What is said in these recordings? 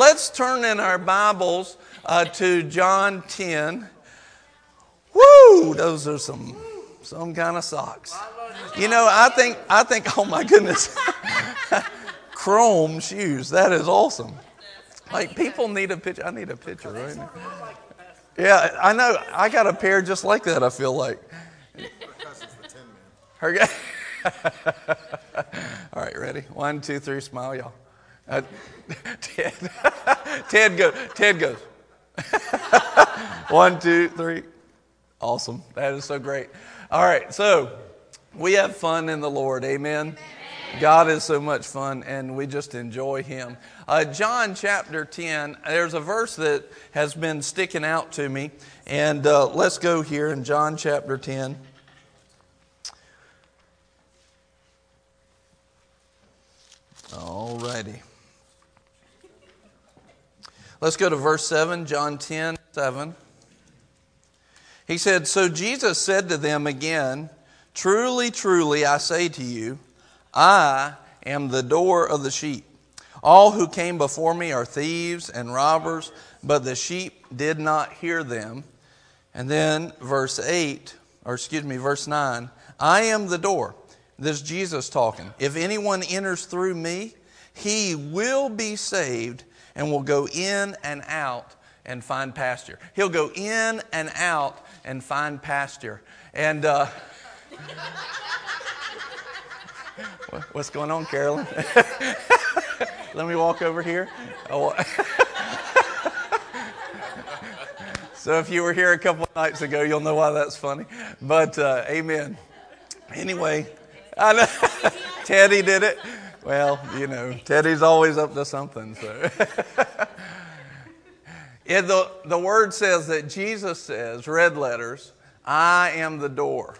let's turn in our Bibles uh, to John 10. Woo! Those are some some kind of socks. You know, I think I think. Oh my goodness, chrome shoes. That is awesome. Like people need a picture. I need a picture right now. Yeah, I know. I got a pair just like that. I feel like. Her guy. All right, ready? One, two, three, smile, y'all. Uh, Ted, Ted goes. Ted goes. One, two, three. Awesome. That is so great. All right, so we have fun in the Lord. Amen. God is so much fun, and we just enjoy Him. Uh, John chapter 10, there's a verse that has been sticking out to me, and uh, let's go here in John chapter 10. All righty. Let's go to verse 7, John 10, 7. He said, So Jesus said to them again, Truly, truly, I say to you, I am the door of the sheep. All who came before me are thieves and robbers, but the sheep did not hear them. And then verse 8, or excuse me, verse 9, I am the door. This is Jesus talking. If anyone enters through me, he will be saved and will go in and out and find pasture. He'll go in and out and find pasture. And uh, what's going on, Carolyn? Let me walk over here. Oh. so if you were here a couple nights ago, you'll know why that's funny. But uh, amen. Anyway, Teddy did it. Well, you know, Teddy's always up to something. So, the the word says that Jesus says, red letters, "I am the door."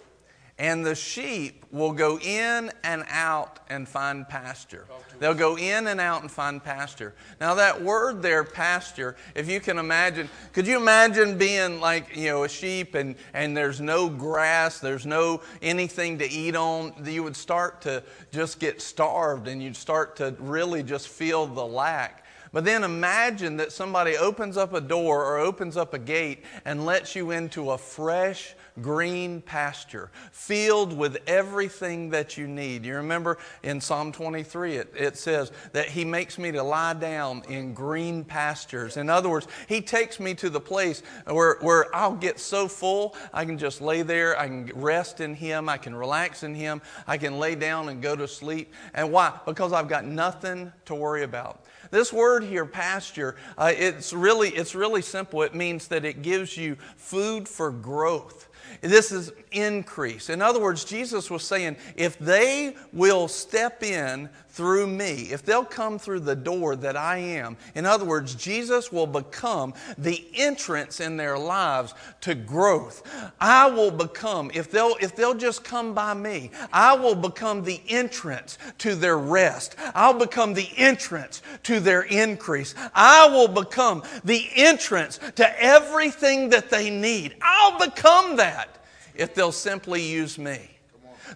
and the sheep will go in and out and find pasture. They'll go in and out and find pasture. Now, that word there, pasture, if you can imagine, could you imagine being like, you know, a sheep and, and there's no grass, there's no anything to eat on? You would start to just get starved and you'd start to really just feel the lack. But then imagine that somebody opens up a door or opens up a gate and lets you into a fresh, green pasture, filled with everything that you need. You remember in Psalm 23, it, it says that He makes me to lie down in green pastures. In other words, He takes me to the place where, where I'll get so full, I can just lay there, I can rest in Him, I can relax in Him, I can lay down and go to sleep. And why? Because I've got nothing to worry about. This word here, pasture, uh, it's really it's really simple. It means that it gives you food for growth. This is increase. In other words, Jesus was saying, if they will step in through me, if they'll come through the door that I am, in other words, Jesus will become the entrance in their lives to growth. I will become, if they'll, if they'll just come by me, I will become the entrance to their rest. I'll become the entrance to their increase. I will become the entrance to everything that they need. I'll become that if they'll simply use me.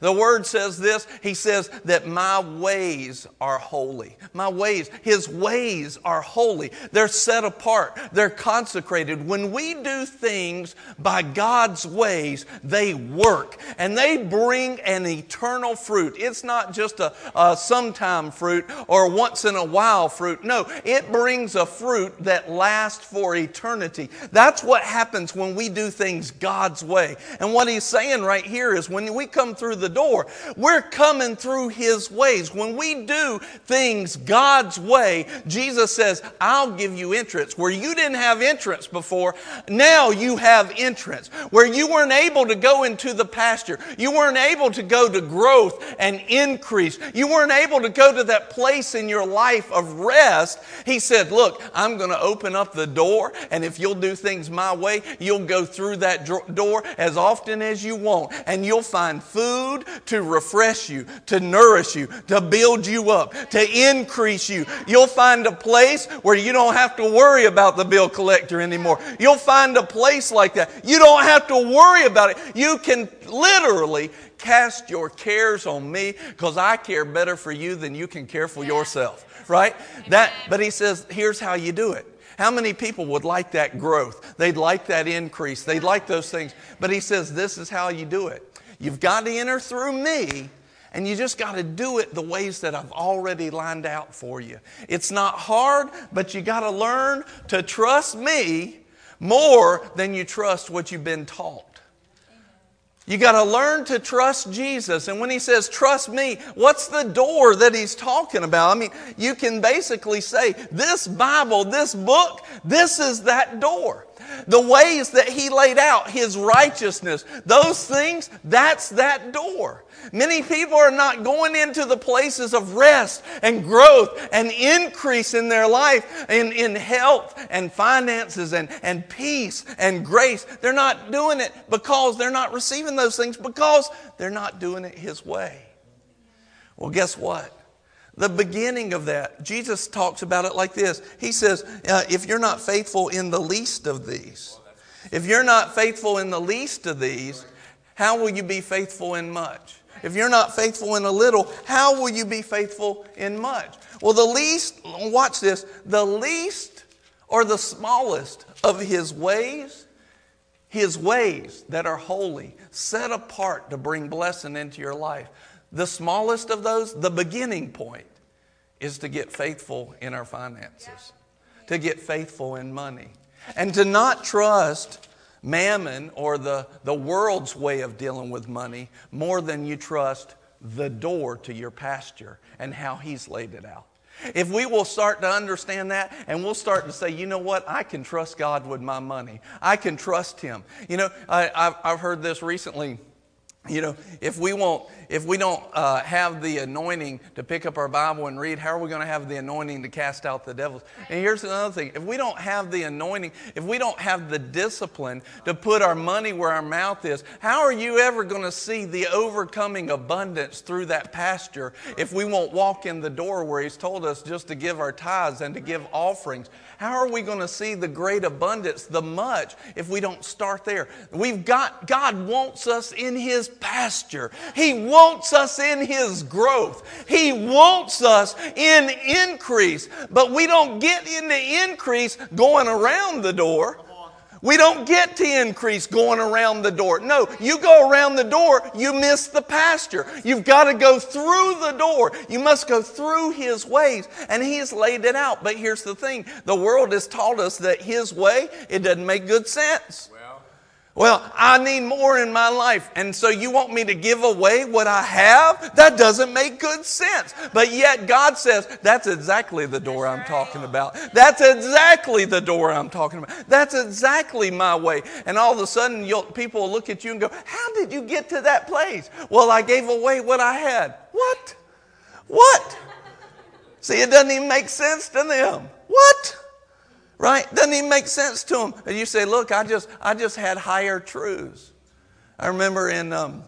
The word says this He says that my ways are holy. My ways, His ways are holy. They're set apart, they're consecrated. When we do things by God's ways, they work and they bring an eternal fruit. It's not just a, a sometime fruit or once in a while fruit. No, it brings a fruit that lasts for eternity. That's what happens when we do things God's way. And what He's saying right here is when we come through the the door. We're coming through His ways. When we do things God's way, Jesus says, I'll give you entrance. Where you didn't have entrance before, now you have entrance. Where you weren't able to go into the pasture, you weren't able to go to growth and increase, you weren't able to go to that place in your life of rest. He said, Look, I'm going to open up the door, and if you'll do things my way, you'll go through that door as often as you want, and you'll find food food to refresh you, to nourish you, to build you up, to increase you. You'll find a place where you don't have to worry about the bill collector anymore. You'll find a place like that. You don't have to worry about it. You can literally cast your cares on me because I care better for you than you can care for yourself. Right? That but he says, here's how you do it. How many people would like that growth? They'd like that increase. They'd like those things. But he says, This is how you do it. You've got to enter through me, and you just got to do it the ways that I've already lined out for you. It's not hard, but you got to learn to trust me more than you trust what you've been taught. You got to learn to trust Jesus. And when he says, trust me, what's the door that he's talking about? I mean, you can basically say, this Bible, this book, this is that door. The ways that he laid out, his righteousness, those things, that's that door. Many people are not going into the places of rest and growth and increase in their life, in, in health and finances and, and peace and grace. They're not doing it because they're not receiving those things, because they're not doing it His way. Well, guess what? The beginning of that, Jesus talks about it like this. He says, uh, If you're not faithful in the least of these, if you're not faithful in the least of these, how will you be faithful in much? If you're not faithful in a little, how will you be faithful in much? Well, the least, watch this, the least or the smallest of his ways, his ways that are holy, set apart to bring blessing into your life. The smallest of those, the beginning point, is to get faithful in our finances, to get faithful in money, and to not trust mammon or the, the world's way of dealing with money more than you trust the door to your pasture and how he's laid it out. If we will start to understand that and we'll start to say, you know what, I can trust God with my money, I can trust Him. You know, I, have I've heard this recently. You know, if we won't, if we don't uh, have the anointing to pick up our Bible and read, how are we going to have the anointing to cast out the devils? And here's another thing: if we don't have the anointing, if we don't have the discipline to put our money where our mouth is, how are you ever going to see the overcoming abundance through that pasture if we won't walk in the door where He's told us just to give our tithes and to give offerings? How are we going to see the great abundance, the much, if we don't start there? We've got, God wants us in His pasture. He wants us in His growth. He wants us in increase. But we don't get into increase going around the door. We don't get to increase going around the door. No, you go around the door, you miss the pasture. You've got to go through the door. You must go through His ways. And He has laid it out. But here's the thing the world has taught us that His way, it doesn't make good sense. Well, I need more in my life. And so you want me to give away what I have? That doesn't make good sense. But yet God says, that's exactly the door I'm talking about. That's exactly the door I'm talking about. That's exactly my way. And all of a sudden, people will look at you and go, How did you get to that place? Well, I gave away what I had. What? What? See, it doesn't even make sense to them. What? Right? Doesn't even make sense to them. And you say, look, I just, I just had higher truths. I remember in, um,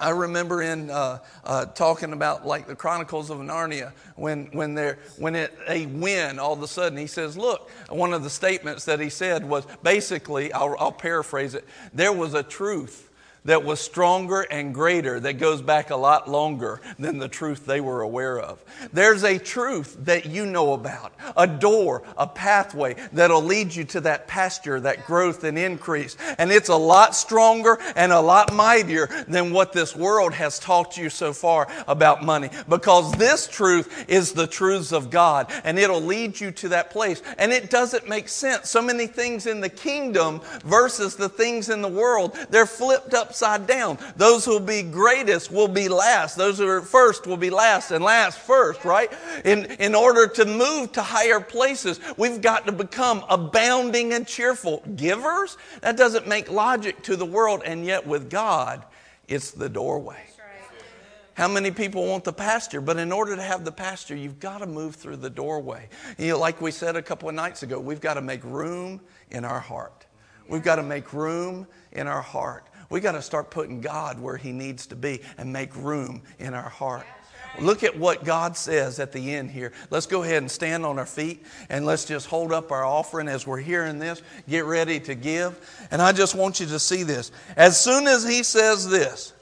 I remember in uh, uh, talking about like the Chronicles of Narnia when when they when it, they win all of a sudden he says look one of the statements that he said was basically I'll, I'll paraphrase it there was a truth that was stronger and greater that goes back a lot longer than the truth they were aware of. There's a truth that you know about, a door, a pathway that'll lead you to that pasture, that growth and increase. And it's a lot stronger and a lot mightier than what this world has taught you so far about money. Because this truth is the truths of God and it'll lead you to that place. And it doesn't make sense. So many things in the kingdom versus the things in the world, they're flipped up upside down. Those who will be greatest will be last. Those who are first will be last, and last first, right? In, in order to move to higher places, we've got to become abounding and cheerful givers. That doesn't make logic to the world, and yet with God, it's the doorway. How many people want the pasture? But in order to have the pasture, you've got to move through the doorway. You know, like we said a couple of nights ago, we've got to make room in our heart. We've got to make room in our heart. We've got to start putting God where He needs to be and make room in our heart. Look at what God says at the end here. Let's go ahead and stand on our feet and let's just hold up our offering as we're hearing this. Get ready to give. And I just want you to see this. As soon as He says this,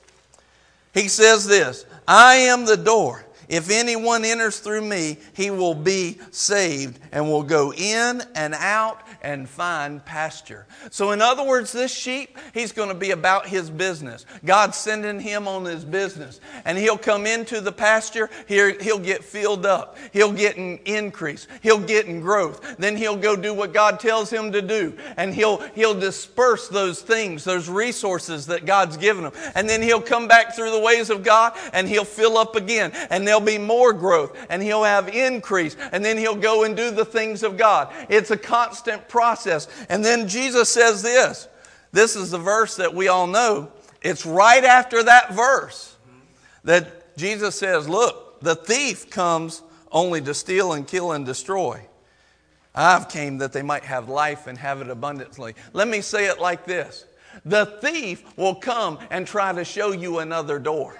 He says this I am the door. If anyone enters through me, he will be saved and will go in and out and find pasture. So, in other words, this sheep, he's going to be about his business. God's sending him on his business. And he'll come into the pasture, he'll get filled up, he'll get an increase, he'll get in growth. Then he'll go do what God tells him to do. And he'll, he'll disperse those things, those resources that God's given him. And then he'll come back through the ways of God and he'll fill up again. And there'll be more growth and he'll have increase. And then he'll go and do the things of God. It's a constant process. And then Jesus says this this is the verse that we all know. It's right after that verse that Jesus says, Look, the thief comes only to steal and kill and destroy. I've came that they might have life and have it abundantly. Let me say it like this The thief will come and try to show you another door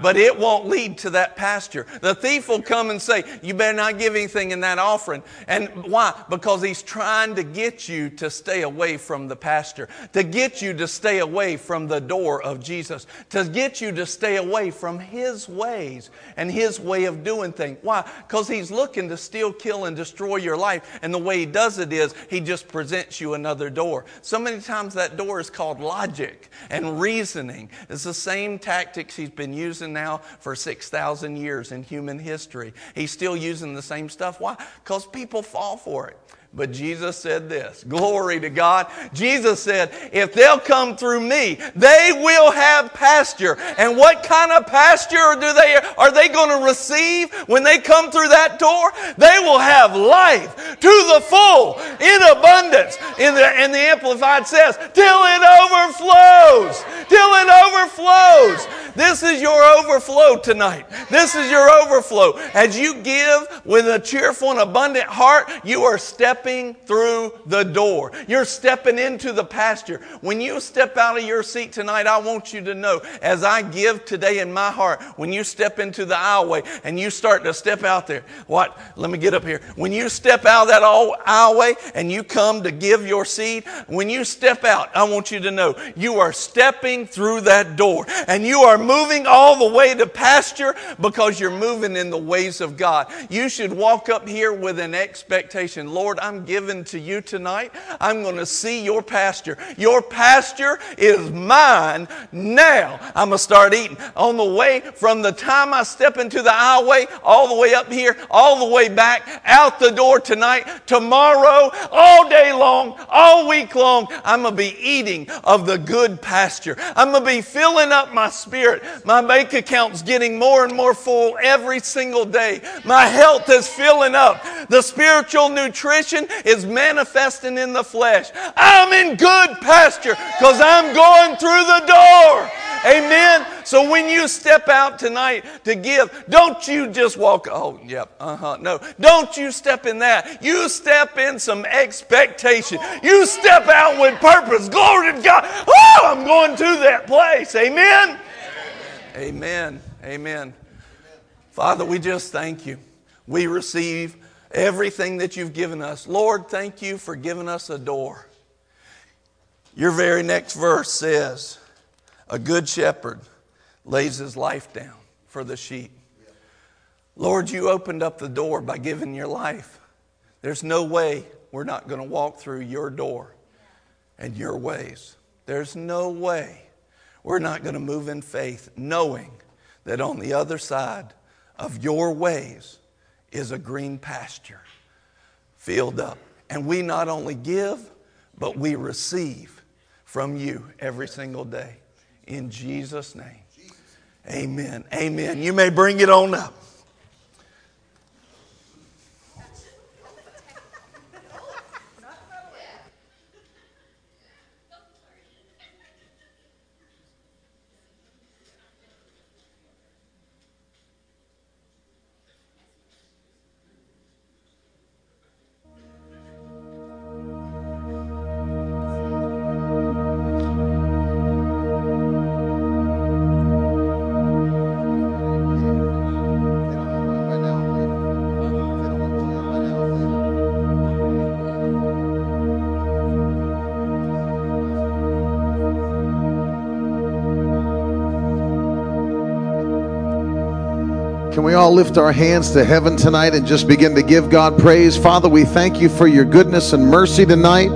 but it won't lead to that pasture. The thief will come and say, You better not give anything in that offering. And why? Because he's trying to get you to stay away from the pasture, to get you to stay away from the door of Jesus, to get you to stay away from his ways and his way of doing things. Why? Because he's looking to steal, kill, and destroy your life. And the way he does it is he just presents you another door. So many times that door is called logic and reasoning. It's the same tactics he's been using using now for 6,000 years in human history. He's still using the same stuff. Why? Because people fall for it. But Jesus said this Glory to God. Jesus said, If they'll come through me, they will have pasture. And what kind of pasture do they, are they going to receive when they come through that door? They will have life to the full, in abundance. In the, and the Amplified says, Till it overflows. Till it overflows. This is your overflow tonight. This is your overflow. As you give with a cheerful and abundant heart, you are stepping through the door. You're stepping into the pasture. When you step out of your seat tonight, I want you to know, as I give today in my heart, when you step into the aisleway and you start to step out there, what? Let me get up here. When you step out of that aisleway and you come to give your seed, when you step out, I want you to know you are stepping through that door and you are moving all the way to pasture because you're moving in the ways of God. You should walk up here with an expectation. Lord, I'm giving to you tonight. I'm going to see your pasture. Your pasture is mine now. I'm going to start eating. On the way, from the time I step into the aisleway, all the way up here, all the way back, out the door tonight, tomorrow, all day long, all week long, I'm going to be eating of the good pasture. I'm going to be filling up my spirit Spirit. My bank account's getting more and more full every single day. My health is filling up. The spiritual nutrition is manifesting in the flesh. I'm in good pasture because I'm going through the door. Amen. So when you step out tonight to give, don't you just walk, oh, yep, uh huh. No, don't you step in that. You step in some expectation. You step out with purpose. Glory to God. Oh, I'm going to that place. Amen. Amen. Amen. Father, we just thank you. We receive everything that you've given us. Lord, thank you for giving us a door. Your very next verse says, A good shepherd lays his life down for the sheep. Lord, you opened up the door by giving your life. There's no way we're not going to walk through your door and your ways. There's no way we're not going to move in faith knowing that on the other side of your ways is a green pasture filled up. And we not only give, but we receive from you every single day. In Jesus' name. Amen. Amen. You may bring it on up. Can we all lift our hands to heaven tonight and just begin to give God praise? Father, we thank you for your goodness and mercy tonight.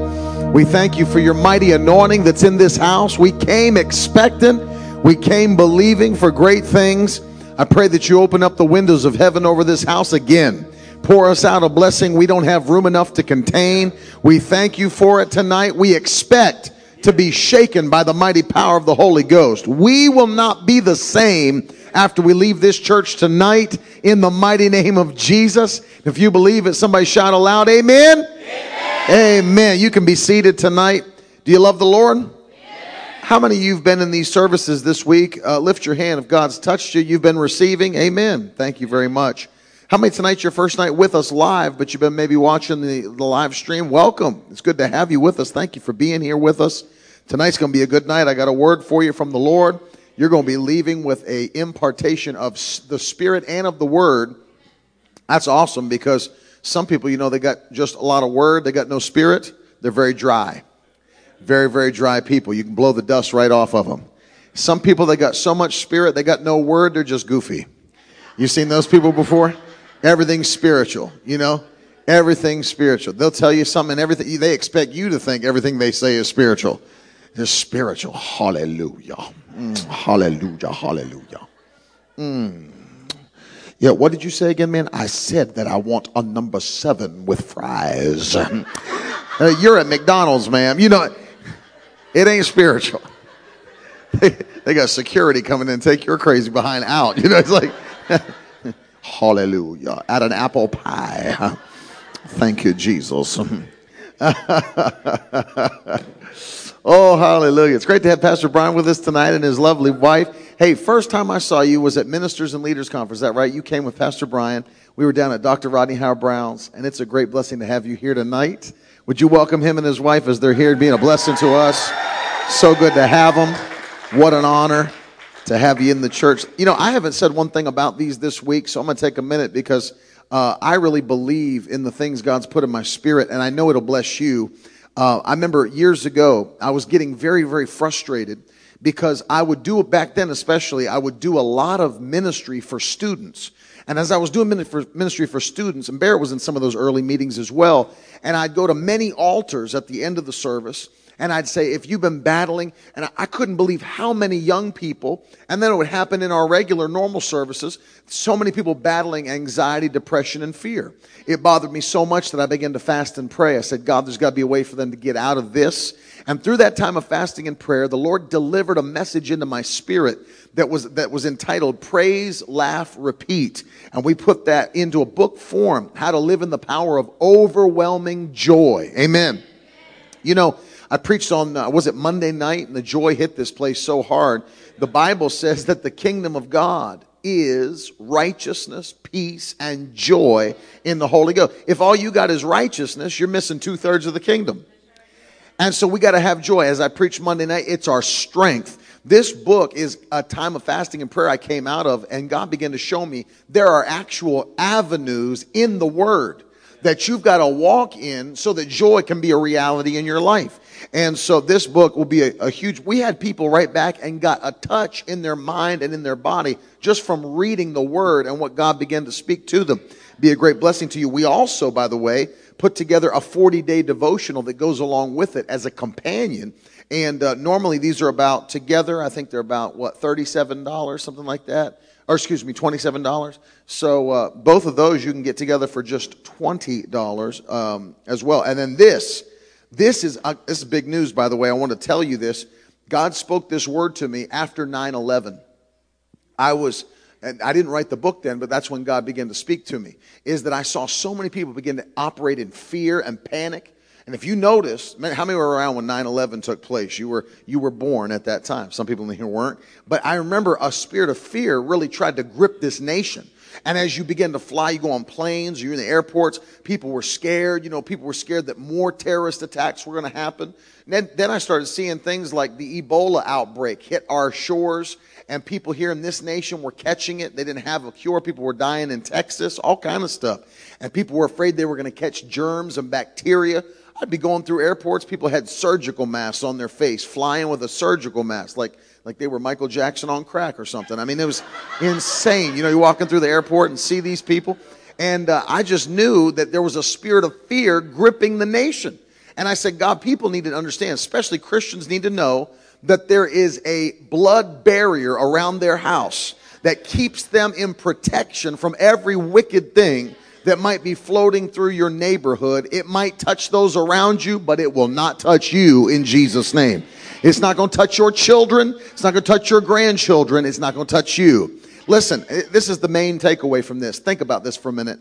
We thank you for your mighty anointing that's in this house. We came expectant, we came believing for great things. I pray that you open up the windows of heaven over this house again. Pour us out a blessing we don't have room enough to contain. We thank you for it tonight. We expect to be shaken by the mighty power of the Holy Ghost. We will not be the same after we leave this church tonight in the mighty name of Jesus. If you believe it, somebody shout aloud, Amen. Amen. Amen. You can be seated tonight. Do you love the Lord? How many of you have been in these services this week? Uh, lift your hand if God's touched you. You've been receiving. Amen. Thank you very much. How many tonight's your first night with us live, but you've been maybe watching the, the live stream? Welcome. It's good to have you with us. Thank you for being here with us. Tonight's going to be a good night. I got a word for you from the Lord you're going to be leaving with a impartation of the spirit and of the word that's awesome because some people you know they got just a lot of word they got no spirit they're very dry very very dry people you can blow the dust right off of them some people they got so much spirit they got no word they're just goofy you've seen those people before everything's spiritual you know everything's spiritual they'll tell you something and everything they expect you to think everything they say is spiritual it's spiritual hallelujah Mm, hallelujah, hallelujah. Mm. Yeah, what did you say again, man? I said that I want a number seven with fries. uh, you're at McDonald's, ma'am. You know, it ain't spiritual. They, they got security coming in take your crazy behind out. You know, it's like, hallelujah. At an apple pie. Thank you, Jesus. Oh, hallelujah. It's great to have Pastor Brian with us tonight and his lovely wife. Hey, first time I saw you was at Ministers and Leaders Conference. Is that right? You came with Pastor Brian. We were down at Dr. Rodney Howard-Browne's, and it's a great blessing to have you here tonight. Would you welcome him and his wife as they're here being a blessing to us? So good to have them. What an honor to have you in the church. You know, I haven't said one thing about these this week, so I'm going to take a minute because uh, I really believe in the things God's put in my spirit, and I know it'll bless you. Uh, I remember years ago, I was getting very, very frustrated because I would do it back then, especially, I would do a lot of ministry for students. And as I was doing ministry for students, and Barrett was in some of those early meetings as well, and I'd go to many altars at the end of the service, and I'd say, if you've been battling, and I couldn't believe how many young people, and then it would happen in our regular normal services, so many people battling anxiety, depression, and fear. It bothered me so much that I began to fast and pray. I said, God, there's got to be a way for them to get out of this. And through that time of fasting and prayer, the Lord delivered a message into my spirit that was, that was entitled Praise, Laugh, Repeat. And we put that into a book form, How to Live in the Power of Overwhelming Joy. Amen. You know, I preached on, uh, was it Monday night? And the joy hit this place so hard. The Bible says that the kingdom of God is righteousness, peace, and joy in the Holy Ghost. If all you got is righteousness, you're missing two thirds of the kingdom. And so we got to have joy. As I preached Monday night, it's our strength. This book is a time of fasting and prayer I came out of, and God began to show me there are actual avenues in the Word that you've got to walk in so that joy can be a reality in your life. And so this book will be a, a, huge, we had people write back and got a touch in their mind and in their body just from reading the word and what God began to speak to them. Be a great blessing to you. We also, by the way, put together a 40 day devotional that goes along with it as a companion. And uh, normally these are about together, I think they're about what, $37, something like that or excuse me, $27. So uh, both of those you can get together for just $20 um, as well. And then this, this is, uh, this is big news, by the way. I want to tell you this. God spoke this word to me after 9 11. I was, and I didn't write the book then, but that's when God began to speak to me, is that I saw so many people begin to operate in fear and panic. And if you notice, how many were around when 9-11 took place? You were, you were born at that time. Some people in here weren't. But I remember a spirit of fear really tried to grip this nation. And as you begin to fly, you go on planes, you're in the airports, people were scared. You know, people were scared that more terrorist attacks were going to happen. Then, then I started seeing things like the Ebola outbreak hit our shores, and people here in this nation were catching it. They didn't have a cure. People were dying in Texas, all kind of stuff. And people were afraid they were going to catch germs and bacteria I'd be going through airports, people had surgical masks on their face, flying with a surgical mask. Like like they were Michael Jackson on crack or something. I mean, it was insane. You know, you're walking through the airport and see these people. And uh, I just knew that there was a spirit of fear gripping the nation. And I said, God, people need to understand, especially Christians need to know that there is a blood barrier around their house that keeps them in protection from every wicked thing that might be floating through your neighborhood. It might touch those around you, but it will not touch you in Jesus' name. It's not going to touch your children. It's not going to touch your grandchildren. It's not going to touch you. Listen, eh, this is the main takeaway from this. Think about this for a minute.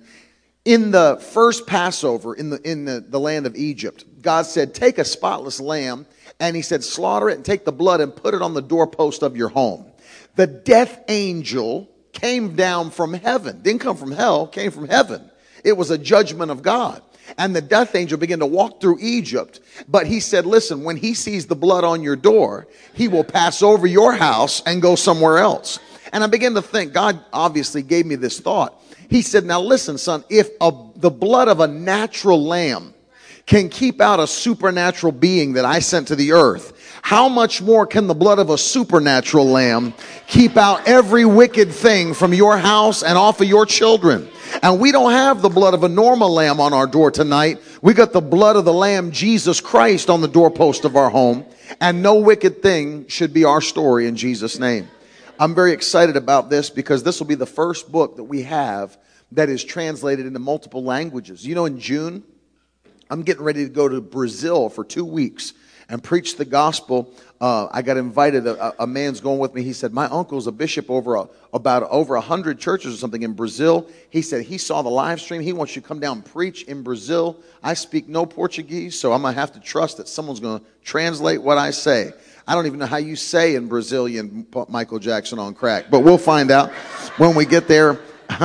In the first Passover in the, in the, the land of Egypt, God said, Take a spotless lamb, and He said, Slaughter it and take the blood and put it on the doorpost of your home. The death angel came down from heaven. Didn't come from hell, came from heaven. It was a judgment of God. And the death angel began to walk through Egypt. But he said, Listen, when he sees the blood on your door, he will pass over your house and go somewhere else. And I began to think, God obviously gave me this thought. He said, Now listen, son, if a, the blood of a natural lamb can keep out a supernatural being that I sent to the earth, how much more can the blood of a supernatural lamb keep out every wicked thing from your house and off of your children? And we don't have the blood of a normal lamb on our door tonight. We got the blood of the lamb, Jesus Christ, on the doorpost of our home. And no wicked thing should be our story in Jesus' name. I'm very excited about this because this will be the first book that we have that is translated into multiple languages. You know, in June, I'm getting ready to go to Brazil for two weeks and preach the gospel. Uh, I got invited. A, a, man's going with me. He said, "My uncle's a bishop over a, about over a hundred churches or something in Brazil." He said he saw the live stream. He wants you to come down and preach in Brazil. I speak no Portuguese, so I'm gonna have to trust that someone's gonna translate what I say. I don't even know how you say in Brazilian Michael Jackson on crack, but we'll find out when we get there.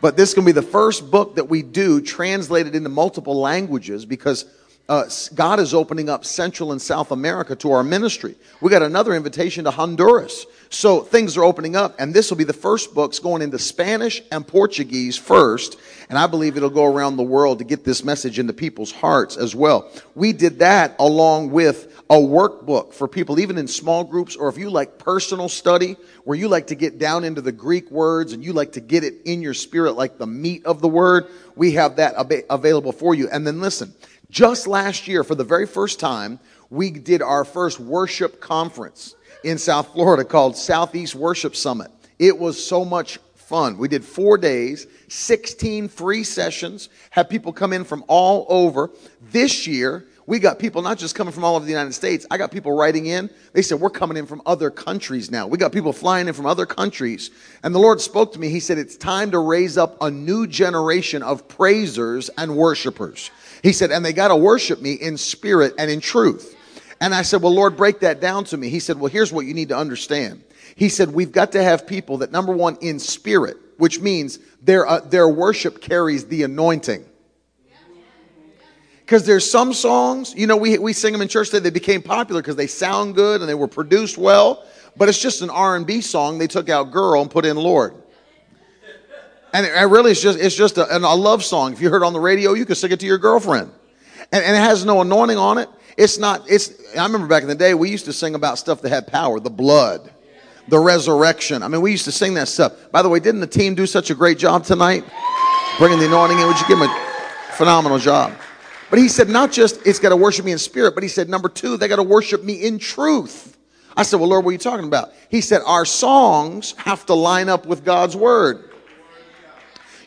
but this is going to be the first book that we do translated into multiple languages because uh, God is opening up Central and South America to our ministry. We got another invitation to Honduras. So things are opening up, and this will be the first books going into Spanish and Portuguese first. And I believe it'll go around the world to get this message into people's hearts as well. We did that along with a workbook for people, even in small groups, or if you like personal study, where you like to get down into the Greek words and you like to get it in your spirit like the meat of the word, we have that ab- available for you. And then listen, just last year, for the very first time, we did our first worship conference in South Florida called Southeast Worship Summit. It was so much fun. We did four days, 16 free sessions, had people come in from all over. This year, we got people not just coming from all over the United States. I got people writing in. They said, We're coming in from other countries now. We got people flying in from other countries. And the Lord spoke to me. He said, It's time to raise up a new generation of praisers and worshipers. He said, And they got to worship me in spirit and in truth. And I said, Well, Lord, break that down to me. He said, Well, here's what you need to understand. He said, We've got to have people that, number one, in spirit, which means their, uh, their worship carries the anointing. Because there's some songs, you know, we, we sing them in church that they became popular because they sound good and they were produced well, but it's just an R&B song. They took out girl and put in Lord. And it, really is just, it's just a, a, love song. If you heard on the radio, you could sing it to your girlfriend. And, and it has no anointing on it. It's not, it's, I remember back in the day, we used to sing about stuff that had power, the blood, the resurrection. I mean, we used to sing that stuff. By the way, didn't the team do such a great job tonight? Bringing the anointing in. Would you give them a phenomenal job? But he said, not just it's got to worship me in spirit, but he said, number two, they got to worship me in truth. I said, well, Lord, what are you talking about? He said, our songs have to line up with God's word.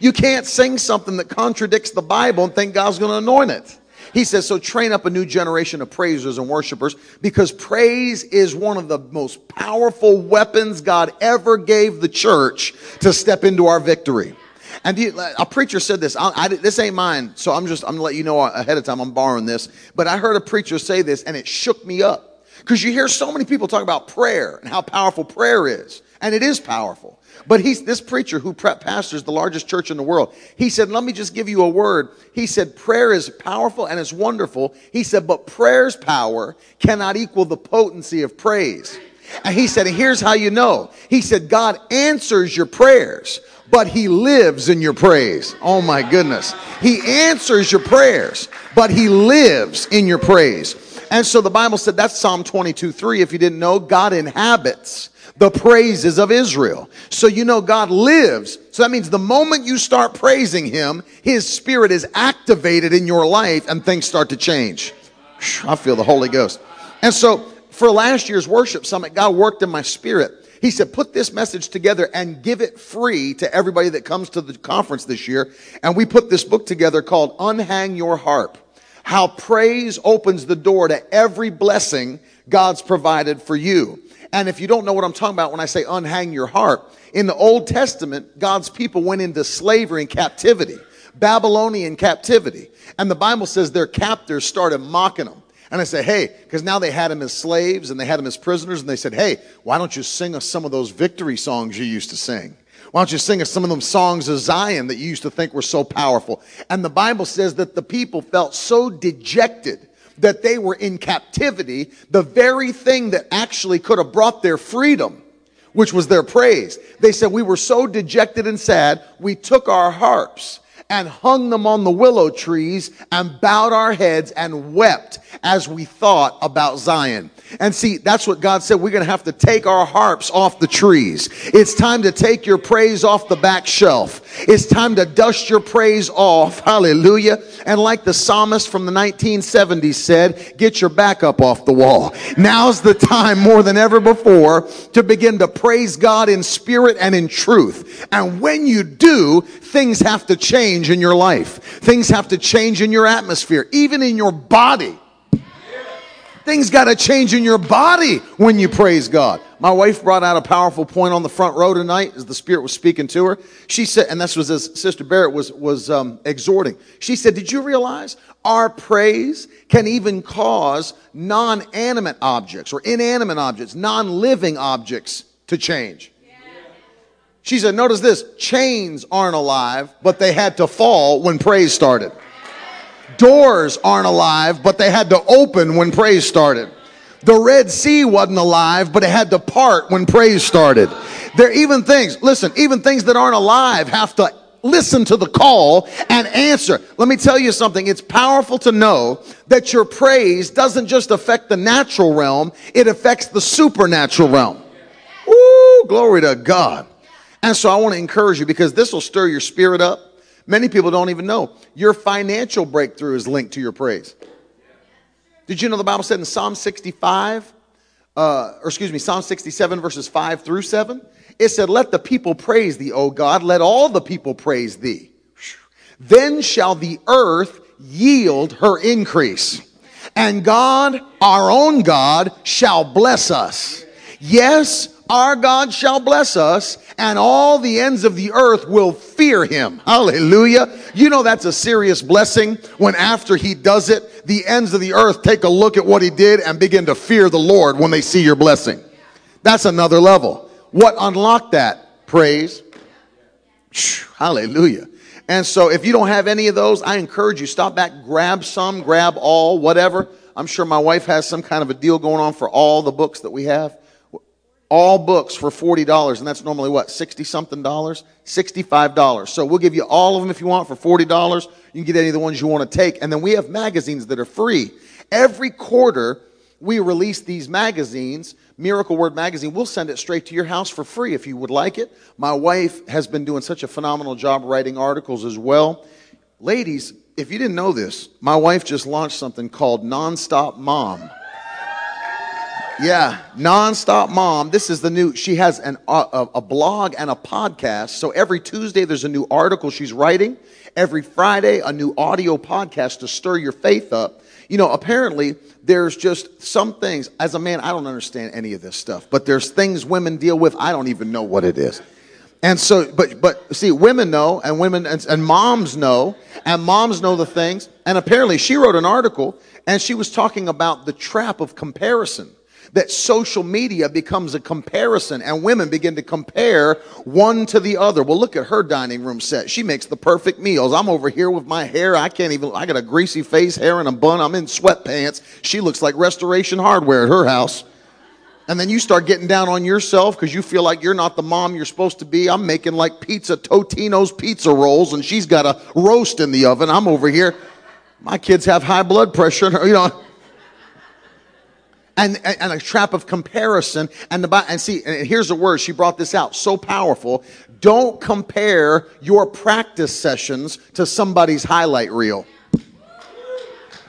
You can't sing something that contradicts the Bible and think God's going to anoint it. He says, so train up a new generation of praisers and worshipers because praise is one of the most powerful weapons God ever gave the church to step into our victory. And you, a preacher said this. I, I, this ain't mine, so I'm just I'm gonna let you know ahead of time. I'm borrowing this, but I heard a preacher say this, and it shook me up because you hear so many people talk about prayer and how powerful prayer is, and it is powerful. But he's this preacher who pastors the largest church in the world. He said, "Let me just give you a word." He said, "Prayer is powerful and it's wonderful." He said, "But prayer's power cannot equal the potency of praise." And he said, here's how you know. He said, God answers your prayers, but he lives in your praise. Oh my goodness. He answers your prayers, but he lives in your praise. And so the Bible said that's Psalm 22 3. If you didn't know, God inhabits the praises of Israel. So you know God lives. So that means the moment you start praising Him, His Spirit is activated in your life and things start to change. I feel the Holy Ghost. And so for last year's worship summit, God worked in my spirit. He said, put this message together and give it free to everybody that comes to the conference this year. And we put this book together called Unhang Your Harp. How praise opens the door to every blessing God's provided for you. And if you don't know what I'm talking about when I say unhang your harp, in the Old Testament, God's people went into slavery and captivity, Babylonian captivity. And the Bible says their captors started mocking them. And I say, hey, because now they had them as slaves and they had them as prisoners. And they said, hey, why don't you sing us some of those victory songs you used to sing? Why don't you sing us some of them songs of Zion that you used to think were so powerful? And the Bible says that the people felt so dejected that they were in captivity, the very thing that actually could have brought their freedom, which was their praise. They said, We were so dejected and sad, we took our harps and hung them on the willow trees and bowed our heads and wept as we thought about Zion. And see, that's what God said. We're going to have to take our harps off the trees. It's time to take your praise off the back shelf. It's time to dust your praise off. Hallelujah. And like the psalmist from the 1970s said, get your back up off the wall. Now's the time more than ever before to begin to praise God in spirit and in truth. And when you do, things have to change in your life. Things have to change in your atmosphere, even in your body. Things got to change in your body when you praise God. My wife brought out a powerful point on the front row tonight as the Spirit was speaking to her. She said, and this was as Sister Barrett was, was um, exhorting. She said, Did you realize our praise can even cause non animate objects or inanimate objects, non living objects to change? She said, Notice this chains aren't alive, but they had to fall when praise started. Doors aren't alive, but they had to open when praise started. The Red Sea wasn't alive, but it had to part when praise started. There are even things, listen, even things that aren't alive have to listen to the call and answer. Let me tell you something. It's powerful to know that your praise doesn't just affect the natural realm, it affects the supernatural realm. Ooh, glory to God. And so I want to encourage you because this will stir your spirit up. Many people don't even know your financial breakthrough is linked to your praise. Did you know the Bible said in Psalm 65, uh, or excuse me, Psalm 67, verses 5 through 7? It said, Let the people praise thee, O God, let all the people praise thee. Then shall the earth yield her increase, and God, our own God, shall bless us. Yes, our God shall bless us, and all the ends of the earth will fear him. Hallelujah. You know that's a serious blessing when after he does it, the ends of the earth take a look at what he did and begin to fear the Lord when they see your blessing. That's another level. What unlocked that? Praise. Hallelujah. And so if you don't have any of those, I encourage you, stop back, grab some, grab all, whatever. I'm sure my wife has some kind of a deal going on for all the books that we have all books for $40 and that's normally what 60 something dollars. $65 so we'll give you all of them if you want for $40 you can get any of the ones you want to take. And then we have magazines that are free. Every quarter we release these magazines miracle word magazine. We'll send it straight to your house for free if you would like it. My wife has been doing such a phenomenal job writing articles as well. Ladies if you didn't know this my wife just launched something called nonstop mom yeah, nonstop mom. This is the new. She has an, a, a blog and a podcast. So every Tuesday there's a new article she's writing. Every Friday a new audio podcast to stir your faith up. You know, apparently there's just some things. As a man, I don't understand any of this stuff, but there's things women deal with. I don't even know what it is. And so, but but see, women know, and women and, and moms know, and moms know the things. And apparently, she wrote an article, and she was talking about the trap of comparison that social media becomes a comparison and women begin to compare one to the other. Well, look at her dining room set. She makes the perfect meals. I'm over here with my hair. I can't even, I got a greasy face, hair in a bun. I'm in sweatpants. She looks like restoration hardware at her house. And then you start getting down on yourself because you feel like you're not the mom you're supposed to be. I'm making like pizza, Totino's pizza rolls, and she's got a roast in the oven. I'm over here. My kids have high blood pressure. You know, and, and, and a trap of comparison. And the and see, and here's the word she brought this out so powerful. Don't compare your practice sessions to somebody's highlight reel.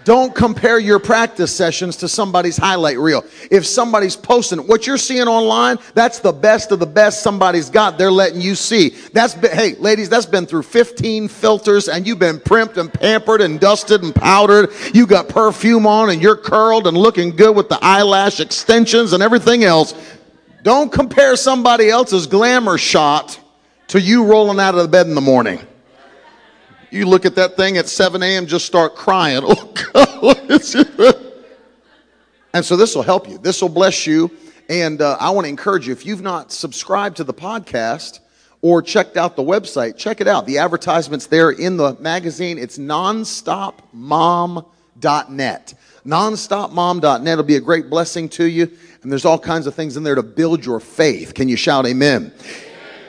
Don't compare your practice sessions to somebody's highlight reel. If somebody's posting what you're seeing online, that's the best of the best somebody's got. They're letting you see. That's been, hey, ladies, that's been through 15 filters and you've been primped and pampered and dusted and powdered. You got perfume on and you're curled and looking good with the eyelash extensions and everything else. Don't compare somebody else's glamour shot to you rolling out of the bed in the morning. You look at that thing at 7 a.m., just start crying. Oh, God. and so this will help you. This will bless you. And uh, I want to encourage you if you've not subscribed to the podcast or checked out the website, check it out. The advertisement's there in the magazine. It's nonstopmom.net. Nonstopmom.net will be a great blessing to you. And there's all kinds of things in there to build your faith. Can you shout amen?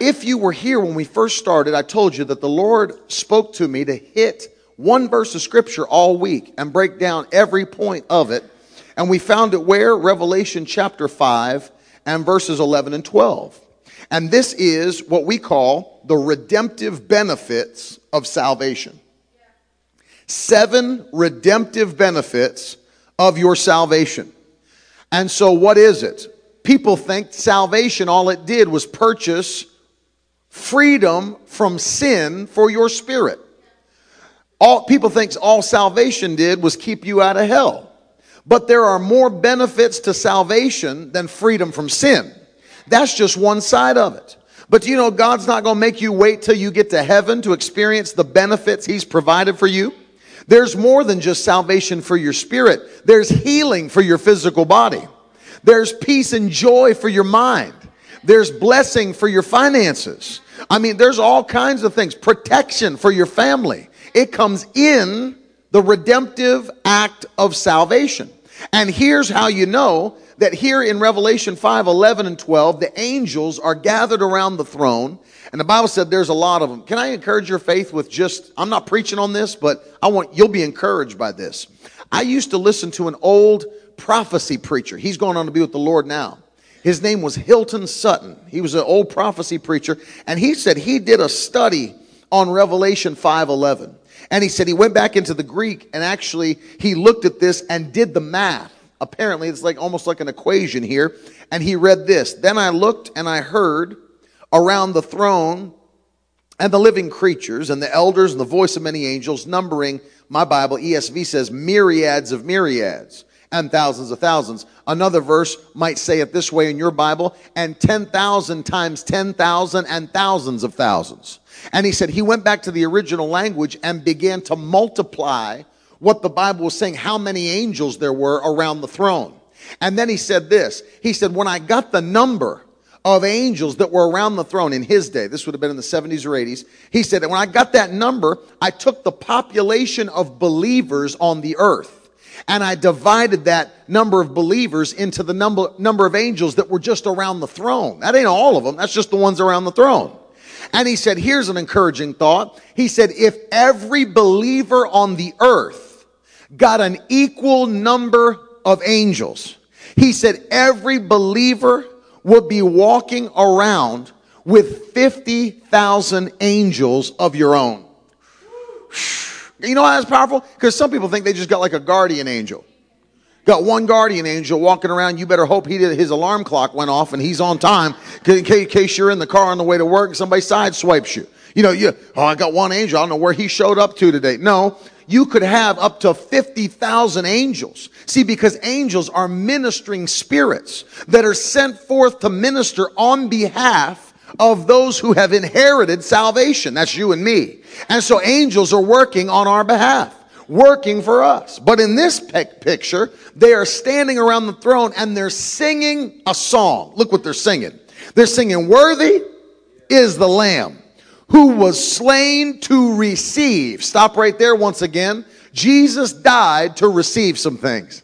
If you were here when we first started, I told you that the Lord spoke to me to hit one verse of scripture all week and break down every point of it. And we found it where? Revelation chapter 5 and verses 11 and 12. And this is what we call the redemptive benefits of salvation. Seven redemptive benefits of your salvation. And so, what is it? People think salvation, all it did was purchase freedom from sin for your spirit. All people think all salvation did was keep you out of hell. But there are more benefits to salvation than freedom from sin. That's just one side of it. But you know, God's not going to make you wait till you get to heaven to experience the benefits He's provided for you. There's more than just salvation for your spirit. There's healing for your physical body. There's peace and joy for your mind. There's blessing for your finances. I mean, there's all kinds of things. Protection for your family. It comes in the redemptive act of salvation. And here's how you know that here in Revelation 5 11 and 12, the angels are gathered around the throne. And the Bible said there's a lot of them. Can I encourage your faith with just, I'm not preaching on this, but I want, you'll be encouraged by this. I used to listen to an old prophecy preacher. He's going on to be with the Lord now. His name was Hilton Sutton. He was an old prophecy preacher, and he said he did a study on Revelation 5:11. And he said he went back into the Greek and actually he looked at this and did the math. Apparently, it's like almost like an equation here. And he read this. Then I looked and I heard around the throne and the living creatures and the elders and the voice of many angels, numbering, my Bible, ESV says, myriads of myriads and thousands of thousands. Another verse might say it this way in your Bible, and 10,000 times 10,000 and thousands of thousands. And he said he went back to the original language and began to multiply what the Bible was saying, how many angels there were around the throne. And then he said this. He said, when I got the number of angels that were around the throne in his day, this would have been in the 70s or 80s, he said, that when I got that number, I took the population of believers on the earth and I divided that number of believers into the number, number of angels that were just around the throne. That ain't all of them. That's just the ones around the throne. And he said, here's an encouraging thought. He said, if every believer on the earth got an equal number of angels, he said, every believer would be walking around with 50,000 angels of your own. You know how that's powerful? Because some people think they just got like a guardian angel. Got one guardian angel walking around. You better hope he did, his alarm clock went off and he's on time in case you're in the car on the way to work and somebody sideswipes you. You know, you, oh, I got one angel. I don't know where he showed up to today. No, you could have up to 50,000 angels. See, because angels are ministering spirits that are sent forth to minister on behalf of those who have inherited salvation. That's you and me. And so angels are working on our behalf, working for us. But in this picture, they are standing around the throne and they're singing a song. Look what they're singing. They're singing, Worthy is the Lamb who was slain to receive. Stop right there once again. Jesus died to receive some things.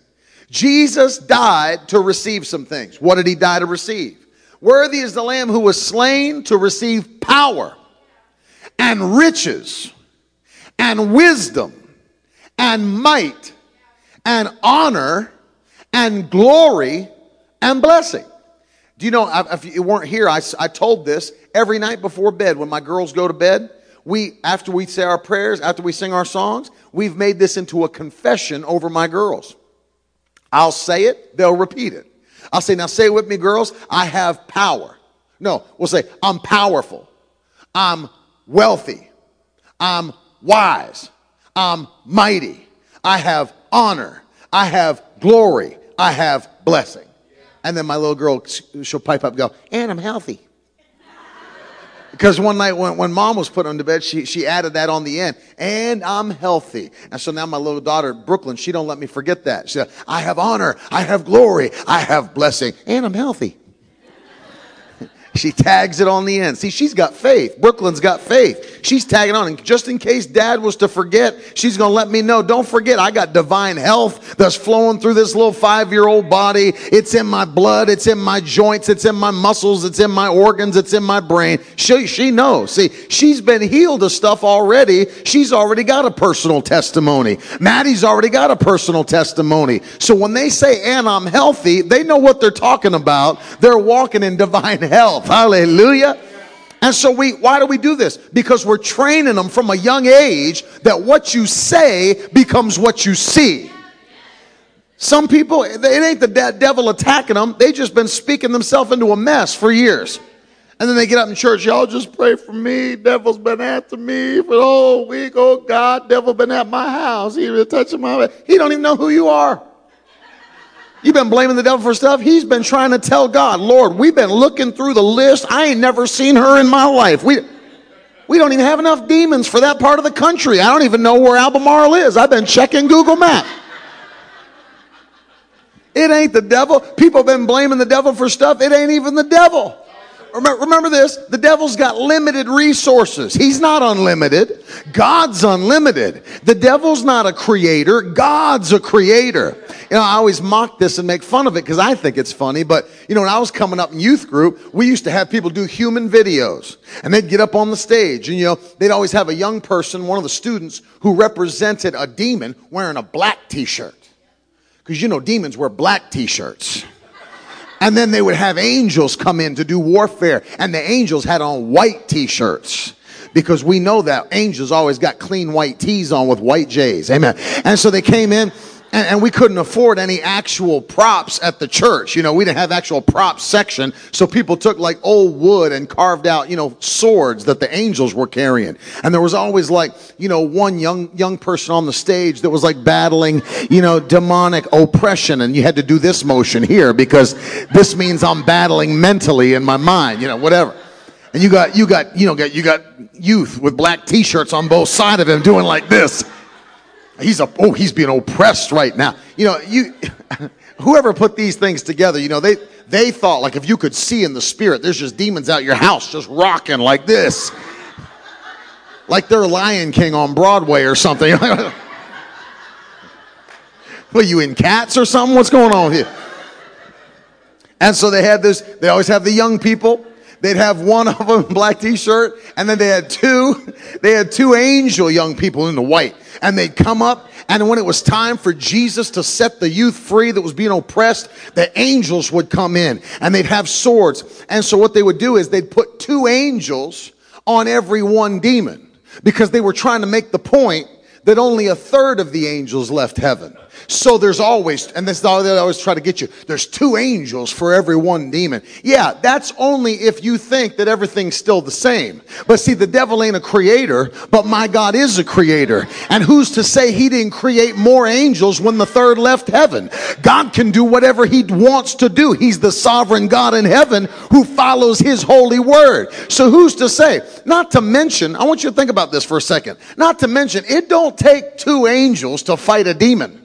Jesus died to receive some things. What did he die to receive? Worthy is the Lamb who was slain to receive power and riches and wisdom and might and honor and glory and blessing. Do you know, if you weren't here, I, I told this every night before bed when my girls go to bed. We, after we say our prayers, after we sing our songs, we've made this into a confession over my girls. I'll say it, they'll repeat it. I'll say, now say it with me, girls. I have power. No, we'll say, I'm powerful. I'm wealthy. I'm wise. I'm mighty. I have honor. I have glory. I have blessing. And then my little girl, she'll pipe up and go, and I'm healthy. Because one night when, when mom was put on to bed, she, she added that on the end. And I'm healthy. And so now my little daughter, Brooklyn, she don't let me forget that. She said, I have honor. I have glory. I have blessing. And I'm healthy. She tags it on the end. See, she's got faith. Brooklyn's got faith. She's tagging on. And just in case dad was to forget, she's going to let me know. Don't forget, I got divine health that's flowing through this little five year old body. It's in my blood. It's in my joints. It's in my muscles. It's in my organs. It's in my brain. She, she knows. See, she's been healed of stuff already. She's already got a personal testimony. Maddie's already got a personal testimony. So when they say, and I'm healthy, they know what they're talking about. They're walking in divine health. Hallelujah. And so we, why do we do this? Because we're training them from a young age that what you say becomes what you see. Some people, it ain't the devil attacking them. They just been speaking themselves into a mess for years. And then they get up in church, y'all just pray for me. Devil's been after me for the whole week. Oh God, devil been at my house. He was touching my, he don't even know who you are. You've been blaming the devil for stuff. He's been trying to tell God, Lord, we've been looking through the list. I ain't never seen her in my life. We, we don't even have enough demons for that part of the country. I don't even know where Albemarle is. I've been checking Google Maps. It ain't the devil. People have been blaming the devil for stuff. It ain't even the devil. Remember this the devil's got limited resources. He's not unlimited. God's unlimited. The devil's not a creator, God's a creator. You know, I always mock this and make fun of it because I think it's funny. But, you know, when I was coming up in youth group, we used to have people do human videos and they'd get up on the stage and, you know, they'd always have a young person, one of the students, who represented a demon wearing a black t shirt. Because, you know, demons wear black t shirts. And then they would have angels come in to do warfare, and the angels had on white t shirts because we know that angels always got clean white tees on with white J's. Amen. And so they came in and, and, we couldn't afford any actual props at the church. You know, we didn't have actual props section. So people took like old wood and carved out, you know, swords that the angels were carrying. And there was always like, you know, one young, young person on the stage that was like battling, you know, demonic oppression. And you had to do this motion here because this means I'm battling mentally in my mind, you know, whatever. And you got, you got, you know, you got youth with black t-shirts on both sides of him doing like this. He's a, oh, he's being oppressed right now. You know, you, whoever put these things together, you know, they, they thought like if you could see in the spirit, there's just demons out your house just rocking like this. Like they're Lion King on Broadway or something. What you in cats or something? What's going on here? And so they had this, they always have the young people They'd have one of them black t-shirt, and then they had two, they had two angel young people in the white. And they'd come up, and when it was time for Jesus to set the youth free that was being oppressed, the angels would come in and they'd have swords. And so what they would do is they'd put two angels on every one demon because they were trying to make the point that only a third of the angels left heaven. So there's always, and this all they always try to get you, there's two angels for every one demon. Yeah, that's only if you think that everything's still the same. But see, the devil ain't a creator, but my God is a creator. And who's to say he didn't create more angels when the third left heaven? God can do whatever he wants to do. He's the sovereign God in heaven who follows his holy word. So who's to say? Not to mention, I want you to think about this for a second. Not to mention, it don't take two angels to fight a demon.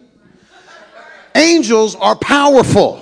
Angels are powerful.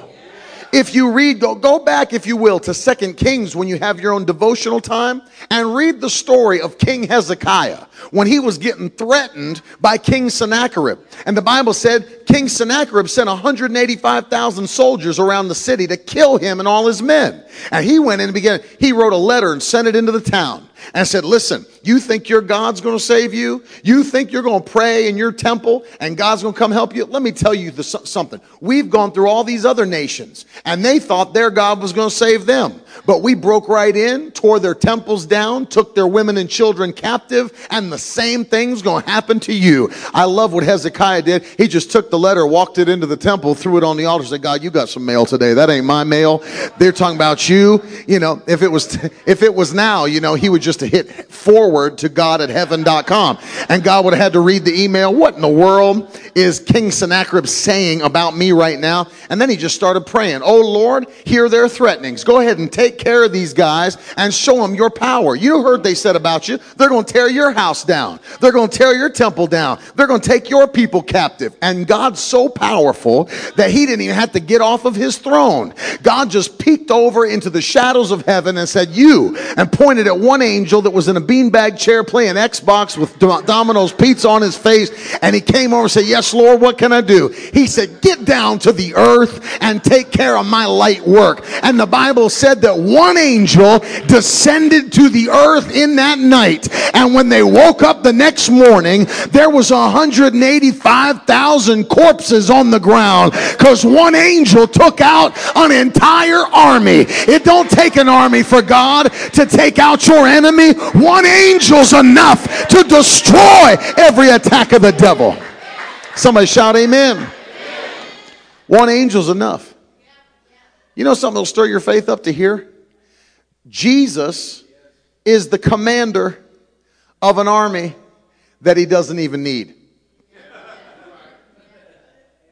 If you read, go, go back, if you will, to Second Kings when you have your own devotional time and read the story of King Hezekiah when he was getting threatened by King Sennacherib. And the Bible said King Sennacherib sent 185,000 soldiers around the city to kill him and all his men. And he went in and began, he wrote a letter and sent it into the town. And said, Listen, you think your God's going to save you? You think you're going to pray in your temple and God's going to come help you? Let me tell you the, something. We've gone through all these other nations and they thought their God was going to save them. But we broke right in, tore their temples down, took their women and children captive, and the same thing's to happen to you. I love what Hezekiah did. He just took the letter, walked it into the temple, threw it on the altar, said, God, you got some mail today. That ain't my mail. They're talking about you. You know, if it was, if it was now, you know, he would just hit forward to God at heaven.com. And God would have had to read the email. What in the world is King Sennacherib saying about me right now? And then he just started praying. Oh Lord, hear their threatenings. Go ahead and take take care of these guys and show them your power. You heard they said about you, they're going to tear your house down. They're going to tear your temple down. They're going to take your people captive. And God's so powerful that he didn't even have to get off of his throne. God just peeked over into the shadows of heaven and said, You, and pointed at one angel that was in a beanbag chair playing Xbox with Domino's pizza on his face. And he came over and said, Yes, Lord, what can I do? He said, Get down to the earth and take care of my light work. And the Bible said that that one angel descended to the earth in that night. And when they woke up the next morning, there was 185,000 corpses on the ground because one angel took out an entire army. It don't take an army for God to take out your enemy. One angel's enough to destroy every attack of the devil. Somebody shout amen. One angel's enough. You know something that'll stir your faith up to hear? Jesus is the commander of an army that he doesn't even need.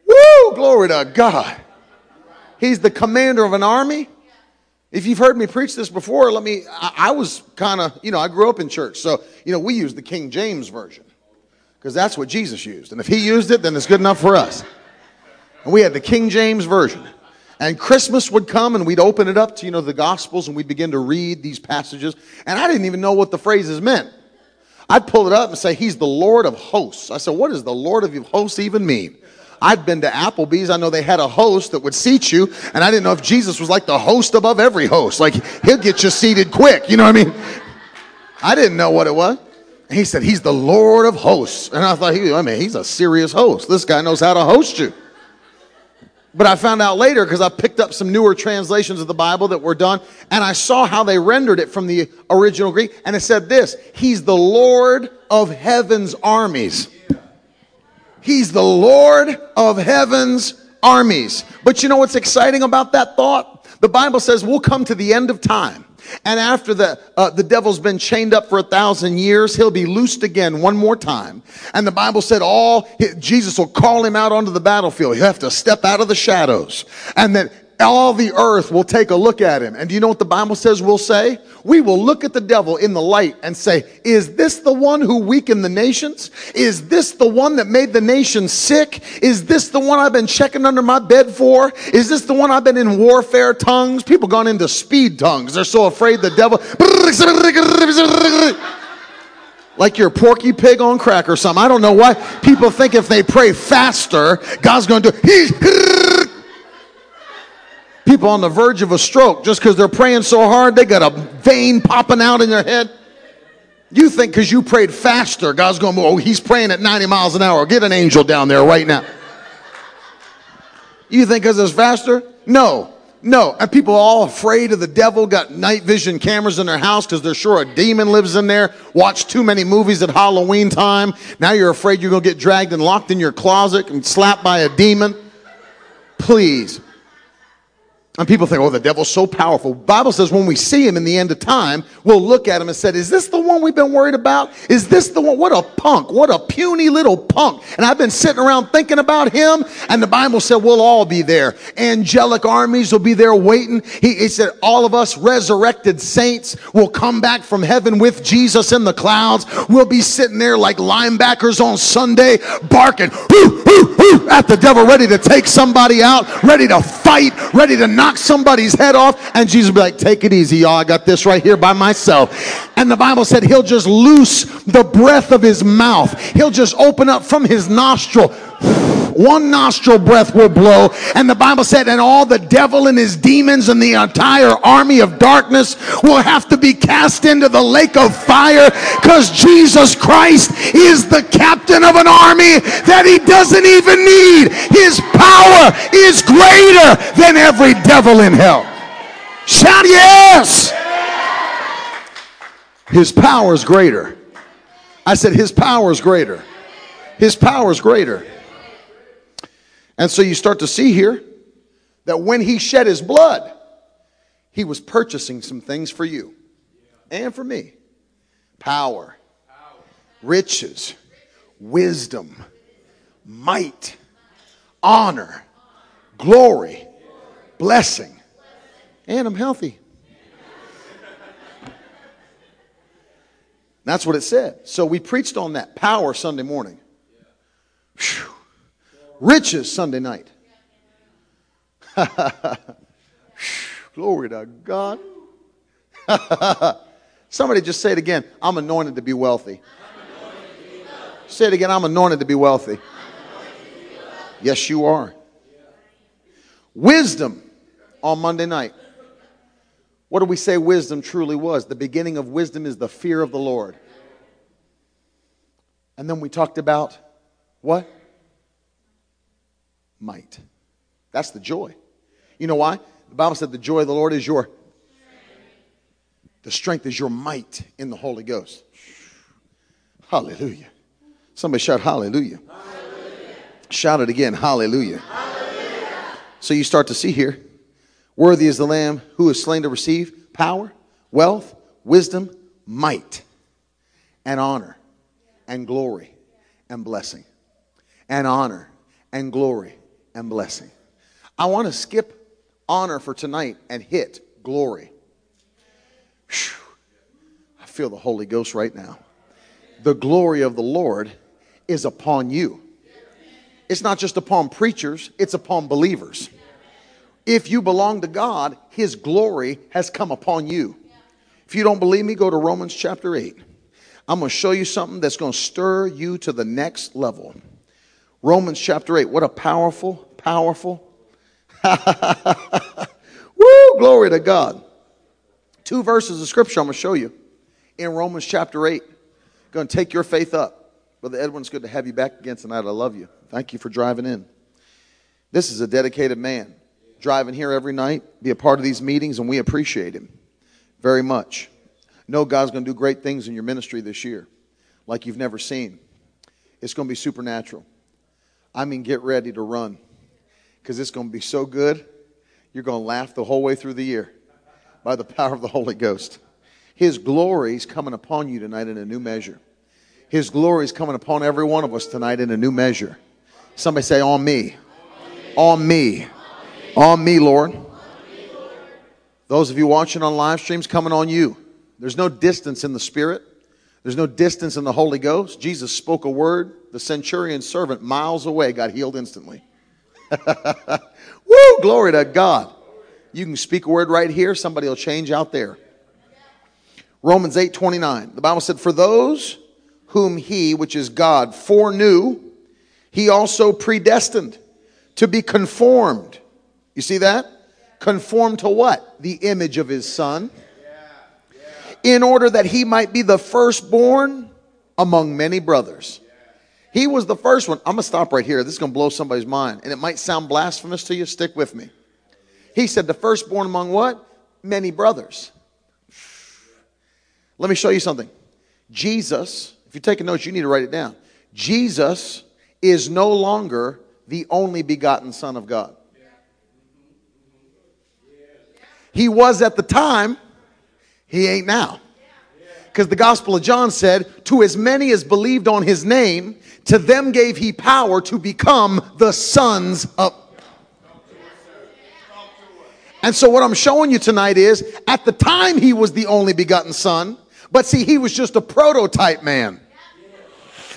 Woo! Glory to God. He's the commander of an army. If you've heard me preach this before, let me, I, I was kind of, you know, I grew up in church. So, you know, we use the King James Version because that's what Jesus used. And if he used it, then it's good enough for us. And we had the King James Version. And Christmas would come and we'd open it up to, you know, the Gospels and we'd begin to read these passages. And I didn't even know what the phrases meant. I'd pull it up and say, He's the Lord of hosts. I said, What does the Lord of hosts even mean? I'd been to Applebee's. I know they had a host that would seat you, and I didn't know if Jesus was like the host above every host. Like, he'll get you seated quick. You know what I mean? I didn't know what it was. He said, He's the Lord of hosts. And I thought, he, I mean, he's a serious host. This guy knows how to host you. But I found out later because I picked up some newer translations of the Bible that were done and I saw how they rendered it from the original Greek. And it said this He's the Lord of heaven's armies. He's the Lord of heaven's armies. But you know what's exciting about that thought? The Bible says we'll come to the end of time. And after the, uh, the devil's been chained up for a thousand years, he'll be loosed again one more time. And the Bible said all, Jesus will call him out onto the battlefield. He'll have to step out of the shadows. And then all the earth will take a look at him. And do you know what the Bible says we'll say? We will look at the devil in the light and say, Is this the one who weakened the nations? Is this the one that made the nations sick? Is this the one I've been checking under my bed for? Is this the one I've been in warfare tongues? People gone into speed tongues. They're so afraid the devil. like you're porky pig on crack or something. I don't know why people think if they pray faster, God's going to do people on the verge of a stroke just because they're praying so hard, they got a vein popping out in their head. You think because you prayed faster, God's going to, oh, he's praying at 90 miles an hour. Get an angel down there right now. You think because it's faster? No, no. And people are all afraid of the devil, got night vision cameras in their house because they're sure a demon lives in there. Watch too many movies at Halloween time. Now you're afraid you're going to get dragged and locked in your closet and slapped by a demon. Please, and people think, oh, the devil's so powerful. Bible says when we see him in the end of time, we'll look at him and say, is this the one we've been worried about? Is this the one? What a punk. What a puny little punk. And I've been sitting around thinking about him. And the Bible said we'll all be there. Angelic armies will be there waiting. He, he said all of us resurrected saints will come back from heaven with Jesus in the clouds. We'll be sitting there like linebackers on Sunday barking hoo, hoo, hoo, at the devil, ready to take somebody out, ready to fight, ready to knock knock somebody's head off, and Jesus be like, Take it easy, y'all. I got this right here by myself. And the Bible said he'll just loose the breath of his mouth, he'll just open up from his nostril One nostril breath will blow. And the Bible said, and all the devil and his demons and the entire army of darkness will have to be cast into the lake of fire because Jesus Christ is the captain of an army that he doesn't even need. His power is greater than every devil in hell. Shout yes! His power is greater. I said, His power is greater. His power is greater. And so you start to see here that when he shed his blood, he was purchasing some things for you and for me power, riches, wisdom, might, honor, glory, blessing, and I'm healthy. That's what it said. So we preached on that power Sunday morning. Whew. Riches Sunday night. Glory to God. Somebody just say it again. I'm anointed to be wealthy. Say it again. I'm anointed to be wealthy. Yes, you are. Wisdom on Monday night. What do we say wisdom truly was? The beginning of wisdom is the fear of the Lord. And then we talked about what? Might. That's the joy. You know why? The Bible said the joy of the Lord is your the strength is your might in the Holy Ghost. Hallelujah. Somebody shout hallelujah. hallelujah. Shout it again. Hallelujah. hallelujah. So you start to see here worthy is the lamb who is slain to receive power, wealth, wisdom, might, and honor, and glory, and blessing. And honor, and glory, and blessing. I want to skip honor for tonight and hit glory. Whew. I feel the Holy Ghost right now. The glory of the Lord is upon you. It's not just upon preachers, it's upon believers. If you belong to God, His glory has come upon you. If you don't believe me, go to Romans chapter 8. I'm going to show you something that's going to stir you to the next level. Romans chapter 8. What a powerful, powerful. Woo, glory to God. Two verses of scripture I'm going to show you in Romans chapter 8. Going to take your faith up. Brother Edwin, it's good to have you back again tonight. I love you. Thank you for driving in. This is a dedicated man driving here every night, be a part of these meetings, and we appreciate him very much. Know God's going to do great things in your ministry this year like you've never seen. It's going to be supernatural. I mean, get ready to run because it's going to be so good, you're going to laugh the whole way through the year by the power of the Holy Ghost. His glory is coming upon you tonight in a new measure. His glory is coming upon every one of us tonight in a new measure. Somebody say, On me. On me. On me, Lord. Those of you watching on live streams, coming on you. There's no distance in the Spirit. There's no distance in the Holy Ghost. Jesus spoke a word. The centurion's servant, miles away, got healed instantly. Woo! Glory to God. You can speak a word right here, somebody will change out there. Romans 8 29. The Bible said, For those whom he, which is God, foreknew, he also predestined to be conformed. You see that? Conformed to what? The image of his son. In order that he might be the firstborn among many brothers. He was the first one. I'm going to stop right here. This is going to blow somebody's mind. And it might sound blasphemous to you. Stick with me. He said, the firstborn among what? Many brothers. Let me show you something. Jesus, if you're taking notes, you need to write it down. Jesus is no longer the only begotten Son of God. He was at the time, he ain't now. Because the Gospel of John said, To as many as believed on his name, to them gave he power to become the sons of. And so, what I'm showing you tonight is at the time he was the only begotten son, but see, he was just a prototype man.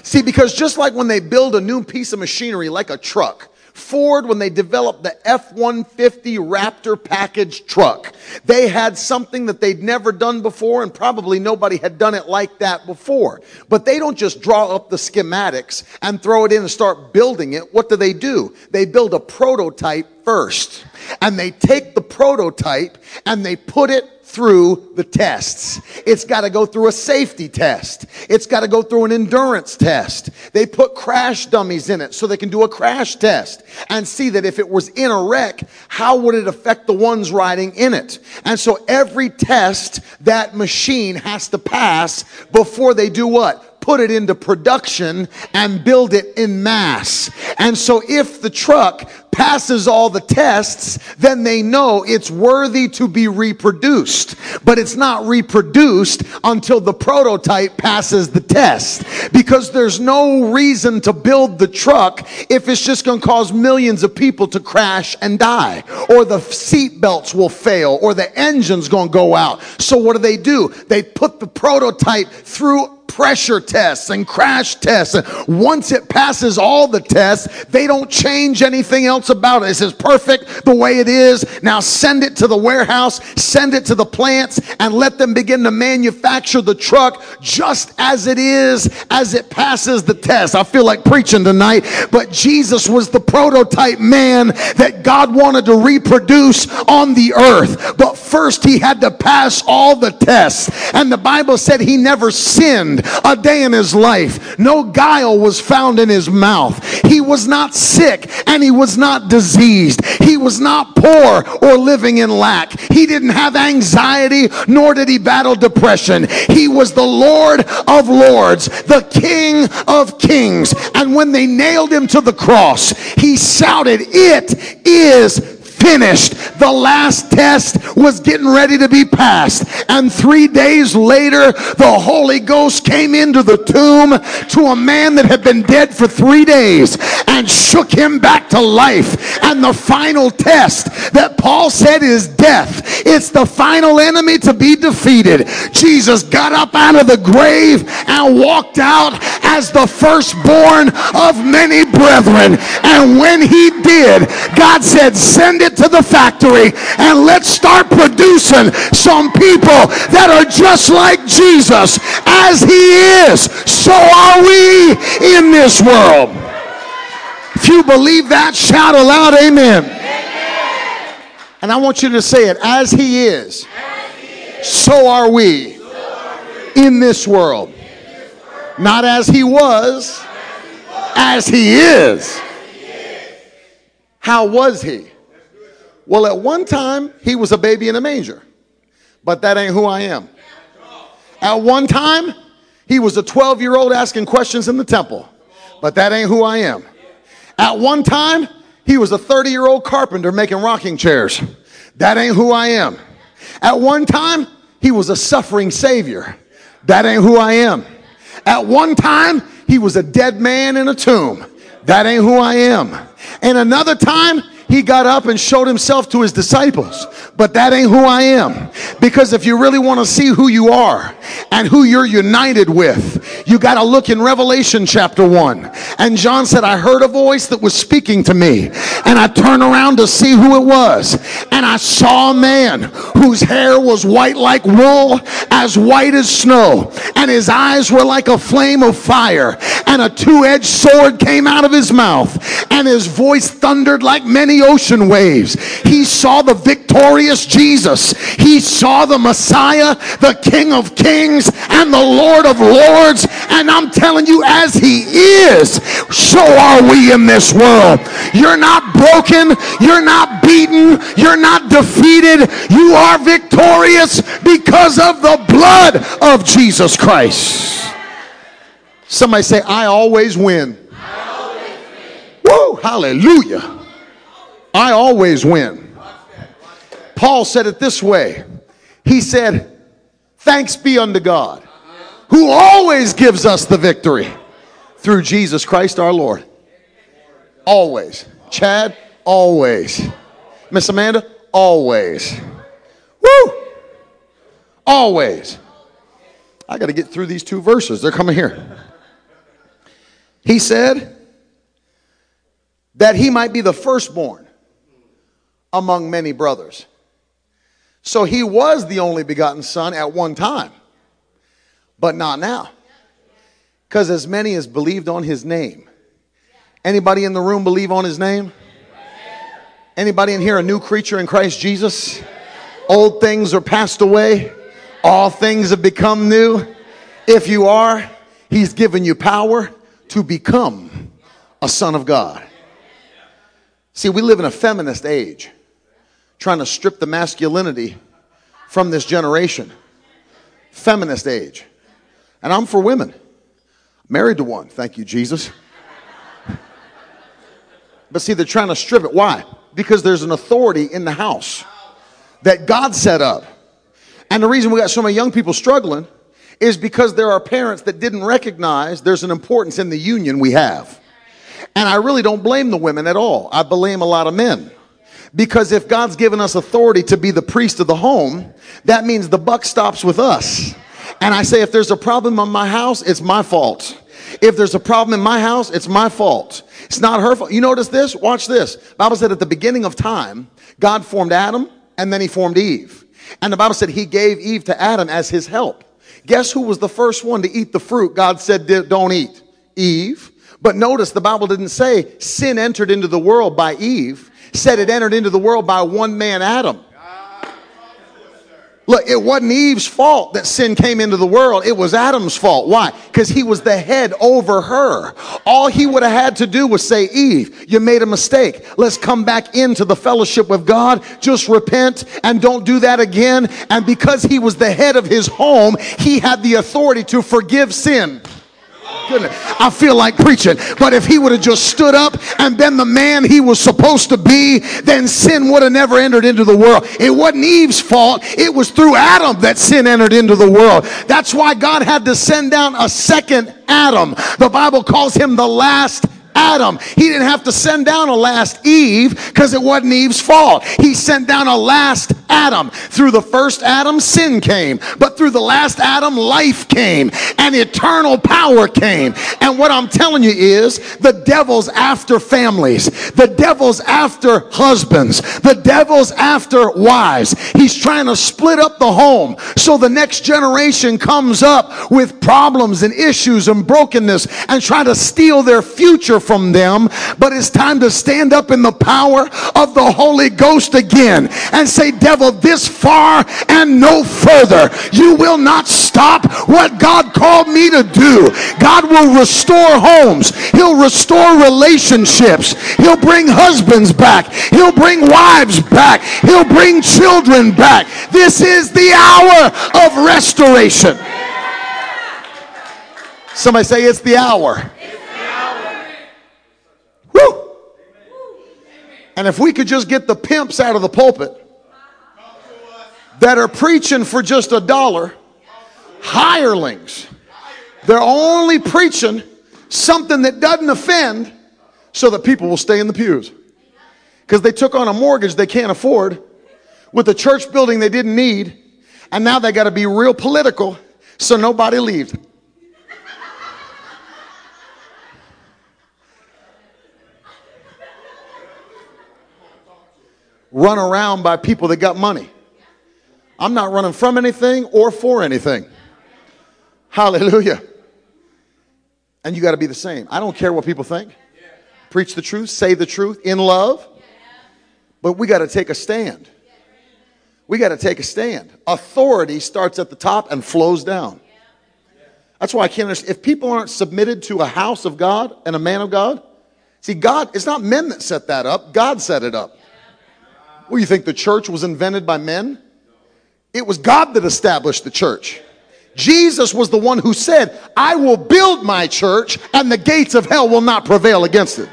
See, because just like when they build a new piece of machinery, like a truck, Ford, when they developed the F-150 Raptor package truck, they had something that they'd never done before and probably nobody had done it like that before. But they don't just draw up the schematics and throw it in and start building it. What do they do? They build a prototype first. And they take the prototype and they put it through the tests. It's got to go through a safety test. It's got to go through an endurance test. They put crash dummies in it so they can do a crash test and see that if it was in a wreck, how would it affect the ones riding in it? And so every test that machine has to pass before they do what? Put it into production and build it in mass. And so if the truck passes all the tests, then they know it's worthy to be reproduced. But it's not reproduced until the prototype passes the test. Because there's no reason to build the truck if it's just going to cause millions of people to crash and die. Or the seat belts will fail, or the engine's going to go out. So what do they do? They put the prototype through pressure tests and crash tests. Once it passes all the tests, they don't change anything else about it. It says perfect the way it is. Now send it to the warehouse, send it to the plants, and let them begin to manufacture the truck just as it is as it passes the test. I feel like preaching tonight, but Jesus was the prototype man that God wanted to reproduce on the earth. But first he had to pass all the tests. And the Bible said he never sinned a day in his life. No guile was found in his mouth. He was not sick and he was not diseased. He was not poor or living in lack. He didn't have anxiety nor did he battle depression. He was the Lord of lords, the King of kings. And when they nailed him to the cross, he shouted, It is finished. The last test was getting ready to be passed. And three days later, the Holy Ghost came into the tomb to a man that had been dead for three days and shook him back to life. And the final test that Paul said is death. It's the final enemy to be defeated. Jesus got up out of the grave and walked out as the firstborn of many brethren. And when he did, God said, Send it to the factory and let's start producing some people that are just like Jesus. As he is, so are we in this world. If you believe that, shout aloud, amen. amen. And I want you to say it as he is, as he is so, are we, so are we in this world. In this world. Not as he was, as he is. How was he? Well, at one time, he was a baby in a manger, but that ain't who I am. At one time, he was a 12 year old asking questions in the temple, but that ain't who I am. At one time, he was a 30 year old carpenter making rocking chairs. That ain't who I am. At one time, he was a suffering savior. That ain't who I am. At one time, he was a dead man in a tomb. That ain't who I am. And another time, he got up and showed himself to his disciples. But that ain't who I am. Because if you really want to see who you are and who you're united with, you got to look in Revelation chapter 1. And John said, I heard a voice that was speaking to me. And I turned around to see who it was. And I saw a man whose hair was white like wool, as white as snow. And his eyes were like a flame of fire. And a two edged sword came out of his mouth. And his voice thundered like many ocean waves. He saw the victorious Jesus. He saw the Messiah, the King of Kings and the Lord of Lords. And I'm telling you, as He is, so are we in this world. You're not broken. You're not beaten. You're not defeated. You are victorious because of the blood of Jesus Christ. Somebody say, I always win. I always win. Woo, hallelujah. I always win. Paul said it this way He said, Thanks be unto God, who always gives us the victory through Jesus Christ our Lord. Always. Chad, always. Miss Amanda, always. Woo! Always. I got to get through these two verses. They're coming here. He said, that he might be the firstborn among many brothers. So he was the only begotten son at one time, but not now. Because as many as believed on his name. Anybody in the room believe on his name? Anybody in here a new creature in Christ Jesus? Old things are passed away. All things have become new. If you are, he's given you power to become a son of God. See, we live in a feminist age, trying to strip the masculinity from this generation. Feminist age. And I'm for women. Married to one. Thank you, Jesus. But see, they're trying to strip it. Why? Because there's an authority in the house that God set up. And the reason we got so many young people struggling is because there are parents that didn't recognize there's an importance in the union we have. And I really don't blame the women at all. I blame a lot of men. Because if God's given us authority to be the priest of the home, that means the buck stops with us. And I say, if there's a problem in my house, it's my fault. If there's a problem in my house, it's my fault. It's not her fault. You notice this? Watch this. Bible said at the beginning of time, God formed Adam and then he formed Eve. And the Bible said he gave Eve to Adam as his help. Guess who was the first one to eat the fruit God said don't eat? Eve. But notice the Bible didn't say sin entered into the world by Eve, said it entered into the world by one man, Adam. Look, it wasn't Eve's fault that sin came into the world. It was Adam's fault. Why? Because he was the head over her. All he would have had to do was say, Eve, you made a mistake. Let's come back into the fellowship with God. Just repent and don't do that again. And because he was the head of his home, he had the authority to forgive sin goodness. I feel like preaching. But if he would have just stood up and been the man he was supposed to be, then sin would have never entered into the world. It wasn't Eve's fault. It was through Adam that sin entered into the world. That's why God had to send down a second Adam. The Bible calls him the last Adam. He didn't have to send down a last Eve because it wasn't Eve's fault. He sent down a last Adam. Through the first Adam, sin came. But through the last Adam, life came and eternal power came. And what I'm telling you is the devil's after families. The devil's after husbands. The devil's after wives. He's trying to split up the home so the next generation comes up with problems and issues and brokenness and try to steal their future from them, but it's time to stand up in the power of the Holy Ghost again and say, Devil, this far and no further. You will not stop what God called me to do. God will restore homes, He'll restore relationships, He'll bring husbands back, He'll bring wives back, He'll bring children back. This is the hour of restoration. Somebody say it's the hour. And if we could just get the pimps out of the pulpit that are preaching for just a dollar, hirelings, they're only preaching something that doesn't offend so that people will stay in the pews. Because they took on a mortgage they can't afford with a church building they didn't need, and now they got to be real political so nobody leaves. Run around by people that got money. I'm not running from anything or for anything. Hallelujah. And you got to be the same. I don't care what people think. Preach the truth, say the truth in love. But we got to take a stand. We got to take a stand. Authority starts at the top and flows down. That's why I can't understand. If people aren't submitted to a house of God and a man of God, see, God, it's not men that set that up, God set it up. Well, you think the church was invented by men? It was God that established the church. Jesus was the one who said, I will build my church and the gates of hell will not prevail against it.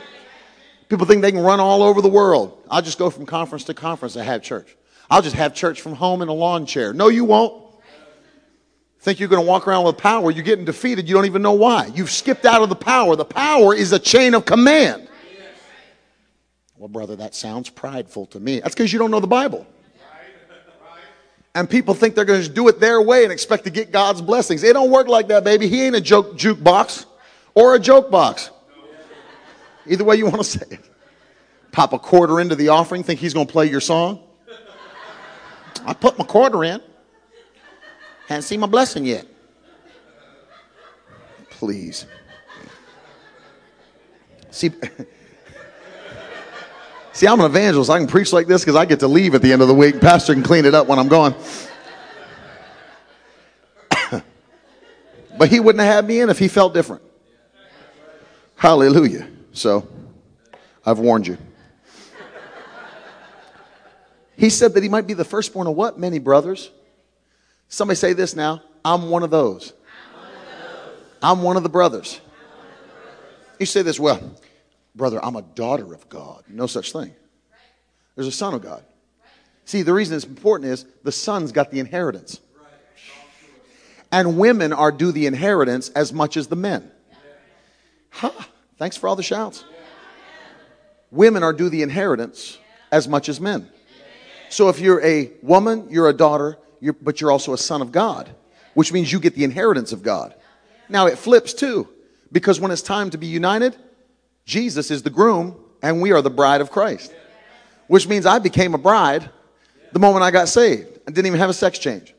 People think they can run all over the world. I'll just go from conference to conference and have church. I'll just have church from home in a lawn chair. No, you won't. Think you're going to walk around with power. You're getting defeated. You don't even know why. You've skipped out of the power. The power is a chain of command. Well, brother, that sounds prideful to me. That's because you don't know the Bible. And people think they're going to do it their way and expect to get God's blessings. It don't work like that, baby. He ain't a joke jukebox or a joke box. Either way you want to say it. Pop a quarter into the offering, think he's going to play your song? I put my quarter in. Hadn't seen my blessing yet. Please. See, see, I'm an evangelist. I can preach like this because I get to leave at the end of the week. Pastor can clean it up when I'm gone. but he wouldn't have had me in if he felt different. Hallelujah. So, I've warned you. He said that he might be the firstborn of what? Many brothers. Somebody say this now. I'm one of those. I'm one of the brothers. You say this, well, brother, I'm a daughter of God. No such thing. There's a son of God. See, the reason it's important is the son's got the inheritance. And women are due the inheritance as much as the men. Huh. Thanks for all the shouts. Women are due the inheritance as much as men. So if you're a woman, you're a daughter, you're, but you're also a son of God, which means you get the inheritance of God. Now it flips too, because when it's time to be united, Jesus is the groom and we are the bride of Christ, which means I became a bride the moment I got saved. I didn't even have a sex change.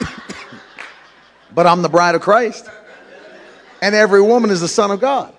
but I'm the bride of Christ. And every woman is the son of God.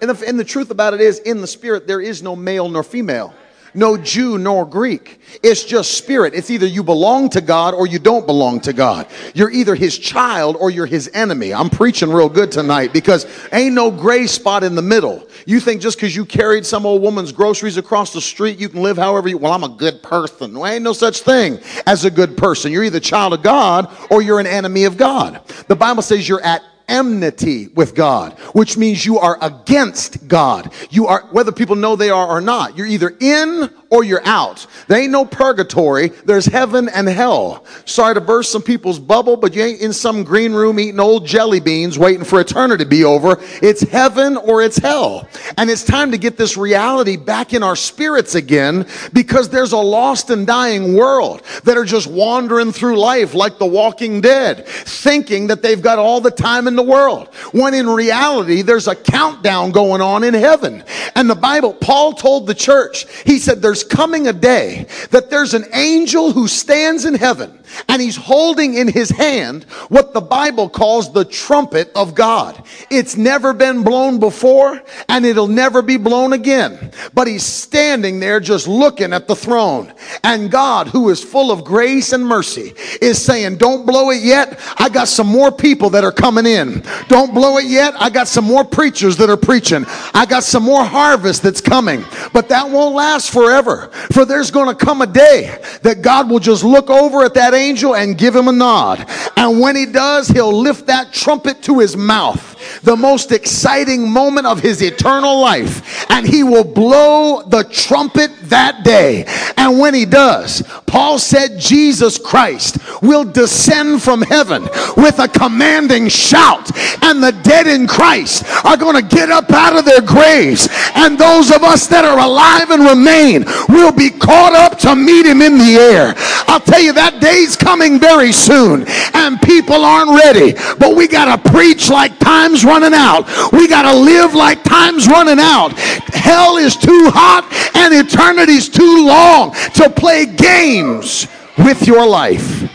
And the, and the truth about it is, in the spirit, there is no male nor female no Jew nor Greek. It's just spirit. It's either you belong to God or you don't belong to God. You're either his child or you're his enemy. I'm preaching real good tonight because ain't no gray spot in the middle. You think just because you carried some old woman's groceries across the street, you can live however you, well, I'm a good person. Well, ain't no such thing as a good person. You're either child of God or you're an enemy of God. The Bible says you're at enmity with God, which means you are against God. You are, whether people know they are or not, you're either in or you're out. There ain't no purgatory. There's heaven and hell. Sorry to burst some people's bubble, but you ain't in some green room eating old jelly beans waiting for eternity to be over. It's heaven or it's hell. And it's time to get this reality back in our spirits again because there's a lost and dying world that are just wandering through life like the walking dead, thinking that they've got all the time in the world. When in reality, there's a countdown going on in heaven. And the Bible, Paul told the church, he said, there's coming a day that there's an angel who stands in heaven and he's holding in his hand what the Bible calls the trumpet of God. It's never been blown before and it'll never be blown again. But he's standing there just looking at the throne. And God, who is full of grace and mercy, is saying, Don't blow it yet. I got some more people that are coming in. Don't blow it yet. I got some more preachers that are preaching. I got some more harvest that's coming. But that won't last forever. For there's going to come a day that God will just look over at that angel and give him a nod. And when he does, he'll lift that trumpet to his mouth. The most exciting moment of his eternal life. And he will blow the trumpet that day. And when he does, Paul said Jesus Christ will descend from heaven with a commanding shout. And the dead in Christ are going to get up out of their graves. And those of us that are alive and remain will be caught up to meet him in the air. I'll tell you that day's coming very soon. And people aren't ready. But we got to preach like time's running out. We got to live like time's running out. Hell is too hot and eternity's too long to play games with your life.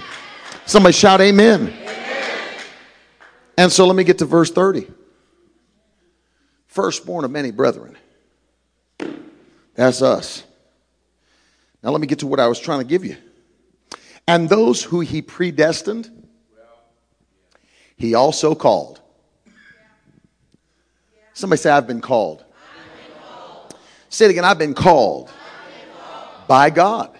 Somebody shout amen. amen. And so let me get to verse 30. Firstborn of many brethren. That's us. Now let me get to what I was trying to give you. And those who he predestined, he also called. Somebody say, I've been called. Say it again, I've been called. By, God. by God.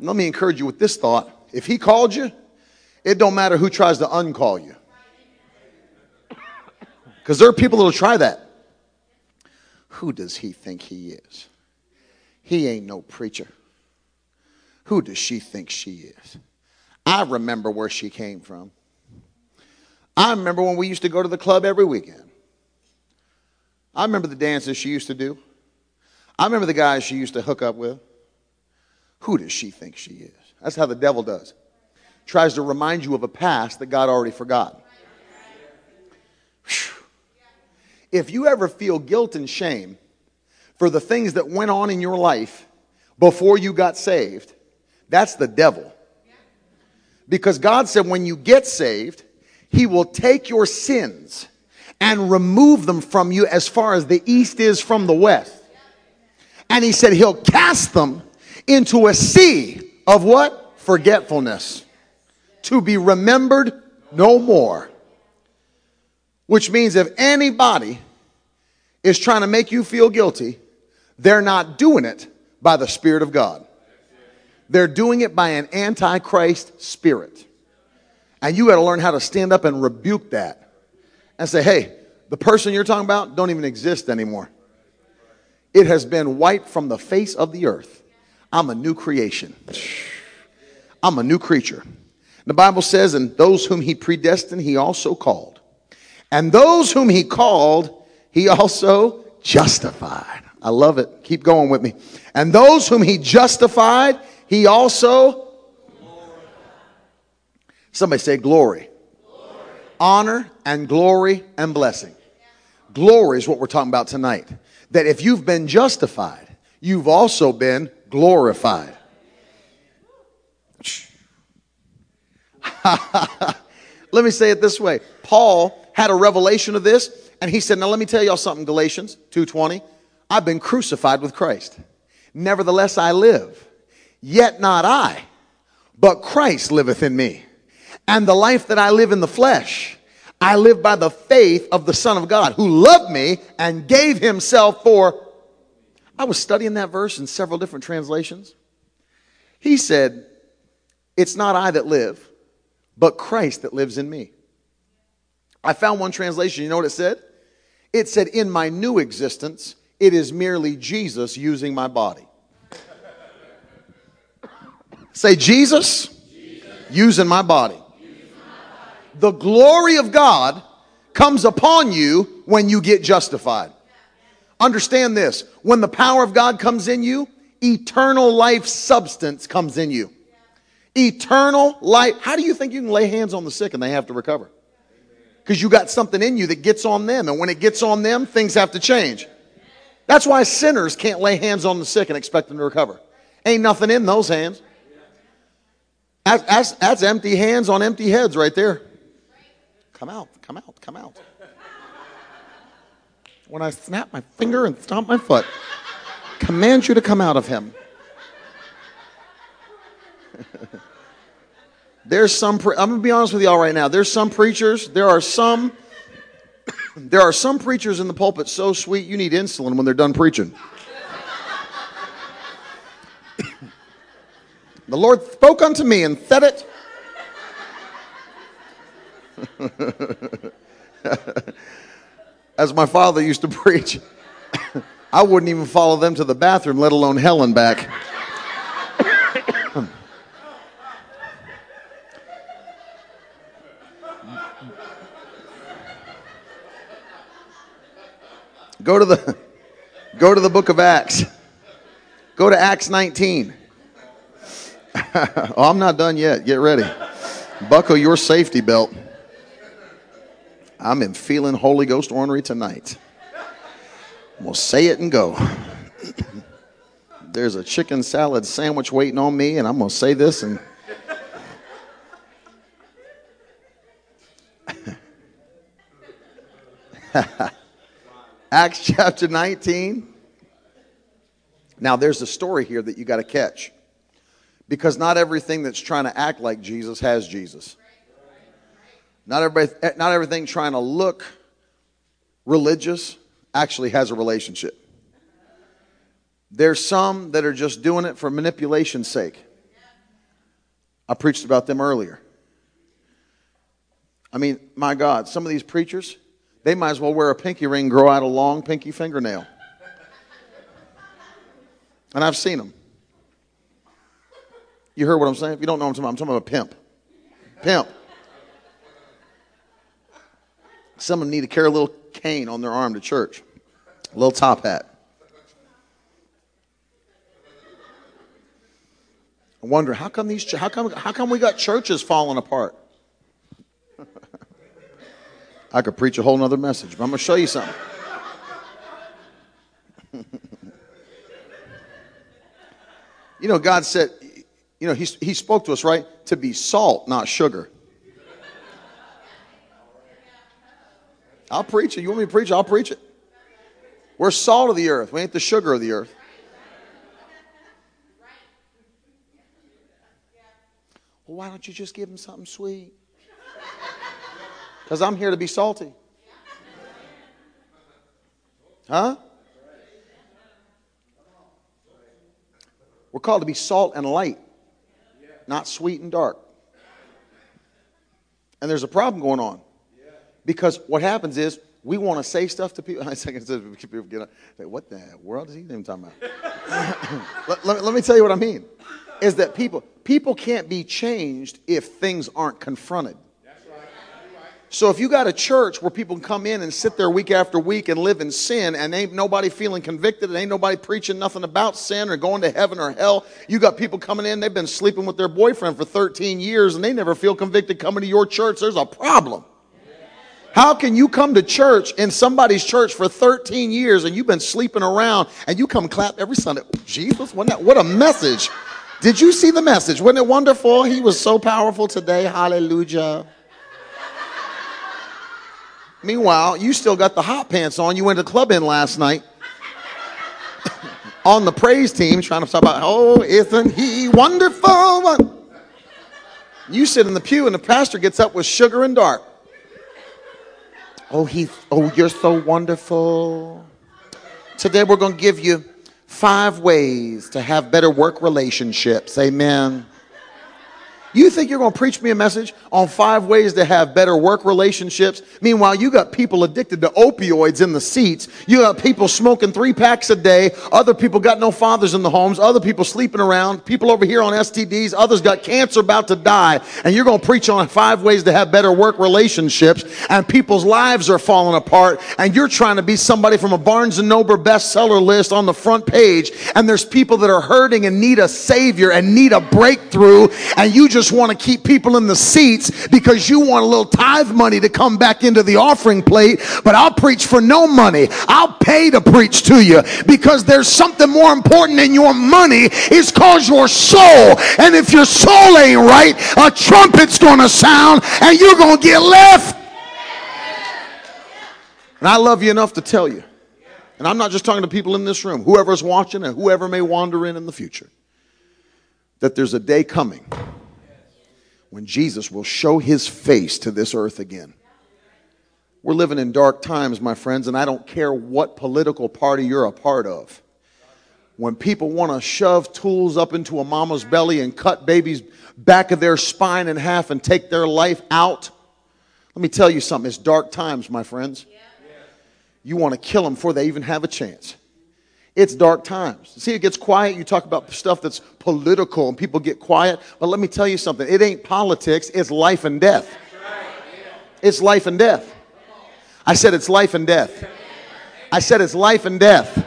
Let me encourage you with this thought. If he called you, it don't matter who tries to uncall you. Because there are people that will try that. Who does he think he is? He ain't no preacher. Who does she think she is? I remember where she came from. I remember when we used to go to the club every weekend. I remember the dances she used to do. I remember the guys she used to hook up with. Who does she think she is? That's how the devil does. Tries to remind you of a past that God already forgot. If you ever feel guilt and shame for the things that went on in your life before you got saved, that's the devil. Because God said when you get saved, He will take your sins and remove them from you as far as the east is from the west. And He said He'll cast them into a sea of what? Forgetfulness. To be remembered no more. Which means if anybody is trying to make you feel guilty, they're not doing it by the Spirit of God. They're doing it by an antichrist spirit. And you got to learn how to stand up and rebuke that and say, hey, the person you're talking about don't even exist anymore. It has been wiped from the face of the earth. I'm a new creation. I'm a new creature. The Bible says, and those whom he predestined, he also called. And those whom he called, he also justified. I love it. Keep going with me. And those whom he justified, he also. Somebody say glory. glory. Honor and glory and blessing. Glory is what we're talking about tonight. That if you've been justified, you've also been glorified. let me say it this way. Paul had a revelation of this, and he said, Now let me tell y'all something, Galatians 2:20. I've been crucified with Christ. Nevertheless, I live. Yet not I, but Christ liveth in me. And the life that I live in the flesh, I live by the faith of the Son of God who loved me and gave himself for. I was studying that verse in several different translations. He said, It's not I that live, but Christ that lives in me. I found one translation. You know what it said? It said, In my new existence, it is merely Jesus using my body. Say, Jesus, Jesus. Using, my using my body. The glory of God comes upon you when you get justified. Understand this when the power of God comes in you, eternal life substance comes in you. Eternal life. How do you think you can lay hands on the sick and they have to recover? Because you got something in you that gets on them. And when it gets on them, things have to change. That's why sinners can't lay hands on the sick and expect them to recover. Ain't nothing in those hands. That's, that's, that's empty hands on empty heads right there. Come out, come out, come out. When I snap my finger and stomp my foot, command you to come out of him. There's some, pre- I'm going to be honest with y'all right now. There's some preachers, there are some, there are some preachers in the pulpit so sweet you need insulin when they're done preaching. the Lord spoke unto me and said it. As my father used to preach, I wouldn't even follow them to the bathroom, let alone hell and back. Go to the go to the book of Acts. Go to Acts 19. oh, I'm not done yet. Get ready. Buckle your safety belt. I'm in feeling Holy Ghost ornery tonight. We'll say it and go. There's a chicken salad sandwich waiting on me, and I'm going to say this and. Acts chapter 19. Now, there's a story here that you got to catch. Because not everything that's trying to act like Jesus has Jesus. Not, everybody, eh, not everything trying to look religious actually has a relationship. There's some that are just doing it for manipulation's sake. I preached about them earlier. I mean, my God, some of these preachers, they might as well wear a pinky ring, grow out a long pinky fingernail. And I've seen them. You heard what I'm saying? If you don't know what I'm talking about, I'm talking about a pimp. Pimp. Some of them need to carry a little cane on their arm to church, a little top hat. I wonder how come these how come how come we got churches falling apart? I could preach a whole nother message, but I'm going to show you something. You know, God said, you know, he, he spoke to us, right? To be salt, not sugar. I'll preach it. You want me to preach? I'll preach it. We're salt of the earth. We ain't the sugar of the earth. Well, why don't you just give them something sweet? Because I'm here to be salty. Huh? We're called to be salt and light, not sweet and dark. And there's a problem going on. Because what happens is we want to say stuff to people. I second people get up, what the world is he even talking about? let, let, let me tell you what I mean. Is that people people can't be changed if things aren't confronted. So if you got a church where people can come in and sit there week after week and live in sin and ain't nobody feeling convicted and ain't nobody preaching nothing about sin or going to heaven or hell, you got people coming in, they've been sleeping with their boyfriend for 13 years and they never feel convicted coming to your church, there's a problem. How can you come to church in somebody's church for 13 years and you've been sleeping around and you come clap every Sunday? Oh, Jesus, what a message. Did you see the message? Wasn't it wonderful? He was so powerful today. Hallelujah. Meanwhile, you still got the hot pants on. You went to the club in last night on the praise team trying to talk about, oh, isn't he wonderful? You sit in the pew and the pastor gets up with sugar and dark. Oh, he, oh, you're so wonderful. Today we're going to give you five ways to have better work relationships. Amen. You think you're going to preach me a message on five ways to have better work relationships? Meanwhile, you got people addicted to opioids in the seats. You got people smoking three packs a day. Other people got no fathers in the homes. Other people sleeping around. People over here on STDs. Others got cancer about to die. And you're going to preach on five ways to have better work relationships. And people's lives are falling apart. And you're trying to be somebody from a Barnes and Noble bestseller list on the front page. And there's people that are hurting and need a savior and need a breakthrough. And you just just want to keep people in the seats because you want a little tithe money to come back into the offering plate, but I'll preach for no money. I'll pay to preach to you because there's something more important than your money It's cause your soul. And if your soul ain't right, a trumpet's going to sound and you're going to get left. And I love you enough to tell you. And I'm not just talking to people in this room, whoever's watching and whoever may wander in in the future, that there's a day coming when Jesus will show his face to this earth again. We're living in dark times, my friends, and I don't care what political party you're a part of. When people want to shove tools up into a mama's belly and cut babies' back of their spine in half and take their life out, let me tell you something. It's dark times, my friends. You want to kill them before they even have a chance. It's dark times. See, it gets quiet. You talk about stuff that's political and people get quiet. But let me tell you something it ain't politics, it's life and death. It's life and death. I said it's life and death. I said it's life and death.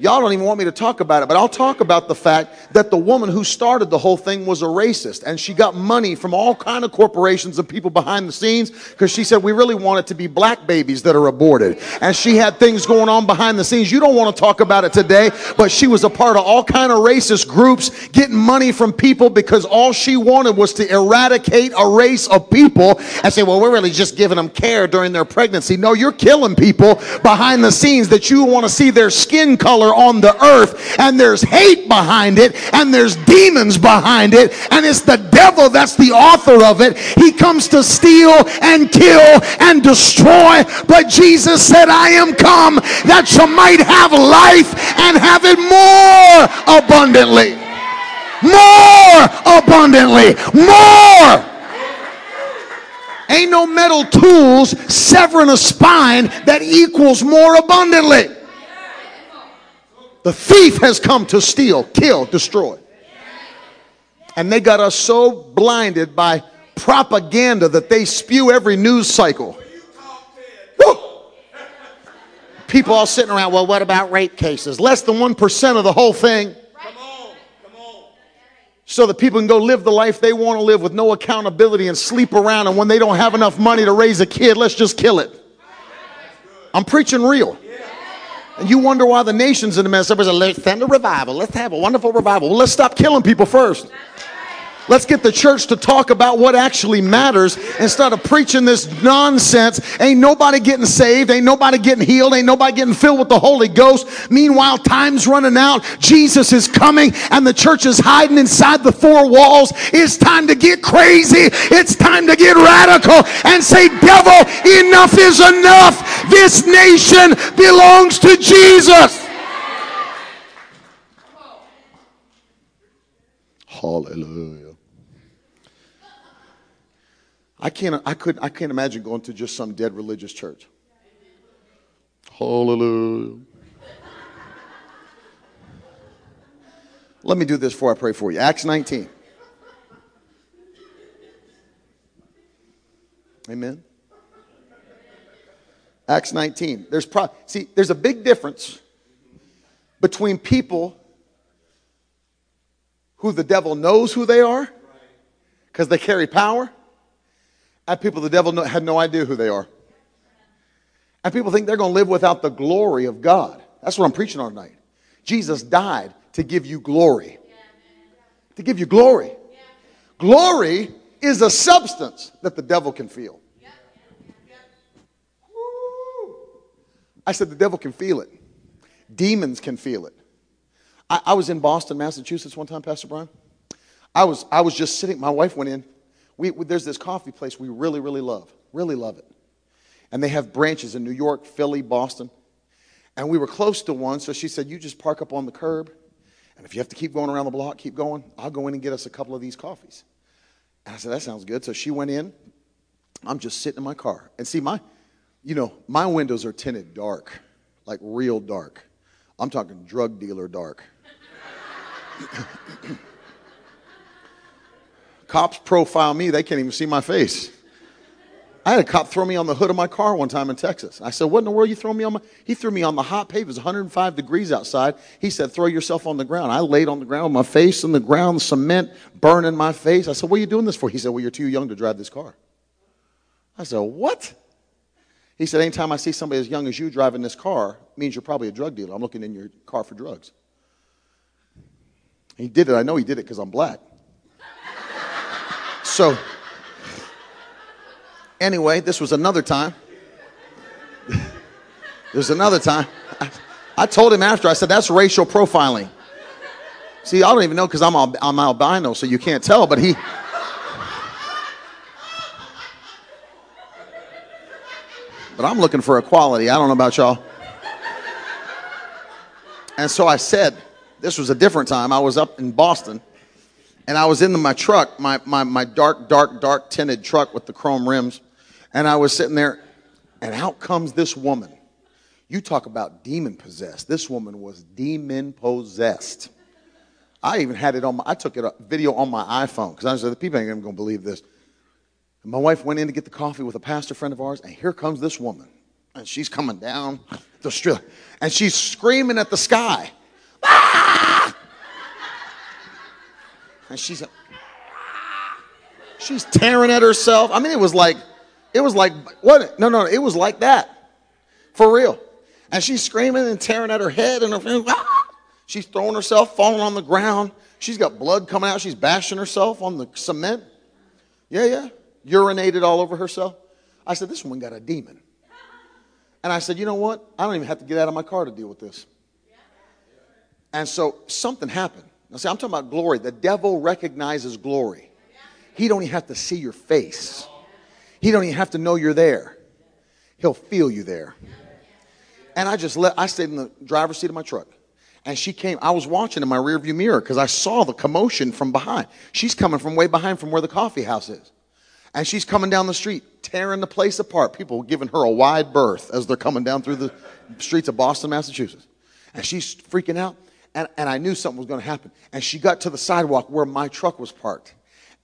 Y'all don't even want me to talk about it, but I'll talk about the fact that the woman who started the whole thing was a racist and she got money from all kind of corporations and people behind the scenes because she said we really want it to be black babies that are aborted. And she had things going on behind the scenes. You don't want to talk about it today, but she was a part of all kind of racist groups getting money from people because all she wanted was to eradicate a race of people and say, well, we're really just giving them care during their pregnancy. No, you're killing people behind the scenes that you want to see their skin color on the earth, and there's hate behind it, and there's demons behind it, and it's the devil that's the author of it. He comes to steal and kill and destroy, but Jesus said, I am come that you might have life and have it more abundantly. More abundantly. More. Ain't no metal tools severing a spine that equals more abundantly. The thief has come to steal, kill, destroy. And they got us so blinded by propaganda that they spew every news cycle. People all sitting around, well, what about rape cases? Less than 1% of the whole thing. So that people can go live the life they want to live with no accountability and sleep around. And when they don't have enough money to raise a kid, let's just kill it. I'm preaching real. And you wonder why the nation's in a mess. Everybody's like, let's send a revival. Let's have a wonderful revival. Well, let's stop killing people first. Let's get the church to talk about what actually matters instead of preaching this nonsense. Ain't nobody getting saved. Ain't nobody getting healed. Ain't nobody getting filled with the Holy Ghost. Meanwhile, time's running out. Jesus is coming and the church is hiding inside the four walls. It's time to get crazy. It's time to get radical and say, devil, enough is enough. This nation belongs to Jesus. Hallelujah. I can't, I, couldn't, I can't imagine going to just some dead religious church. Hallelujah. Let me do this before I pray for you. Acts 19. Amen. Acts 19. There's pro- see, there's a big difference between people who the devil knows who they are because they carry power and people the devil had no idea who they are. And people think they're going to live without the glory of God. That's what I'm preaching on tonight. Jesus died to give you glory. To give you glory. Glory is a substance that the devil can feel. I said the devil can feel it. Demons can feel it. I, I was in Boston, Massachusetts one time, Pastor Brian. I was, I was just sitting, my wife went in we, there's this coffee place we really, really love, really love it. And they have branches in New York, Philly, Boston. And we were close to one, so she said, You just park up on the curb. And if you have to keep going around the block, keep going. I'll go in and get us a couple of these coffees. And I said, That sounds good. So she went in. I'm just sitting in my car. And see, my, you know, my windows are tinted dark, like real dark. I'm talking drug dealer dark. Cops profile me, they can't even see my face. I had a cop throw me on the hood of my car one time in Texas. I said, What in the world you throw me on my he threw me on the hot pavement. It was 105 degrees outside. He said, Throw yourself on the ground. I laid on the ground, my face in the ground, cement burning my face. I said, What are you doing this for? He said, Well, you're too young to drive this car. I said, What? He said, Anytime I see somebody as young as you driving this car, means you're probably a drug dealer. I'm looking in your car for drugs. He did it. I know he did it because I'm black. So, anyway, this was another time. There's another time. I, I, told him after, I said, that's racial profiling. See, I don't even know because I'm, I'm albino, so you can't tell, but he. But I'm looking for equality. I don't know about y'all. And so I said, this was a different time. I was up in Boston and I was in my truck, my, my, my dark, dark, dark tinted truck with the chrome rims, and I was sitting there, and out comes this woman. You talk about demon possessed. This woman was demon possessed. I even had it on my, I took it a video on my iPhone because I said, the people ain't even going to believe this. And my wife went in to get the coffee with a pastor friend of ours, and here comes this woman. And she's coming down the street, and she's screaming at the sky. Ah! And she's she's tearing at herself. I mean, it was like, it was like, what? No, no, it was like that. For real. And she's screaming and tearing at her head and her ah! she's throwing herself, falling on the ground. She's got blood coming out. She's bashing herself on the cement. Yeah, yeah. Urinated all over herself. I said, This woman got a demon. And I said, You know what? I don't even have to get out of my car to deal with this. And so something happened. Now, see, I'm talking about glory. The devil recognizes glory. He don't even have to see your face. He don't even have to know you're there. He'll feel you there. And I just let I stayed in the driver's seat of my truck. And she came, I was watching in my rearview mirror because I saw the commotion from behind. She's coming from way behind from where the coffee house is. And she's coming down the street, tearing the place apart. People giving her a wide berth as they're coming down through the streets of Boston, Massachusetts. And she's freaking out and, and I knew something was going to happen. And she got to the sidewalk where my truck was parked.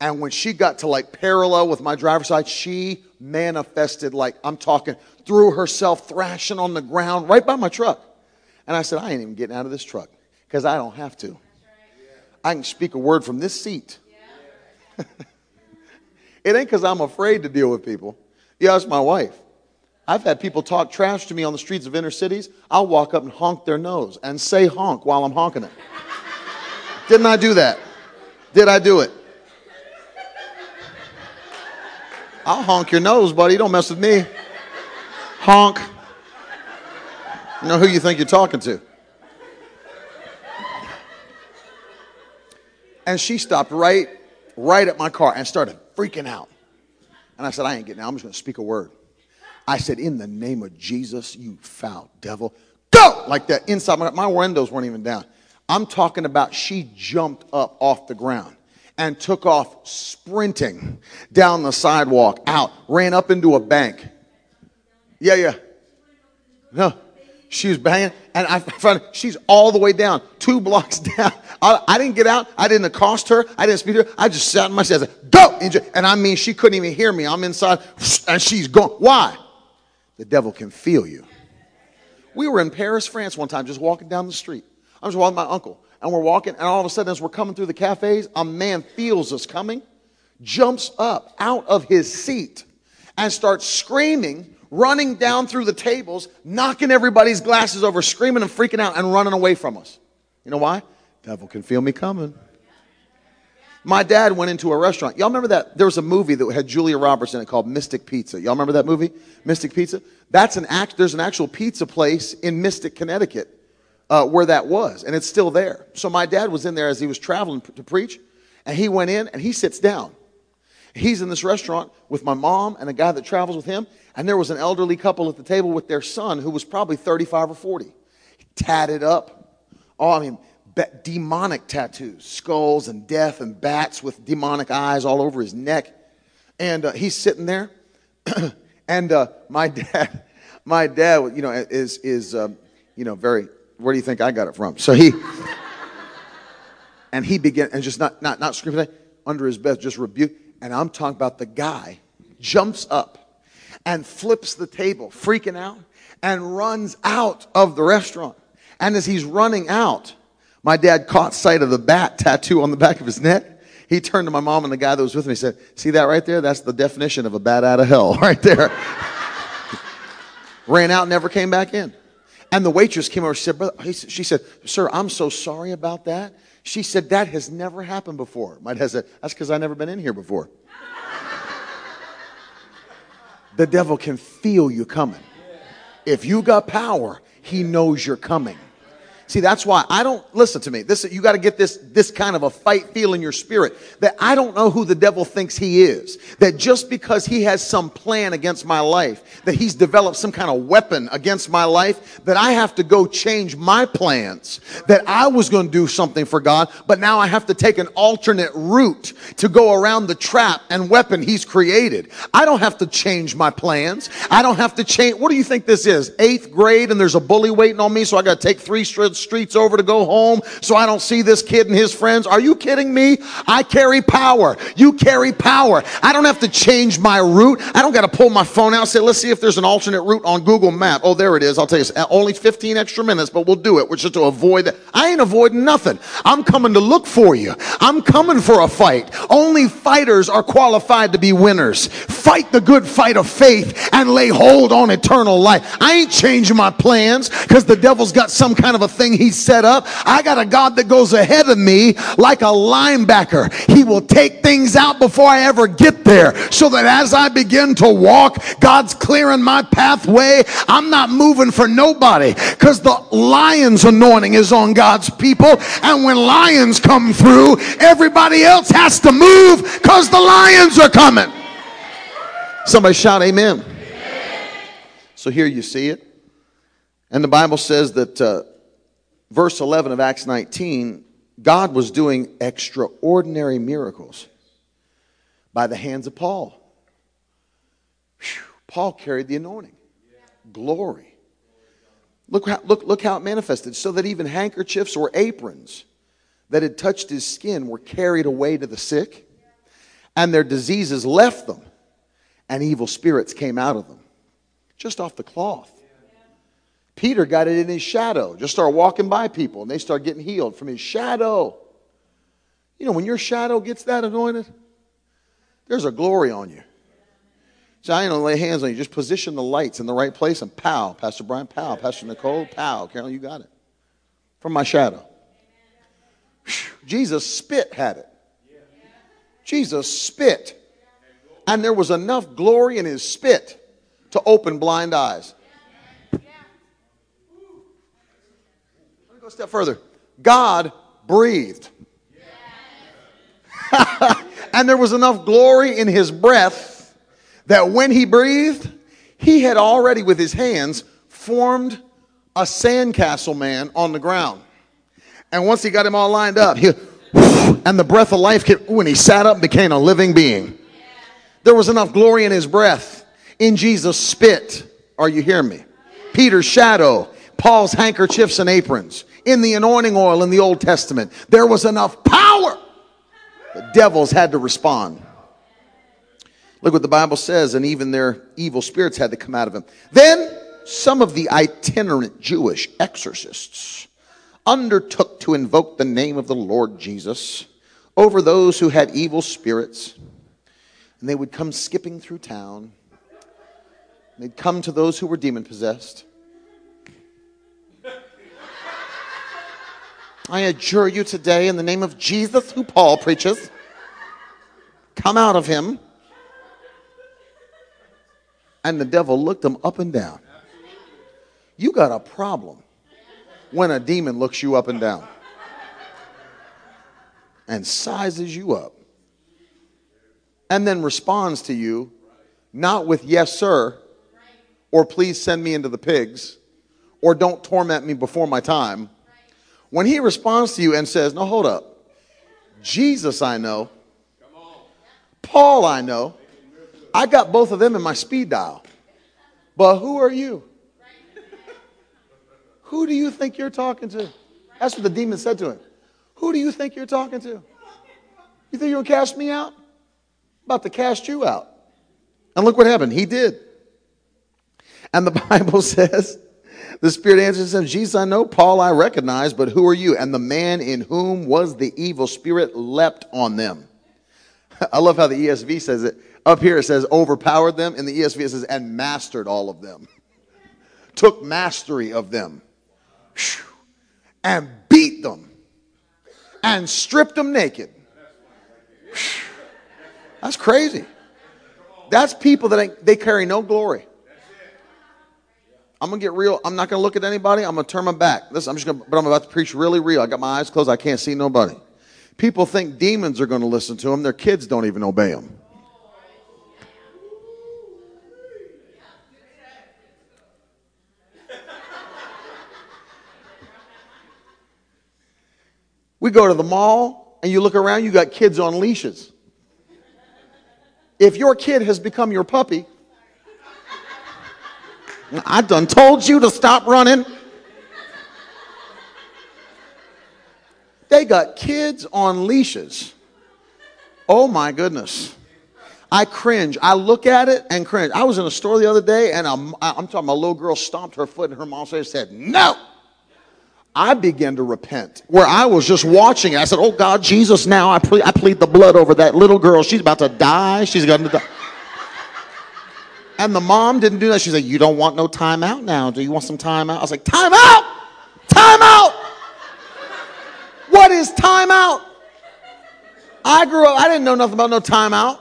And when she got to like parallel with my driver's side, she manifested like I'm talking, threw herself thrashing on the ground right by my truck. And I said, I ain't even getting out of this truck because I don't have to. I can speak a word from this seat. it ain't because I'm afraid to deal with people. Yeah, it's my wife. I've had people talk trash to me on the streets of inner cities. I'll walk up and honk their nose and say honk while I'm honking it. Didn't I do that? Did I do it? I'll honk your nose, buddy. Don't mess with me. Honk. You know who you think you're talking to. And she stopped right, right at my car and started freaking out. And I said, I ain't getting out. I'm just going to speak a word. I said, in the name of Jesus, you foul devil, go! Like that inside my, my windows weren't even down. I'm talking about she jumped up off the ground and took off sprinting down the sidewalk, out, ran up into a bank. Yeah, yeah. No, she was banging, and I found she's all the way down, two blocks down. I, I, didn't get out. I didn't accost her. I didn't speak to her. I just sat in my seat. I said, "Go!" And I mean, she couldn't even hear me. I'm inside, and she's going. Why? The devil can feel you. We were in Paris, France, one time, just walking down the street. I was walking with my uncle, and we're walking, and all of a sudden, as we're coming through the cafes, a man feels us coming, jumps up out of his seat, and starts screaming running down through the tables, knocking everybody's glasses over, screaming and freaking out, and running away from us. You know why? Devil can feel me coming. My dad went into a restaurant. Y'all remember that? There was a movie that had Julia Roberts in it called Mystic Pizza. Y'all remember that movie? Mystic Pizza? That's an act, there's an actual pizza place in Mystic, Connecticut, uh, where that was, and it's still there. So my dad was in there as he was traveling to preach, and he went in and he sits down. He's in this restaurant with my mom and a guy that travels with him, and there was an elderly couple at the table with their son who was probably 35 or 40. Tatted up. Oh, I mean, demonic tattoos, skulls and death and bats with demonic eyes all over his neck. And uh, he's sitting there. and uh, my dad, my dad, you know, is, is um, you know, very, where do you think I got it from? So he, and he began, and just not, not, not screaming under his bed, just rebuke. And I'm talking about the guy jumps up and flips the table, freaking out, and runs out of the restaurant. And as he's running out, my dad caught sight of the bat tattoo on the back of his neck. He turned to my mom and the guy that was with me and said, See that right there? That's the definition of a bat out of hell right there. Ran out, never came back in. And the waitress came over. She said, Brother, she said, Sir, I'm so sorry about that. She said, That has never happened before. My dad said, That's because I've never been in here before the devil can feel you coming. If you got power, he knows you're coming. See, that's why I don't listen to me. This you got to get this this kind of a fight feel in your spirit that I don't know who the devil thinks he is. That just because he has some plan against my life, that he's developed some kind of weapon against my life, that I have to go change my plans. That I was going to do something for God, but now I have to take an alternate route to go around the trap and weapon he's created. I don't have to change my plans. I don't have to change. What do you think this is? Eighth grade, and there's a bully waiting on me, so I got to take three strips streets over to go home so I don't see this kid and his friends. Are you kidding me? I carry power. You carry power. I don't have to change my route. I don't got to pull my phone out and say, let's see if there's an alternate route on Google Map. Oh, there it is. I'll tell you, only 15 extra minutes, but we'll do it. Which is to avoid that. I ain't avoiding nothing. I'm coming to look for you. I'm coming for a fight. Only fighters are qualified to be winners. Fight the good fight of faith and lay hold on eternal life. I ain't changing my plans because the devil's got some kind of a thing he set up. I got a God that goes ahead of me like a linebacker. He will take things out before I ever get there so that as I begin to walk, God's clearing my pathway. I'm not moving for nobody because the lion's anointing is on God's people. And when lions come through, everybody else has to move because the lions are coming. Somebody shout amen. amen. So here you see it. And the Bible says that uh, verse 11 of Acts 19, God was doing extraordinary miracles by the hands of Paul. Whew, Paul carried the anointing, glory. Look how, look, look how it manifested. So that even handkerchiefs or aprons that had touched his skin were carried away to the sick, and their diseases left them, and evil spirits came out of them. Just off the cloth. Peter got it in his shadow. Just start walking by people and they start getting healed from his shadow. You know, when your shadow gets that anointed, there's a glory on you. So I ain't gonna lay hands on you. Just position the lights in the right place and pow. Pastor Brian, pow. Pastor Nicole, pow. Carol, you got it. From my shadow. Jesus spit had it. Jesus spit. And there was enough glory in his spit to open blind eyes. Let me go a step further. God breathed. and there was enough glory in his breath that when he breathed, he had already, with his hands, formed a sandcastle man on the ground. And once he got him all lined up, he, and the breath of life, came, when he sat up, became a living being. There was enough glory in his breath, in Jesus' spit. Are you hearing me? Peter's shadow, Paul's handkerchiefs and aprons, in the anointing oil in the Old Testament. There was enough power. The devils had to respond. Look what the Bible says, and even their evil spirits had to come out of him. Then some of the itinerant Jewish exorcists undertook to invoke the name of the Lord Jesus over those who had evil spirits. And they would come skipping through town. They'd come to those who were demon possessed. I adjure you today in the name of Jesus, who Paul preaches, come out of him. And the devil looked him up and down. You got a problem when a demon looks you up and down and sizes you up and then responds to you not with yes, sir, or please send me into the pigs, or don't torment me before my time. When he responds to you and says, No, hold up. Jesus, I know. Paul, I know. I got both of them in my speed dial. But who are you? Who do you think you're talking to? That's what the demon said to him. Who do you think you're talking to? You think you're going to cast me out? I'm about to cast you out. And look what happened. He did. And the Bible says, the Spirit answers him, Jesus I know, Paul I recognize, but who are you? And the man in whom was the evil spirit leapt on them. I love how the ESV says it. Up here it says overpowered them. In the ESV it says and mastered all of them. Took mastery of them. And beat them. And stripped them naked. That's crazy. That's people that they carry no glory. I'm gonna get real. I'm not gonna look at anybody. I'm gonna turn my back. Listen, I'm just gonna, but I'm about to preach really real. I got my eyes closed. I can't see nobody. People think demons are gonna listen to them. Their kids don't even obey them. We go to the mall and you look around, you got kids on leashes. If your kid has become your puppy, I done told you to stop running. They got kids on leashes. Oh my goodness. I cringe. I look at it and cringe. I was in a store the other day and I'm, I'm talking, my little girl stomped her foot and her mom said, No. I began to repent. Where I was just watching. I said, Oh God, Jesus, now I, ple- I plead the blood over that little girl. She's about to die. She's going to die. And the mom didn't do that. She said, You don't want no time out now. Do you want some time out? I was like, Time out! Time out! What is time out? I grew up, I didn't know nothing about no time out.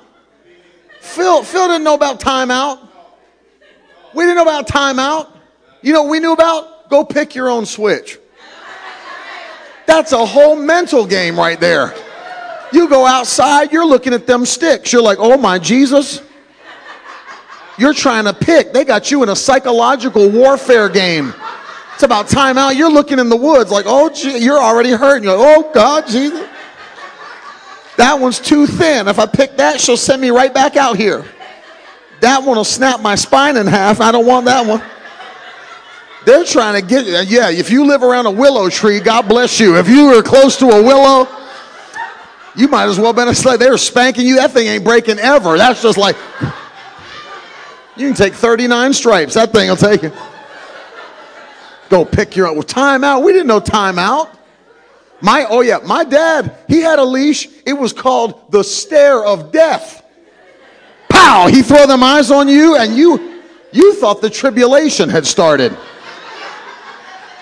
Phil, Phil didn't know about time out. We didn't know about time out. You know we knew about? Go pick your own switch. That's a whole mental game right there. You go outside, you're looking at them sticks. You're like, oh my Jesus. You're trying to pick. They got you in a psychological warfare game. It's about time out. You're looking in the woods like, oh, gee, you're already hurting. You're like, oh, God, Jesus. That one's too thin. If I pick that, she'll send me right back out here. That one will snap my spine in half. I don't want that one. They're trying to get you. Yeah, if you live around a willow tree, God bless you. If you are close to a willow, you might as well been a slave. They were spanking you. That thing ain't breaking ever. That's just like you can take 39 stripes. That thing will take it. Go pick your own. Well, time out. We didn't know time out. My oh yeah, my dad, he had a leash. It was called the stare of death. Pow! he throw them eyes on you, and you you thought the tribulation had started.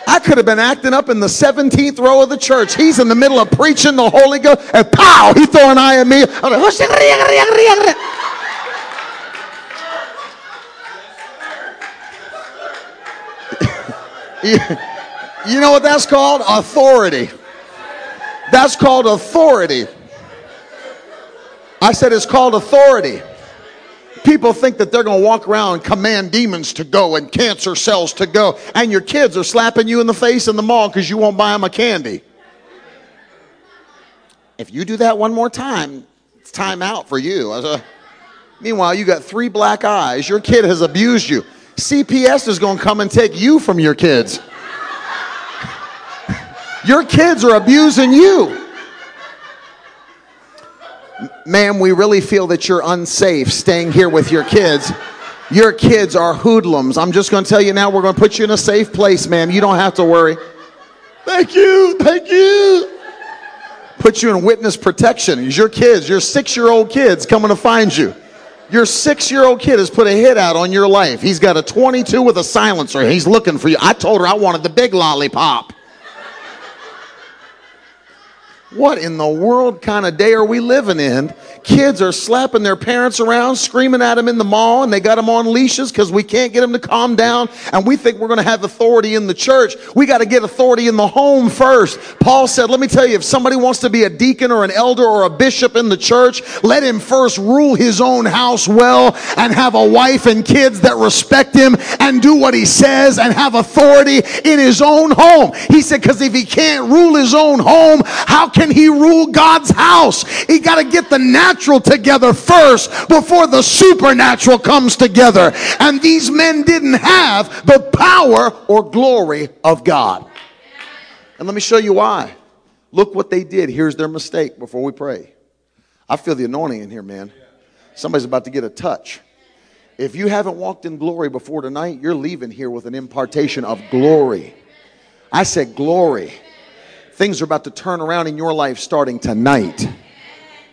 I could have been acting up in the 17th row of the church. He's in the middle of preaching the Holy Ghost, and pow, he throw an eye at me. I'm like, oh, you know what that's called? Authority. That's called authority. I said it's called authority. People think that they're going to walk around and command demons to go and cancer cells to go, and your kids are slapping you in the face in the mall because you won't buy them a candy. If you do that one more time, it's time out for you. Meanwhile, you got three black eyes. Your kid has abused you. CPS is going to come and take you from your kids. Your kids are abusing you. Ma'am, we really feel that you're unsafe staying here with your kids. Your kids are hoodlums. I'm just going to tell you now, we're going to put you in a safe place, ma'am. You don't have to worry. Thank you. Thank you. Put you in witness protection. It's your kids, your six year old kids coming to find you. Your six year old kid has put a hit out on your life. He's got a 22 with a silencer. He's looking for you. I told her I wanted the big lollipop. What in the world kind of day are we living in? Kids are slapping their parents around, screaming at them in the mall, and they got them on leashes because we can't get them to calm down. And we think we're going to have authority in the church. We got to get authority in the home first. Paul said, let me tell you, if somebody wants to be a deacon or an elder or a bishop in the church, let him first rule his own house well and have a wife and kids that respect him and do what he says and have authority in his own home. He said, because if he can't rule his own home, how can he rule God's house? He got to get the natural together first before the supernatural comes together. And these men didn't have the power or glory of God. And let me show you why. Look what they did. Here's their mistake before we pray. I feel the anointing in here, man. Somebody's about to get a touch. If you haven't walked in glory before tonight, you're leaving here with an impartation of glory. I said glory. Things are about to turn around in your life starting tonight.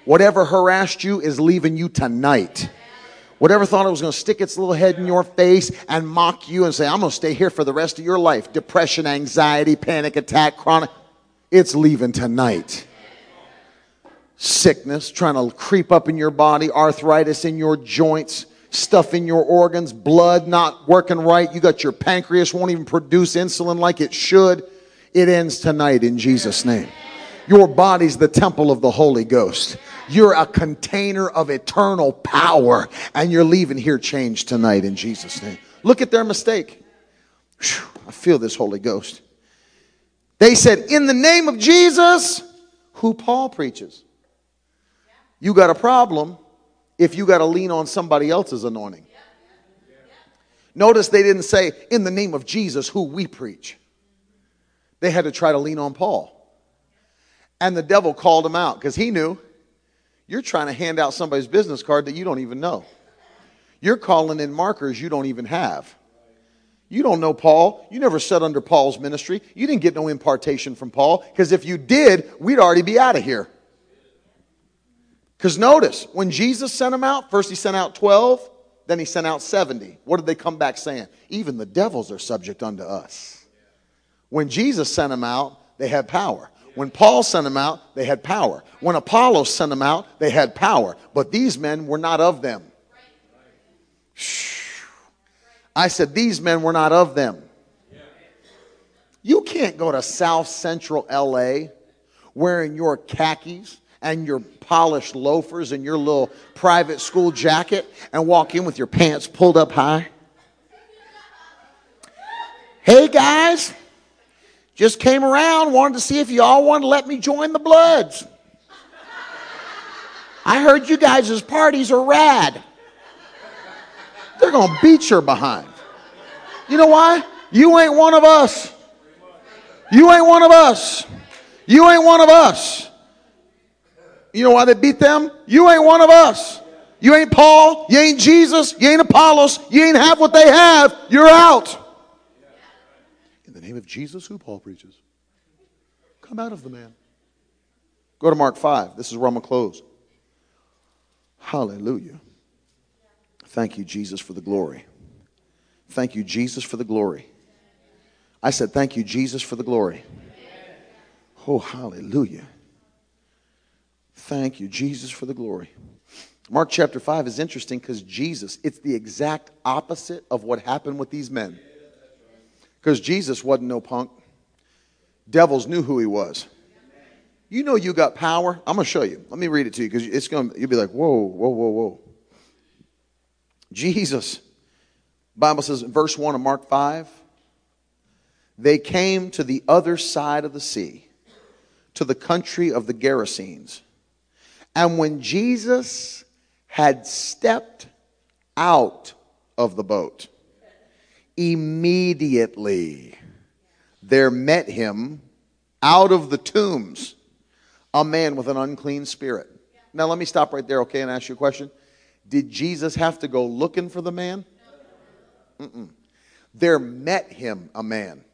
Whatever harassed you is leaving you tonight. Whatever thought it was going to stick its little head in your face and mock you and say, I'm going to stay here for the rest of your life. Depression, anxiety, panic attack, chronic. It's leaving tonight. Sickness trying to creep up in your body, arthritis in your joints, stuff in your organs, blood not working right. You got your pancreas won't even produce insulin like it should. It ends tonight in Jesus' name. Your body's the temple of the Holy Ghost. You're a container of eternal power, and you're leaving here changed tonight in Jesus' name. Look at their mistake. Whew, I feel this Holy Ghost. They said, In the name of Jesus, who Paul preaches. You got a problem if you got to lean on somebody else's anointing. Notice they didn't say, In the name of Jesus, who we preach. They had to try to lean on Paul. And the devil called him out because he knew you're trying to hand out somebody's business card that you don't even know. You're calling in markers you don't even have. You don't know Paul. You never sat under Paul's ministry. You didn't get no impartation from Paul because if you did, we'd already be out of here. Because notice, when Jesus sent them out, first he sent out 12, then he sent out 70. What did they come back saying? Even the devils are subject unto us. When Jesus sent them out, they had power. When Paul sent them out, they had power. When Apollo sent them out, they had power. But these men were not of them. I said, These men were not of them. You can't go to South Central LA wearing your khakis and your polished loafers and your little private school jacket and walk in with your pants pulled up high. Hey guys, just came around, wanted to see if you all wanted to let me join the Bloods. I heard you guys' parties are rad. They're going to beat your behind. You know why? You ain't one of us. You ain't one of us. You ain't one of us. You know why they beat them? You ain't one of us. You ain't Paul. You ain't Jesus. You ain't Apollos. You ain't have what they have. You're out the name of Jesus, who Paul preaches. Come out of the man. Go to Mark 5. This is where I'm going to close. Hallelujah. Thank you, Jesus, for the glory. Thank you, Jesus, for the glory. I said, Thank you, Jesus, for the glory. Oh, hallelujah. Thank you, Jesus, for the glory. Mark chapter 5 is interesting because Jesus, it's the exact opposite of what happened with these men. Because Jesus wasn't no punk. Devils knew who he was. You know you got power. I'm going to show you. Let me read it to you because it's going to, you'll be like, whoa, whoa, whoa, whoa. Jesus, Bible says in verse 1 of Mark 5, they came to the other side of the sea, to the country of the Gerasenes. And when Jesus had stepped out of the boat, immediately there met him out of the tombs a man with an unclean spirit. Now, let me stop right there, okay, and ask you a question. Did Jesus have to go looking for the man? Mm-mm. There met him a man.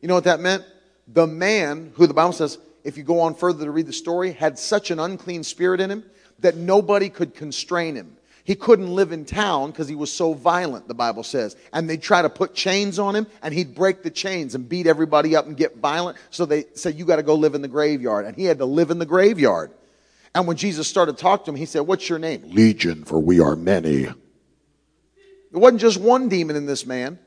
You know what that meant? The man, who the Bible says, if you go on further to read the story, had such an unclean spirit in him that nobody could constrain him. He couldn't live in town because he was so violent, the Bible says. And they'd try to put chains on him, and he'd break the chains and beat everybody up and get violent. So they said, You got to go live in the graveyard. And he had to live in the graveyard. And when Jesus started talking to him, he said, What's your name? Legion, for we are many. It wasn't just one demon in this man.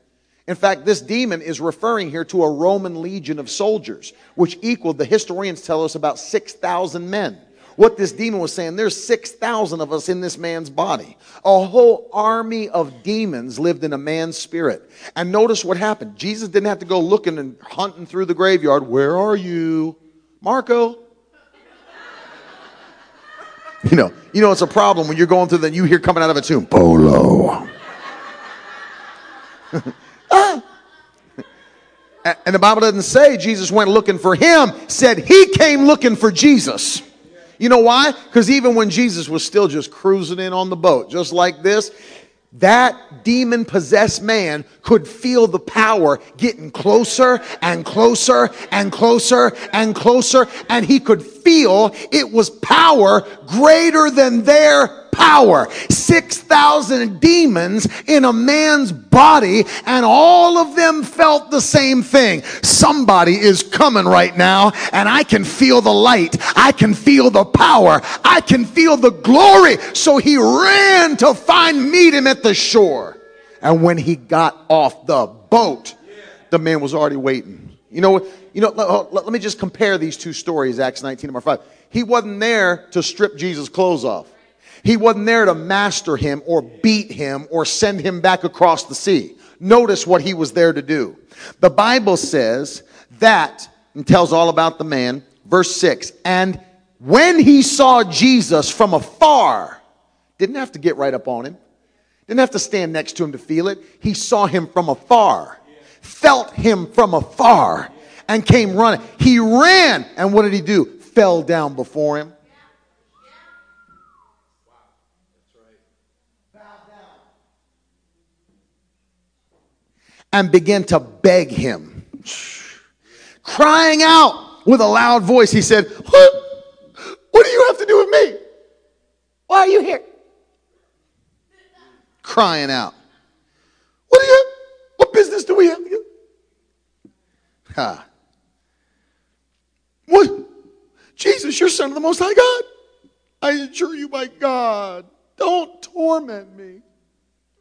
In fact, this demon is referring here to a Roman legion of soldiers, which equaled, the historians tell us, about 6,000 men what this demon was saying. There's 6,000 of us in this man's body. A whole army of demons lived in a man's spirit. And notice what happened. Jesus didn't have to go looking and hunting through the graveyard. Where are you? Marco. You know, you know it's a problem when you're going through the you hear coming out of a tomb, Polo. ah. And the Bible doesn't say Jesus went looking for him, said he came looking for Jesus. You know why? Because even when Jesus was still just cruising in on the boat, just like this, that demon possessed man could feel the power getting closer and closer and closer and closer, and he could feel it was power greater than their power. 6,000 demons in a man's body, and all of them felt the same thing. Somebody is coming right now, and I can feel the light. I can feel the power. I can feel the glory. So he ran to find, meet him at the shore. And when he got off the boat, the man was already waiting. You know, you know, let, let, me just compare these two stories, Acts 19 number 5. He wasn't there to strip Jesus' clothes off. He wasn't there to master him or beat him or send him back across the sea. Notice what he was there to do. The Bible says that, and tells all about the man, verse 6, and when he saw Jesus from afar, didn't have to get right up on him, didn't have to stand next to him to feel it. He saw him from afar, felt him from afar, and came running. He ran, and what did he do? Fell down before him and began to beg him. Crying out with a loud voice, he said, What, what do you have to do with me? Why are you here? Crying out. What do you what business do we have? Ha. What? Jesus, you're son of the most high God. I adjure you by God. Don't torment me.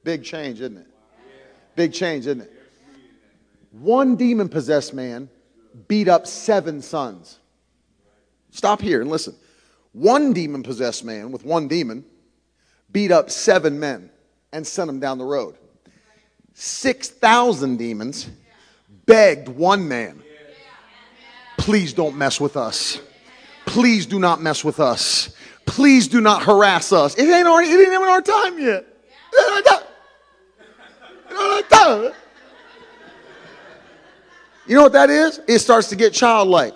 Big change, isn't it? Big change, isn't it? One demon possessed man beat up seven sons. Stop here and listen. One demon possessed man with one demon beat up seven men and sent them down the road. 6,000 demons begged one man, please don't mess with us. Please do not mess with us. Please do not harass us. It ain't, already, it ain't even our time yet. Our. You know what that is? It starts to get childlike.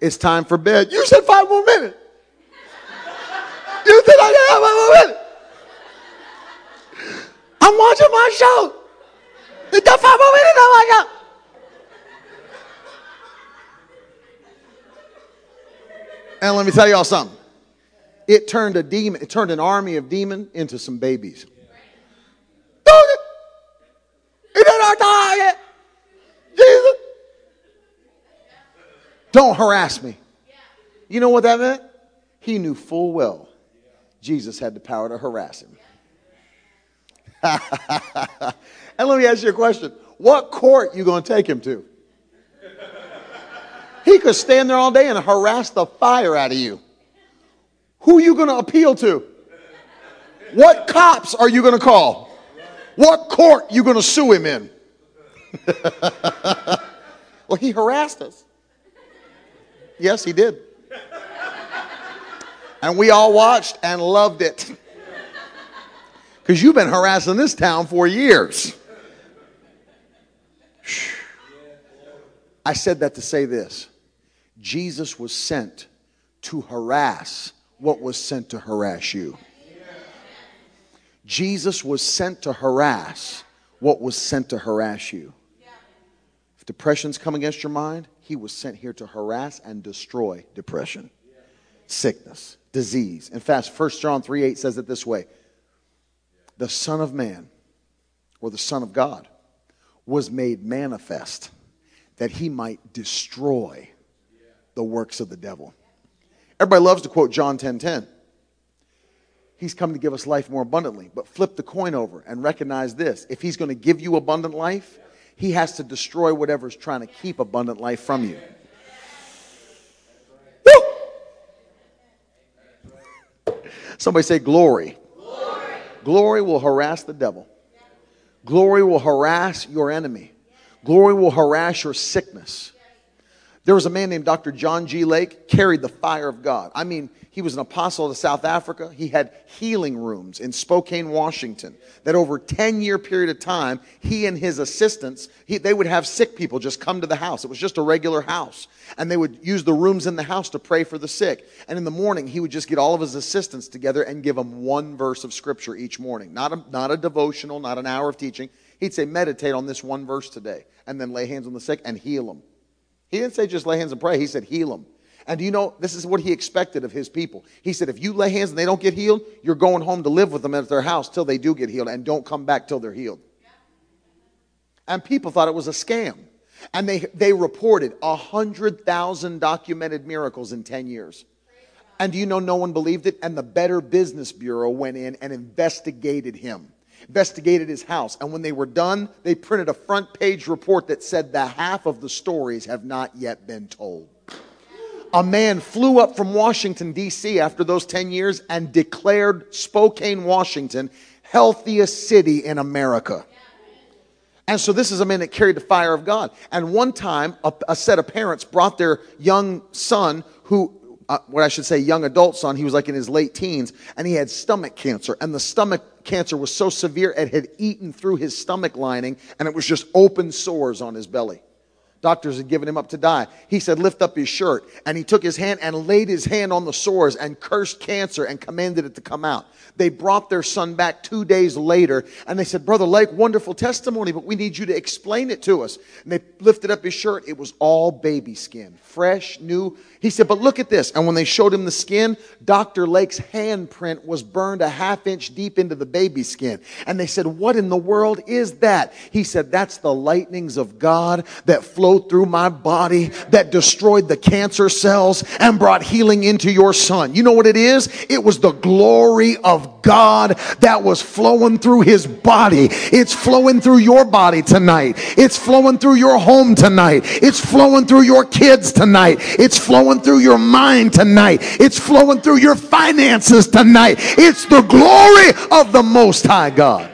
It's time for bed. You said five more minutes. You said I got five more minutes. I'm watching my show. It's got five more minutes. Oh my God. And let me tell y'all something. It turned a demon, it turned an army of demon into some babies. Dude, it ain't our time don't harass me. You know what that meant? He knew full well Jesus had the power to harass him. and let me ask you a question. What court you going to take him to? He could stand there all day and harass the fire out of you. Who are you going to appeal to? What cops are you going to call? What court you going to sue him in? well, he harassed us. Yes, he did. And we all watched and loved it. Because you've been harassing this town for years. I said that to say this Jesus was sent to harass what was sent to harass you. Jesus was sent to harass what was sent to harass you. Depression's come against your mind, he was sent here to harass and destroy depression, sickness, disease. In fact, 1 John 3 8 says it this way The Son of Man, or the Son of God, was made manifest that he might destroy the works of the devil. Everybody loves to quote John 10 10. He's come to give us life more abundantly. But flip the coin over and recognize this. If he's going to give you abundant life, he has to destroy whatever's trying to keep abundant life from you. Woo! Somebody say glory. glory. Glory will harass the devil. Glory will harass your enemy. Glory will harass your sickness. There was a man named Dr. John G. Lake, carried the fire of God. I mean, he was an apostle to South Africa. He had healing rooms in Spokane, Washington, that over a 10 year period of time, he and his assistants, he, they would have sick people just come to the house. It was just a regular house. And they would use the rooms in the house to pray for the sick. And in the morning, he would just get all of his assistants together and give them one verse of scripture each morning. Not a, not a devotional, not an hour of teaching. He'd say, meditate on this one verse today, and then lay hands on the sick and heal them. He didn't say just lay hands and pray. He said heal them. And do you know, this is what he expected of his people. He said, if you lay hands and they don't get healed, you're going home to live with them at their house till they do get healed and don't come back till they're healed. And people thought it was a scam. And they, they reported 100,000 documented miracles in 10 years. And do you know no one believed it? And the Better Business Bureau went in and investigated him investigated his house. And when they were done, they printed a front page report that said the half of the stories have not yet been told. A man flew up from Washington, D.C. after those 10 years and declared Spokane, Washington, healthiest city in America. And so this is a man that carried the fire of God. And one time, a, a set of parents brought their young son who uh, what I should say, young adult son. He was like in his late teens, and he had stomach cancer. And the stomach cancer was so severe it had eaten through his stomach lining, and it was just open sores on his belly. Doctors had given him up to die. He said, Lift up his shirt. And he took his hand and laid his hand on the sores and cursed cancer and commanded it to come out. They brought their son back two days later and they said, Brother Lake, wonderful testimony, but we need you to explain it to us. And they lifted up his shirt. It was all baby skin, fresh, new. He said, But look at this. And when they showed him the skin, Dr. Lake's handprint was burned a half inch deep into the baby's skin. And they said, What in the world is that? He said, That's the lightnings of God that flowed through my body, that destroyed the cancer cells and brought healing into your son. You know what it is? It was the glory of God that was flowing through his body. It's flowing through your body tonight. It's flowing through your home tonight. It's flowing through your kids tonight. It's flowing flowing through your mind tonight. It's flowing through your finances tonight. It's the glory of the Most High God.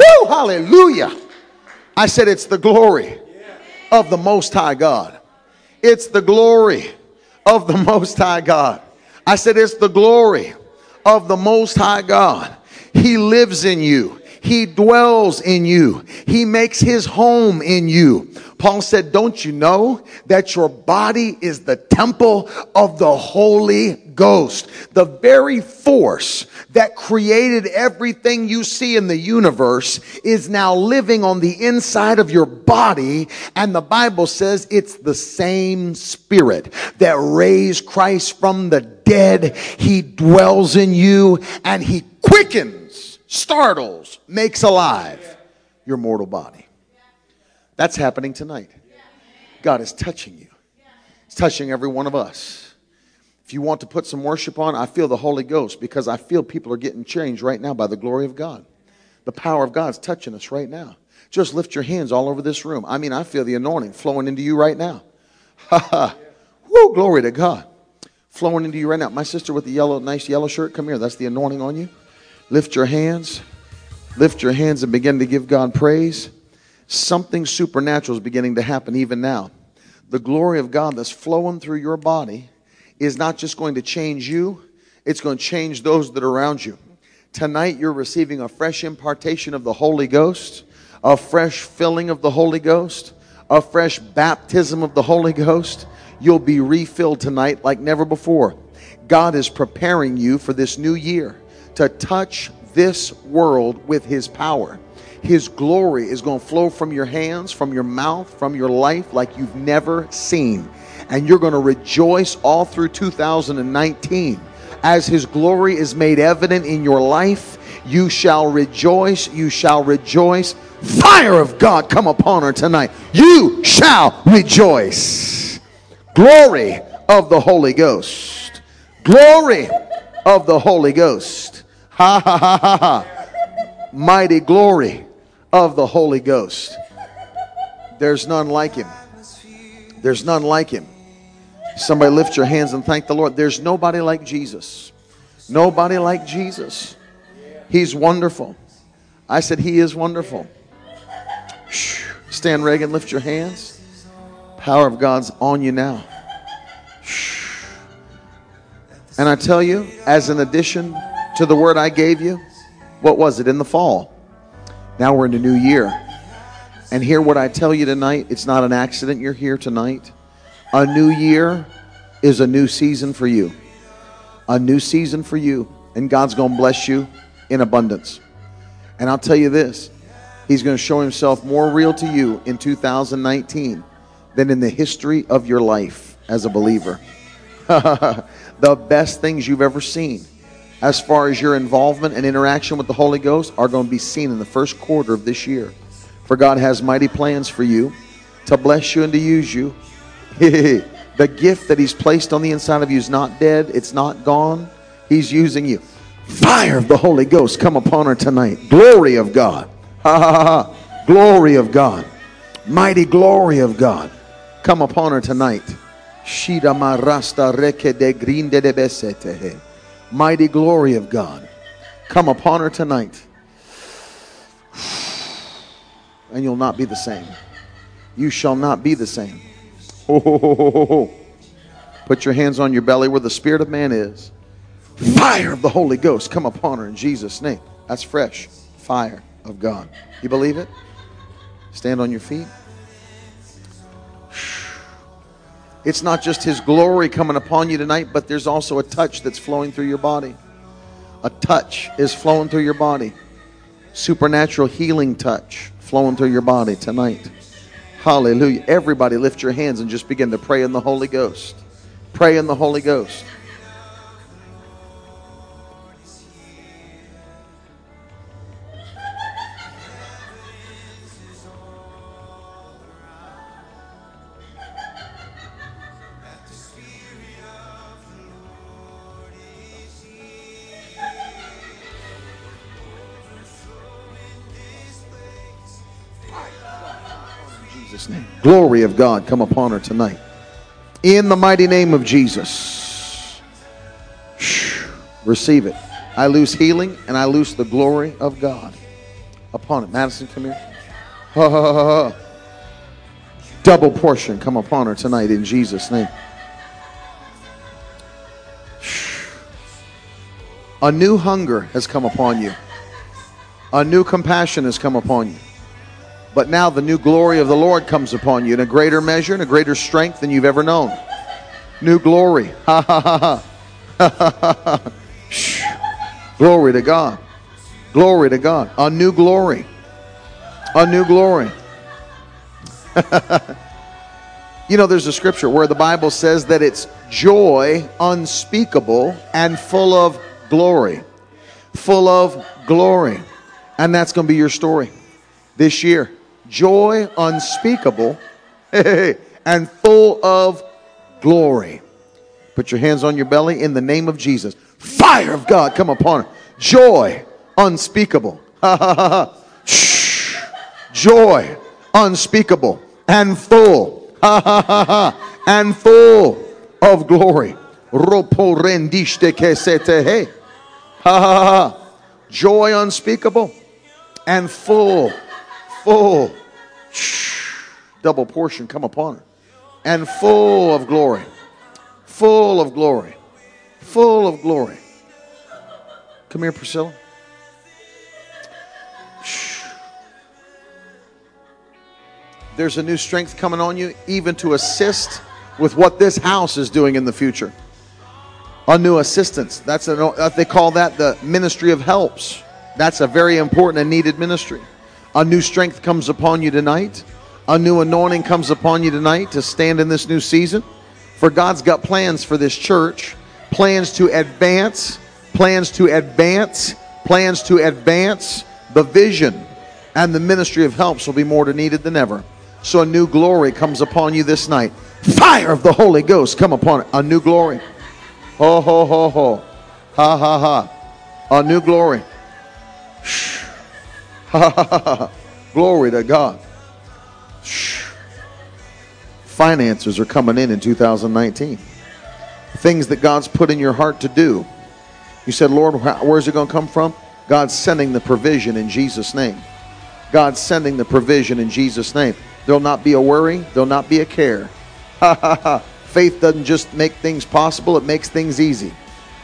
Woo, hallelujah. I said it's the glory of the Most High God. It's the glory of the Most High God. I said it's the glory of the Most High God. He lives in you. He dwells in you. He makes his home in you. Paul said, Don't you know that your body is the temple of the Holy Ghost? The very force that created everything you see in the universe is now living on the inside of your body. And the Bible says it's the same spirit that raised Christ from the dead. He dwells in you and he quickens startles, makes alive your mortal body. That's happening tonight. God is touching you. He's touching every one of us. If you want to put some worship on, I feel the Holy Ghost because I feel people are getting changed right now by the glory of God. The power of God is touching us right now. Just lift your hands all over this room. I mean, I feel the anointing flowing into you right now. Ha ha. Woo, glory to God. Flowing into you right now. My sister with the yellow, nice yellow shirt, come here. That's the anointing on you. Lift your hands. Lift your hands and begin to give God praise. Something supernatural is beginning to happen even now. The glory of God that's flowing through your body is not just going to change you, it's going to change those that are around you. Tonight, you're receiving a fresh impartation of the Holy Ghost, a fresh filling of the Holy Ghost, a fresh baptism of the Holy Ghost. You'll be refilled tonight like never before. God is preparing you for this new year to touch this world with His power. His glory is going to flow from your hands, from your mouth, from your life like you've never seen. And you're going to rejoice all through 2019. As His glory is made evident in your life, you shall rejoice, you shall rejoice. Fire of God come upon her tonight. You shall rejoice. Glory of the Holy Ghost. Glory of the Holy Ghost. Ha ha ha ha ha. Mighty glory of the Holy Ghost. There's none like him. There's none like him. Somebody lift your hands and thank the Lord. There's nobody like Jesus. Nobody like Jesus. He's wonderful. I said, He is wonderful. Shh. Stan Reagan, lift your hands. Power of God's on you now. And I tell you, as an addition to the word I gave you, what was it in the fall? Now we're in a new year. And hear what I tell you tonight. It's not an accident you're here tonight. A new year is a new season for you. A new season for you. And God's going to bless you in abundance. And I'll tell you this He's going to show Himself more real to you in 2019 than in the history of your life as a believer. the best things you've ever seen as far as your involvement and interaction with the Holy Ghost are going to be seen in the first quarter of this year. For God has mighty plans for you to bless you and to use you. the gift that He's placed on the inside of you is not dead, it's not gone. He's using you. Fire of the Holy Ghost come upon her tonight. Glory of God. Ha ha ha. ha. Glory of God. Mighty glory of God come upon her tonight. Shida marasta reke de grinde de besete. Mighty glory of God come upon her tonight. And you'll not be the same. You shall not be the same. Ho. Put your hands on your belly where the spirit of man is. Fire of the Holy Ghost come upon her in Jesus' name. That's fresh fire of God. You believe it? Stand on your feet. It's not just His glory coming upon you tonight, but there's also a touch that's flowing through your body. A touch is flowing through your body. Supernatural healing touch flowing through your body tonight. Hallelujah. Everybody lift your hands and just begin to pray in the Holy Ghost. Pray in the Holy Ghost. Glory of God come upon her tonight. In the mighty name of Jesus. Receive it. I lose healing and I lose the glory of God upon it. Madison, come here. Double portion come upon her tonight in Jesus' name. A new hunger has come upon you. A new compassion has come upon you. But now the new glory of the Lord comes upon you in a greater measure and a greater strength than you've ever known. New glory. Ha ha ha ha. Glory to God. Glory to God. A new glory. A new glory. you know, there's a scripture where the Bible says that it's joy unspeakable and full of glory. Full of glory. And that's going to be your story this year. Joy unspeakable and full of glory. Put your hands on your belly in the name of Jesus. Fire of God come upon her. Joy unspeakable. Joy unspeakable and full. And full of glory. Joy unspeakable and full, full. Double portion come upon her. And full of glory. Full of glory. Full of glory. Come here, Priscilla. There's a new strength coming on you, even to assist with what this house is doing in the future. A new assistance. That's a, they call that the ministry of helps. That's a very important and needed ministry. A new strength comes upon you tonight. A new anointing comes upon you tonight to stand in this new season. For God's got plans for this church, plans to advance, plans to advance, plans to advance the vision and the ministry of helps will be more needed than ever. So a new glory comes upon you this night. Fire of the Holy Ghost come upon it. A new glory. Ho ho ho ho. Ha ha ha. A new glory. Shh. Glory to God. Finances are coming in in 2019. Things that God's put in your heart to do. You said, Lord, where's it going to come from? God's sending the provision in Jesus' name. God's sending the provision in Jesus' name. There'll not be a worry, there'll not be a care. Faith doesn't just make things possible, it makes things easy.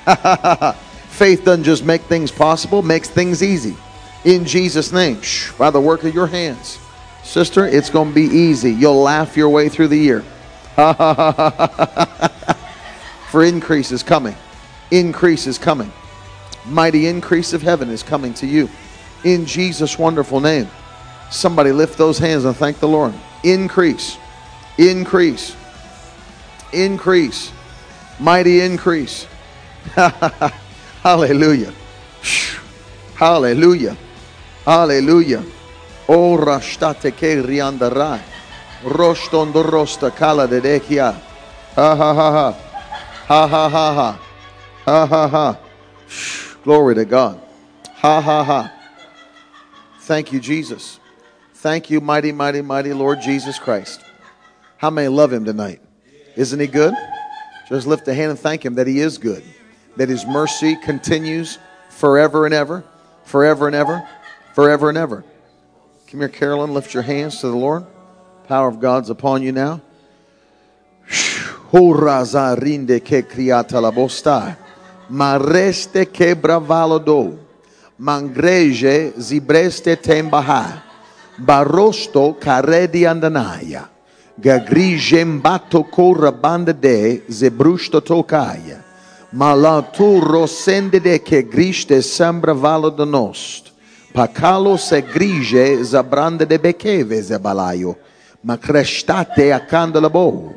Faith doesn't just make things possible, makes things easy. In Jesus' name, shh, by the work of your hands. Sister, it's going to be easy. You'll laugh your way through the year. For increase is coming. Increase is coming. Mighty increase of heaven is coming to you. In Jesus' wonderful name. Somebody lift those hands and thank the Lord. Increase. Increase. Increase. Mighty increase. Hallelujah. Hallelujah. Hallelujah. O rashtate ke riandarai. Rostondo rosta kala de dekia. Ha ha ha ha. Ha ha ha ha. Ha ha ha. Glory to God. Ha ha ha. Thank you, Jesus. Thank you, mighty, mighty, mighty Lord Jesus Christ. How many love him tonight? Isn't he good? Just lift a hand and thank him that he is good, that his mercy continues forever and ever, forever and ever, forever and ever. Come here, Carolyn. Lift your hands to the Lord. Power of God's upon you now. rinde ke criata la bosta. Mareste que bravalo Mangreje zibreste tembaha. Barosto caredi andanaya. Gagrigembato corra banda de zebrusto tocaia. Malatu rosende de que griste sembra valo de nost. Pacalo se grige zabranda de bekeve zebalaio. Macrestate a bow.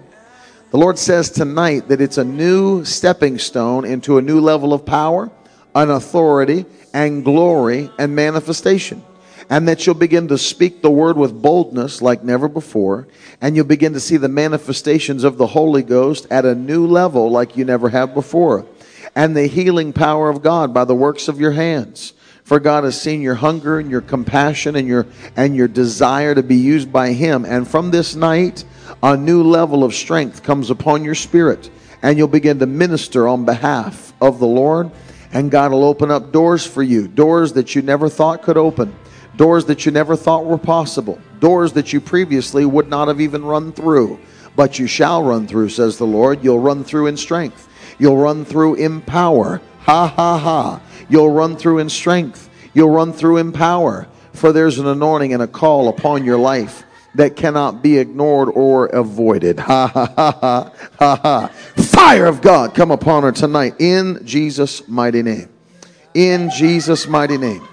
The Lord says tonight that it's a new stepping stone into a new level of power, an authority, and glory and manifestation and that you'll begin to speak the word with boldness like never before, and you'll begin to see the manifestations of the Holy Ghost at a new level like you never have before, and the healing power of God by the works of your hands. For God has seen your hunger and your compassion and your and your desire to be used by Him. And from this night, a new level of strength comes upon your spirit, and you'll begin to minister on behalf of the Lord. And God will open up doors for you, doors that you never thought could open doors that you never thought were possible, doors that you previously would not have even run through. But you shall run through, says the Lord. You'll run through in strength. You'll run through in power. Ha ha ha. You'll run through in strength. You'll run through in power. For there's an anointing and a call upon your life that cannot be ignored or avoided. Ha ha ha ha ha ha. Fire of God come upon her tonight in Jesus' mighty name. In Jesus' mighty name.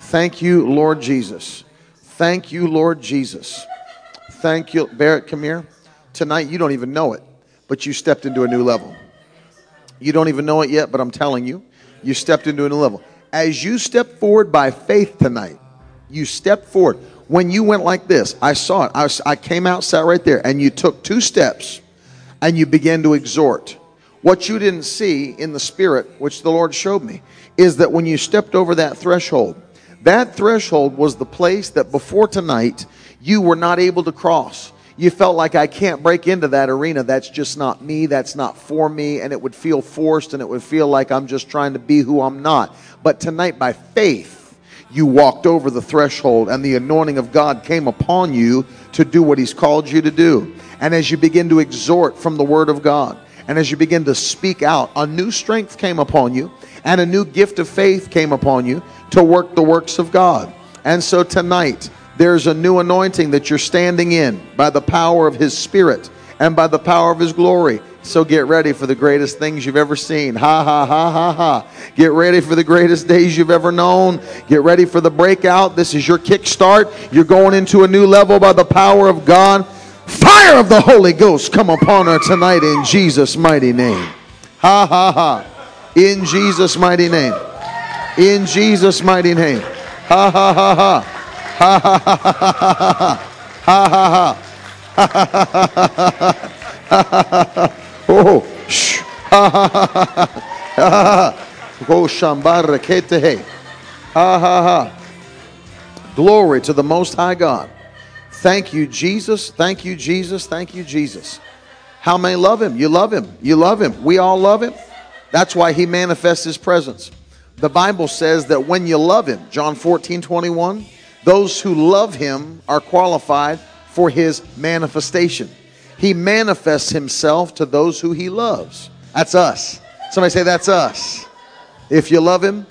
Thank you, Lord Jesus. Thank you, Lord Jesus. Thank you. Barrett, come here. Tonight, you don't even know it, but you stepped into a new level. You don't even know it yet, but I'm telling you, you stepped into a new level. As you step forward by faith tonight, you step forward. when you went like this, I saw it. I, was, I came out, sat right there, and you took two steps and you began to exhort. What you didn't see in the spirit, which the Lord showed me, is that when you stepped over that threshold, that threshold was the place that before tonight you were not able to cross. You felt like I can't break into that arena. That's just not me. That's not for me. And it would feel forced and it would feel like I'm just trying to be who I'm not. But tonight, by faith, you walked over the threshold and the anointing of God came upon you to do what He's called you to do. And as you begin to exhort from the Word of God, and as you begin to speak out, a new strength came upon you, and a new gift of faith came upon you to work the works of God. And so tonight, there's a new anointing that you're standing in by the power of His Spirit and by the power of His glory. So get ready for the greatest things you've ever seen. Ha ha ha ha ha. Get ready for the greatest days you've ever known. Get ready for the breakout. This is your kickstart. You're going into a new level by the power of God. Fire of the Holy Ghost come upon her tonight in Jesus' mighty name. Ha ha ha. In Jesus' mighty name. In Jesus' mighty name. Ha ha ha ha. Ha ha ha ha ha ha. Ha. Oh, shh. Ha ha ha ha ha. ha. Oh, shambara ketehe. Ha ha ha. Glory to the Most High God. Thank you, Jesus. Thank you, Jesus. Thank you, Jesus. How many love him? You love him. You love him. We all love him. That's why he manifests his presence. The Bible says that when you love him, John 14, 21, those who love him are qualified for his manifestation. He manifests himself to those who he loves. That's us. Somebody say, That's us. If you love him,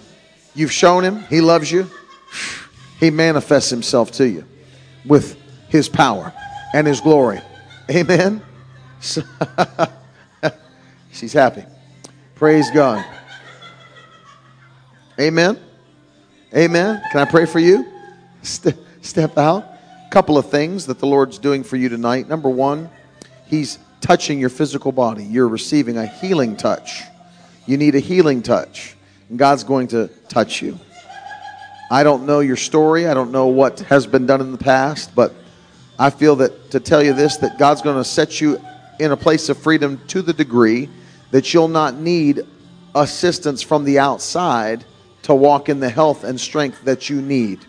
you've shown him, he loves you, he manifests himself to you with his power and his glory. Amen. She's happy. Praise God. Amen. Amen. Can I pray for you? Ste- step out. A Couple of things that the Lord's doing for you tonight. Number one, He's touching your physical body. You're receiving a healing touch. You need a healing touch. And God's going to touch you. I don't know your story. I don't know what has been done in the past, but I feel that to tell you this, that God's going to set you in a place of freedom to the degree that you'll not need assistance from the outside to walk in the health and strength that you need.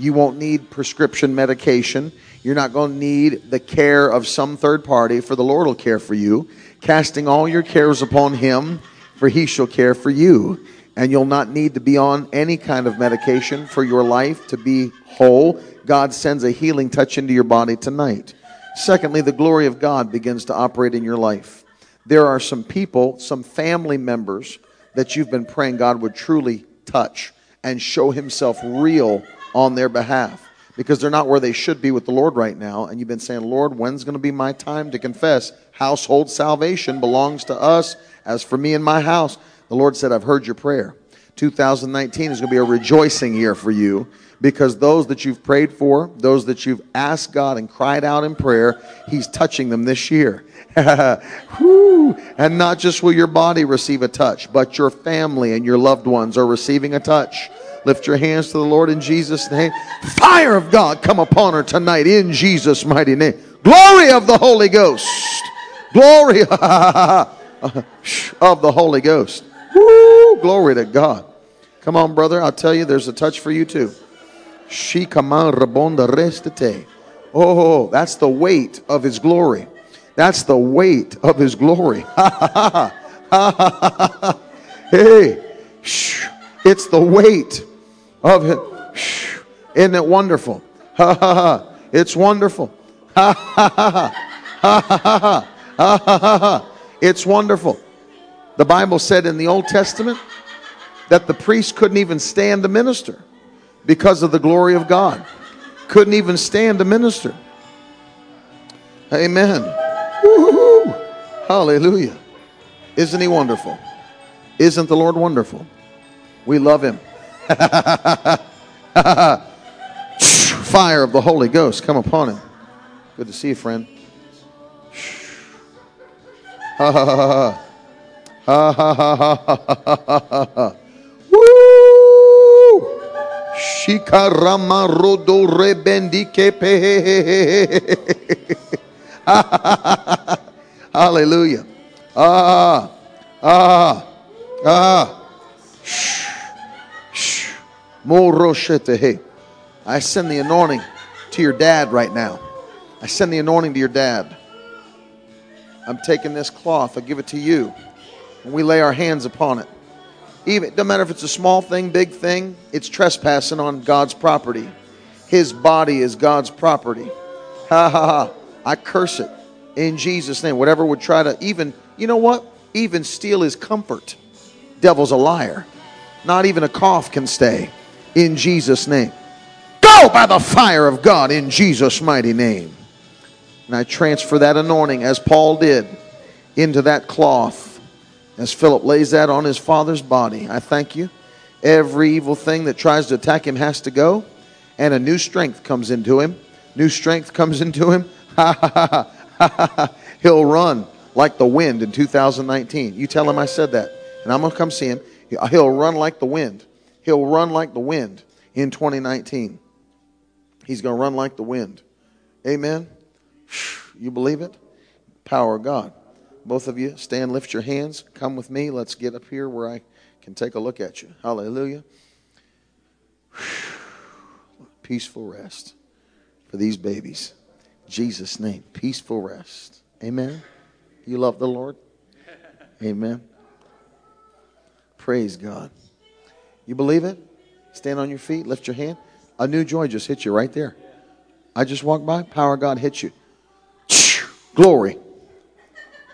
You won't need prescription medication. You're not going to need the care of some third party, for the Lord will care for you. Casting all your cares upon Him, for He shall care for you. And you'll not need to be on any kind of medication for your life to be whole. God sends a healing touch into your body tonight. Secondly, the glory of God begins to operate in your life. There are some people, some family members that you've been praying God would truly touch and show himself real on their behalf because they're not where they should be with the Lord right now. And you've been saying, Lord, when's going to be my time to confess? Household salvation belongs to us. As for me and my house, the Lord said, I've heard your prayer. 2019 is going to be a rejoicing year for you because those that you've prayed for, those that you've asked God and cried out in prayer, He's touching them this year. and not just will your body receive a touch, but your family and your loved ones are receiving a touch. Lift your hands to the Lord in Jesus' name. Fire of God come upon her tonight in Jesus' mighty name. Glory of the Holy Ghost. Glory of the Holy Ghost. Woo, glory to God. Come on, brother. I'll tell you, there's a touch for you too. Shikaman rabonda. Oh, that's the weight of his glory. That's the weight of his glory. hey, it's the weight of him, isn't it wonderful? It's wonderful. It's wonderful. The Bible said in the Old Testament that the priest couldn't even stand to minister because of the glory of God. Couldn't even stand to minister. Amen. Woo-hoo. Hallelujah. Isn't he wonderful? Isn't the Lord wonderful? We love him. Fire of the Holy Ghost come upon him. Good to see you, friend. Ha ha ha ha. Ha ha ha ha ha ha ha. Woo! Shikarama rodo rebendike Hallelujah. Ah, ah, ah. I send the anointing to your dad right now. I send the anointing to your dad. I'm taking this cloth, I give it to you, and we lay our hands upon it. Even it doesn't matter if it's a small thing, big thing, it's trespassing on God's property. His body is God's property. Ha ha ha. I curse it in Jesus' name. Whatever would try to even, you know what? Even steal his comfort. Devil's a liar. Not even a cough can stay in Jesus' name. Go by the fire of God in Jesus' mighty name. And I transfer that anointing as Paul did into that cloth as Philip lays that on his father's body. I thank you. Every evil thing that tries to attack him has to go, and a new strength comes into him. New strength comes into him. Ha ha ha ha. He'll run like the wind in 2019. You tell him I said that, and I'm going to come see him. He'll run like the wind. He'll run like the wind in 2019. He's going to run like the wind. Amen. You believe it? Power of God. Both of you, stand, lift your hands. Come with me. Let's get up here where I can take a look at you. Hallelujah. Peaceful rest for these babies. Jesus' name. Peaceful rest. Amen. You love the Lord? Amen. Praise God. You believe it? Stand on your feet, lift your hand. A new joy just hit you right there. I just walked by, power of God hit you. Glory.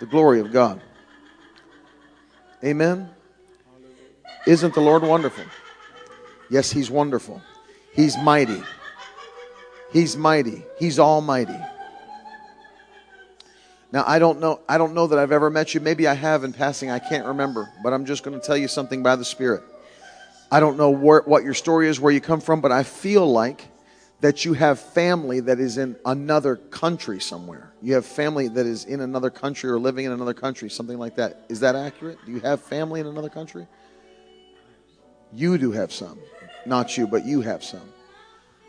The glory of God. Amen. Isn't the Lord wonderful? Yes, He's wonderful. He's mighty. He's mighty. He's almighty. Now I don't know I don't know that I've ever met you. Maybe I have in passing. I can't remember, but I'm just going to tell you something by the Spirit. I don't know where, what your story is, where you come from, but I feel like that you have family that is in another country somewhere. You have family that is in another country or living in another country, something like that. Is that accurate? Do you have family in another country? You do have some. Not you, but you have some.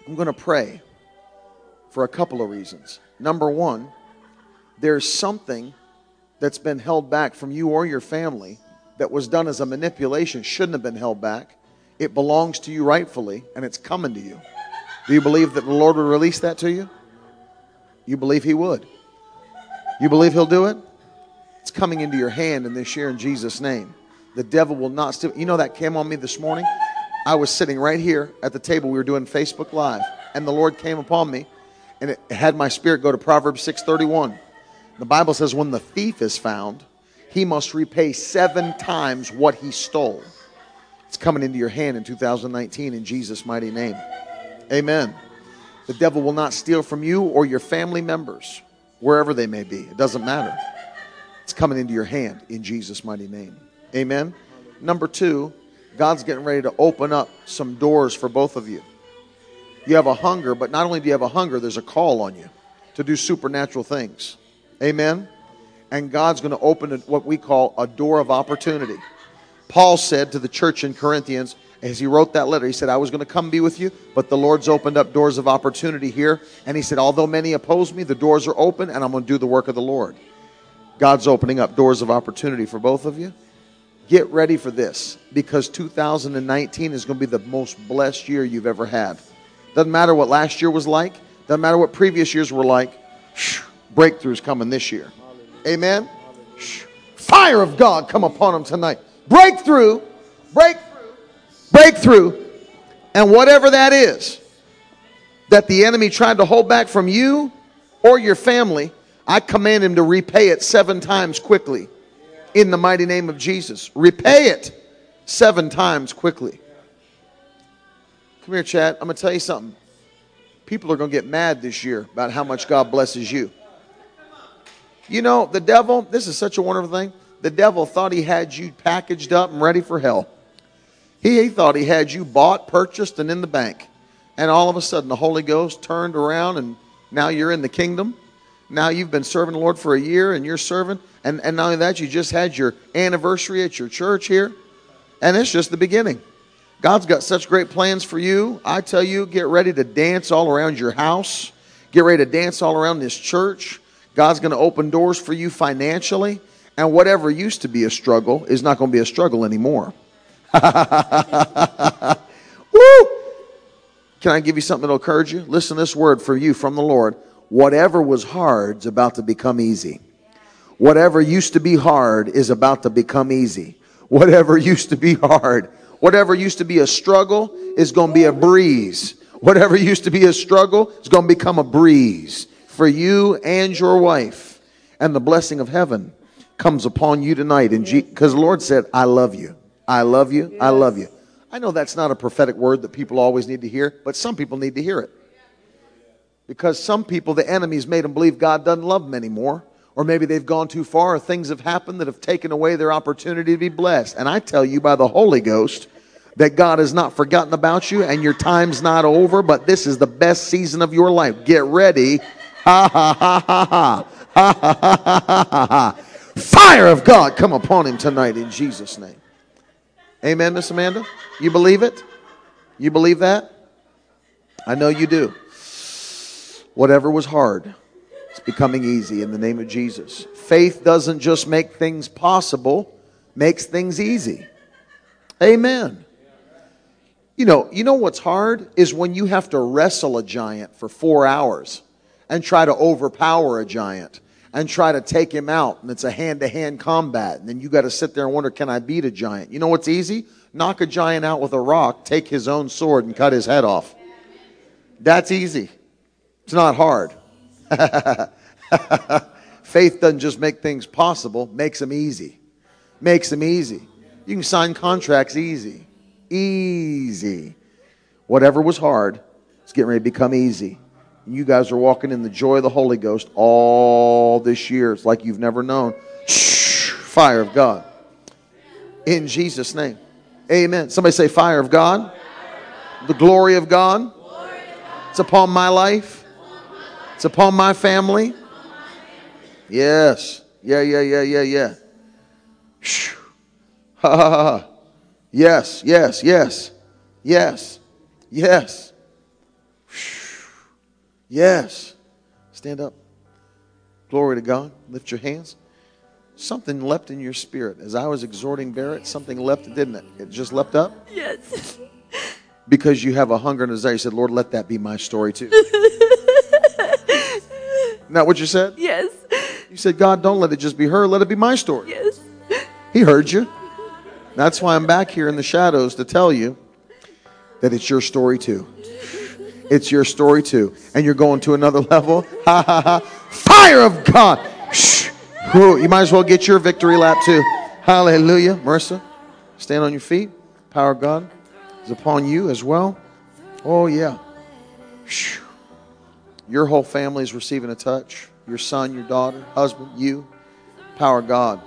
I'm going to pray for a couple of reasons. Number one, there's something that's been held back from you or your family that was done as a manipulation, shouldn't have been held back. It belongs to you rightfully, and it's coming to you. Do you believe that the Lord would release that to you? You believe He would. You believe He'll do it? It's coming into your hand in this year in Jesus' name. The devil will not steal. You know that came on me this morning? I was sitting right here at the table. We were doing Facebook Live, and the Lord came upon me, and it had my spirit go to Proverbs 6:31. The Bible says, "When the thief is found, he must repay seven times what he stole." It's coming into your hand in 2019 in Jesus' mighty name. Amen. The devil will not steal from you or your family members, wherever they may be. It doesn't matter. It's coming into your hand in Jesus' mighty name. Amen. Number two, God's getting ready to open up some doors for both of you. You have a hunger, but not only do you have a hunger, there's a call on you to do supernatural things. Amen. And God's going to open what we call a door of opportunity. Paul said to the church in Corinthians, as he wrote that letter, he said, I was going to come be with you, but the Lord's opened up doors of opportunity here. And he said, Although many oppose me, the doors are open, and I'm going to do the work of the Lord. God's opening up doors of opportunity for both of you. Get ready for this because 2019 is going to be the most blessed year you've ever had. Doesn't matter what last year was like, doesn't matter what previous years were like. Breakthroughs coming this year. Amen. Fire of God come upon them tonight. Breakthrough, breakthrough breakthrough, and whatever that is that the enemy tried to hold back from you or your family, I command him to repay it seven times quickly in the mighty name of Jesus. Repay it seven times quickly. Come here, Chad. I'm going to tell you something. People are going to get mad this year about how much God blesses you. You know, the devil, this is such a wonderful thing. The devil thought he had you packaged up and ready for hell. He, he thought he had you bought, purchased, and in the bank. And all of a sudden, the Holy Ghost turned around, and now you're in the kingdom. Now you've been serving the Lord for a year, and you're serving. And, and not only that, you just had your anniversary at your church here. And it's just the beginning. God's got such great plans for you. I tell you, get ready to dance all around your house. Get ready to dance all around this church. God's going to open doors for you financially. And whatever used to be a struggle is not going to be a struggle anymore. Woo! Can I give you something that'll encourage you? Listen to this word for you from the Lord. Whatever was hard is about to become easy. Whatever used to be hard is about to become easy. Whatever used to be hard, whatever used to be a struggle is going to be a breeze. Whatever used to be a struggle is going to become a breeze for you and your wife. And the blessing of heaven comes upon you tonight. And because the Lord said, I love you. I love you. I love you. I know that's not a prophetic word that people always need to hear, but some people need to hear it. Because some people, the enemy's made them believe God doesn't love them anymore. Or maybe they've gone too far, or things have happened that have taken away their opportunity to be blessed. And I tell you by the Holy Ghost that God has not forgotten about you and your time's not over, but this is the best season of your life. Get ready. Ha ha ha ha ha. Ha ha ha ha ha ha. Fire of God come upon him tonight in Jesus' name. Amen, Miss Amanda? You believe it? You believe that? I know you do. Whatever was hard, it's becoming easy in the name of Jesus. Faith doesn't just make things possible, makes things easy. Amen. You know, you know what's hard is when you have to wrestle a giant for 4 hours and try to overpower a giant and try to take him out and it's a hand-to-hand combat and then you got to sit there and wonder can I beat a giant? You know what's easy? Knock a giant out with a rock, take his own sword and cut his head off. That's easy. It's not hard. Faith doesn't just make things possible, makes them easy. Makes them easy. You can sign contracts easy. Easy. Whatever was hard, it's getting ready to become easy. You guys are walking in the joy of the Holy Ghost all this year. It's like you've never known. Fire of God. In Jesus' name. Amen. Somebody say, Fire of God. The glory of God. It's upon my life. It's upon my family. Yes. Yeah, yeah, yeah, yeah, yeah. Shh. Ha ha ha. Yes, yes, yes. Yes. Yes. Yes. Stand up. Glory to God. Lift your hands. Something leapt in your spirit. As I was exhorting Barrett, something leapt, didn't it? It just leapt up? Yes. Because you have a hunger and a desire. You said, Lord, let that be my story too. Not what you said? Yes. You said, God, don't let it just be her, let it be my story. Yes. He heard you. That's why I'm back here in the shadows to tell you that it's your story too. It's your story too. And you're going to another level. Ha ha ha. Fire of God. Shh. Ooh, You might as well get your victory lap too. Hallelujah. Marissa, stand on your feet. Power of God is upon you as well. Oh, yeah. Shh. Your whole family is receiving a touch. Your son, your daughter, husband, you. Power of God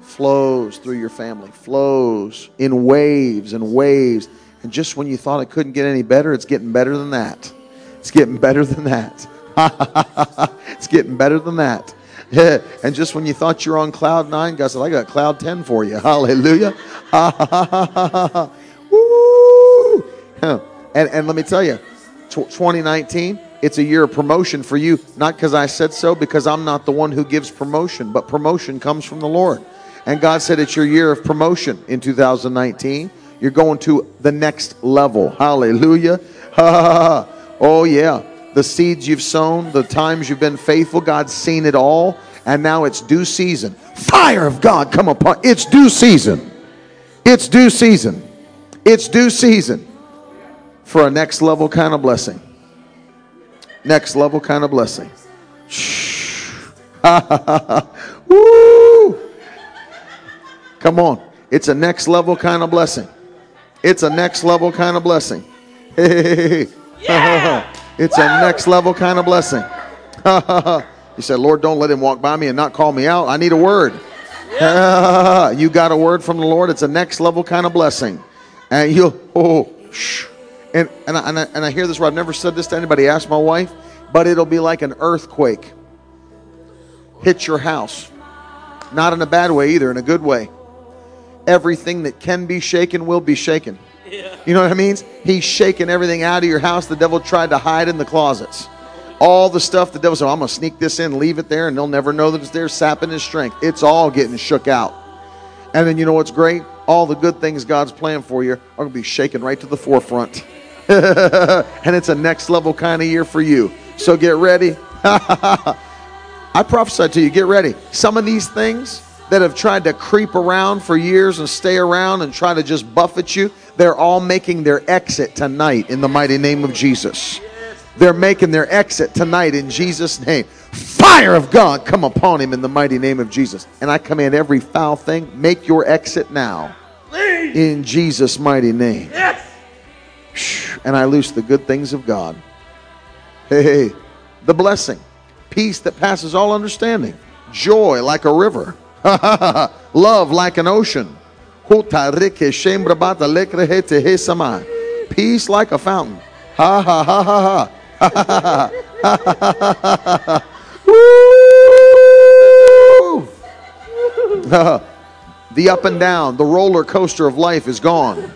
flows through your family, flows in waves and waves. And just when you thought it couldn't get any better, it's getting better than that. It's getting better than that. it's getting better than that. and just when you thought you were on cloud nine, God said, I got cloud 10 for you. Hallelujah. Woo! And, and let me tell you, tw- 2019, it's a year of promotion for you, not because I said so, because I'm not the one who gives promotion, but promotion comes from the Lord. And God said it's your year of promotion in 2019. You're going to the next level. Hallelujah. oh, yeah. The seeds you've sown, the times you've been faithful, God's seen it all. And now it's due season. Fire of God come upon. It's due season. It's due season. It's due season for a next level kind of blessing. Next level kind of blessing. Shh. Woo! Come on. It's a next level kind of blessing. It's a next level kind of blessing. Yeah. it's a next level kind of blessing. you said, Lord, don't let him walk by me and not call me out. I need a word. you got a word from the Lord. It's a next level kind of blessing. And you'll, oh, shh. And, and, I, and, I, and I hear this where I've never said this to anybody. Ask my wife, but it'll be like an earthquake hit your house. Not in a bad way either, in a good way. Everything that can be shaken will be shaken. You know what I mean? He's shaking everything out of your house the devil tried to hide in the closets. All the stuff the devil said, I'm going to sneak this in, leave it there, and they'll never know that it's there, sapping his strength. It's all getting shook out. And then you know what's great? All the good things God's planned for you are going to be shaken right to the forefront. and it's a next level kind of year for you. So get ready. I prophesy to you, get ready. Some of these things that have tried to creep around for years and stay around and try to just buffet you, they're all making their exit tonight in the mighty name of Jesus. They're making their exit tonight in Jesus' name. Fire of God come upon him in the mighty name of Jesus. And I command every foul thing, make your exit now. In Jesus' mighty name. And I loose the good things of God. Hey, hey, the blessing, peace that passes all understanding, joy like a river, love like an ocean, peace like a fountain. Ha ha ha ha ha. the up and down, the roller coaster of life is gone.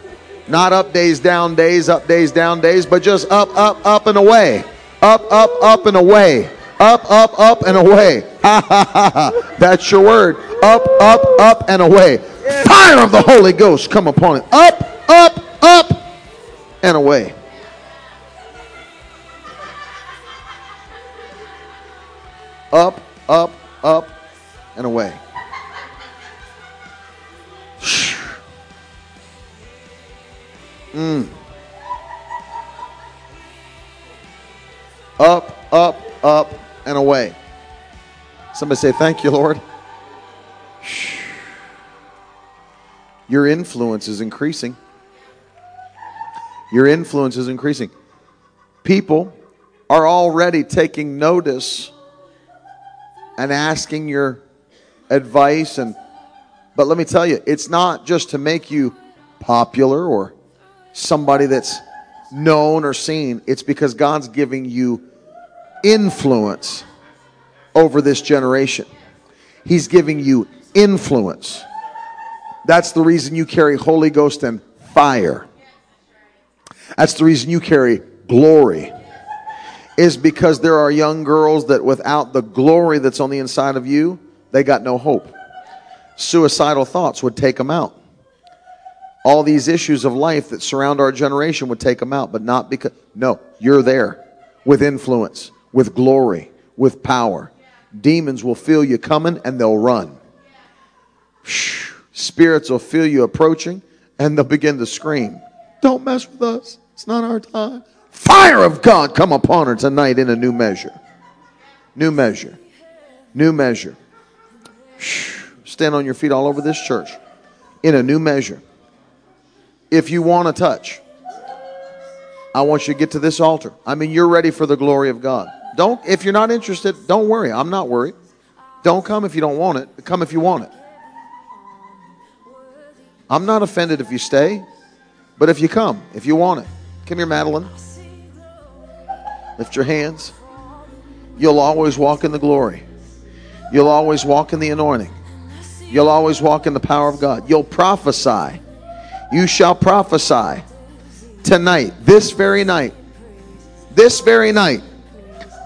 Not up days, down days, up days, down days, but just up, up, up and away. Up, up, up and away. Up, up, up and away. That's your word. Up, up, up and away. Fire of the Holy Ghost come upon it. Up, up, up and away. up, up, up, and away. Mm. Up, up, up, and away. Somebody say, Thank you, Lord. Your influence is increasing. Your influence is increasing. People are already taking notice and asking your advice and but let me tell you it's not just to make you popular or somebody that's known or seen it's because God's giving you influence over this generation he's giving you influence that's the reason you carry holy ghost and fire that's the reason you carry glory is because there are young girls that without the glory that's on the inside of you, they got no hope. Suicidal thoughts would take them out. All these issues of life that surround our generation would take them out, but not because, no, you're there with influence, with glory, with power. Demons will feel you coming and they'll run. Spirits will feel you approaching and they'll begin to scream. Don't mess with us. It's not our time. Fire of God come upon her tonight in a new measure. New measure. New measure. Stand on your feet all over this church in a new measure. If you want to touch, I want you to get to this altar. I mean, you're ready for the glory of God. Don't if you're not interested, don't worry. I'm not worried. Don't come if you don't want it. Come if you want it. I'm not offended if you stay, but if you come, if you want it. Come here, Madeline. Lift your hands. You'll always walk in the glory. You'll always walk in the anointing. You'll always walk in the power of God. You'll prophesy. You shall prophesy tonight, this very night. This very night,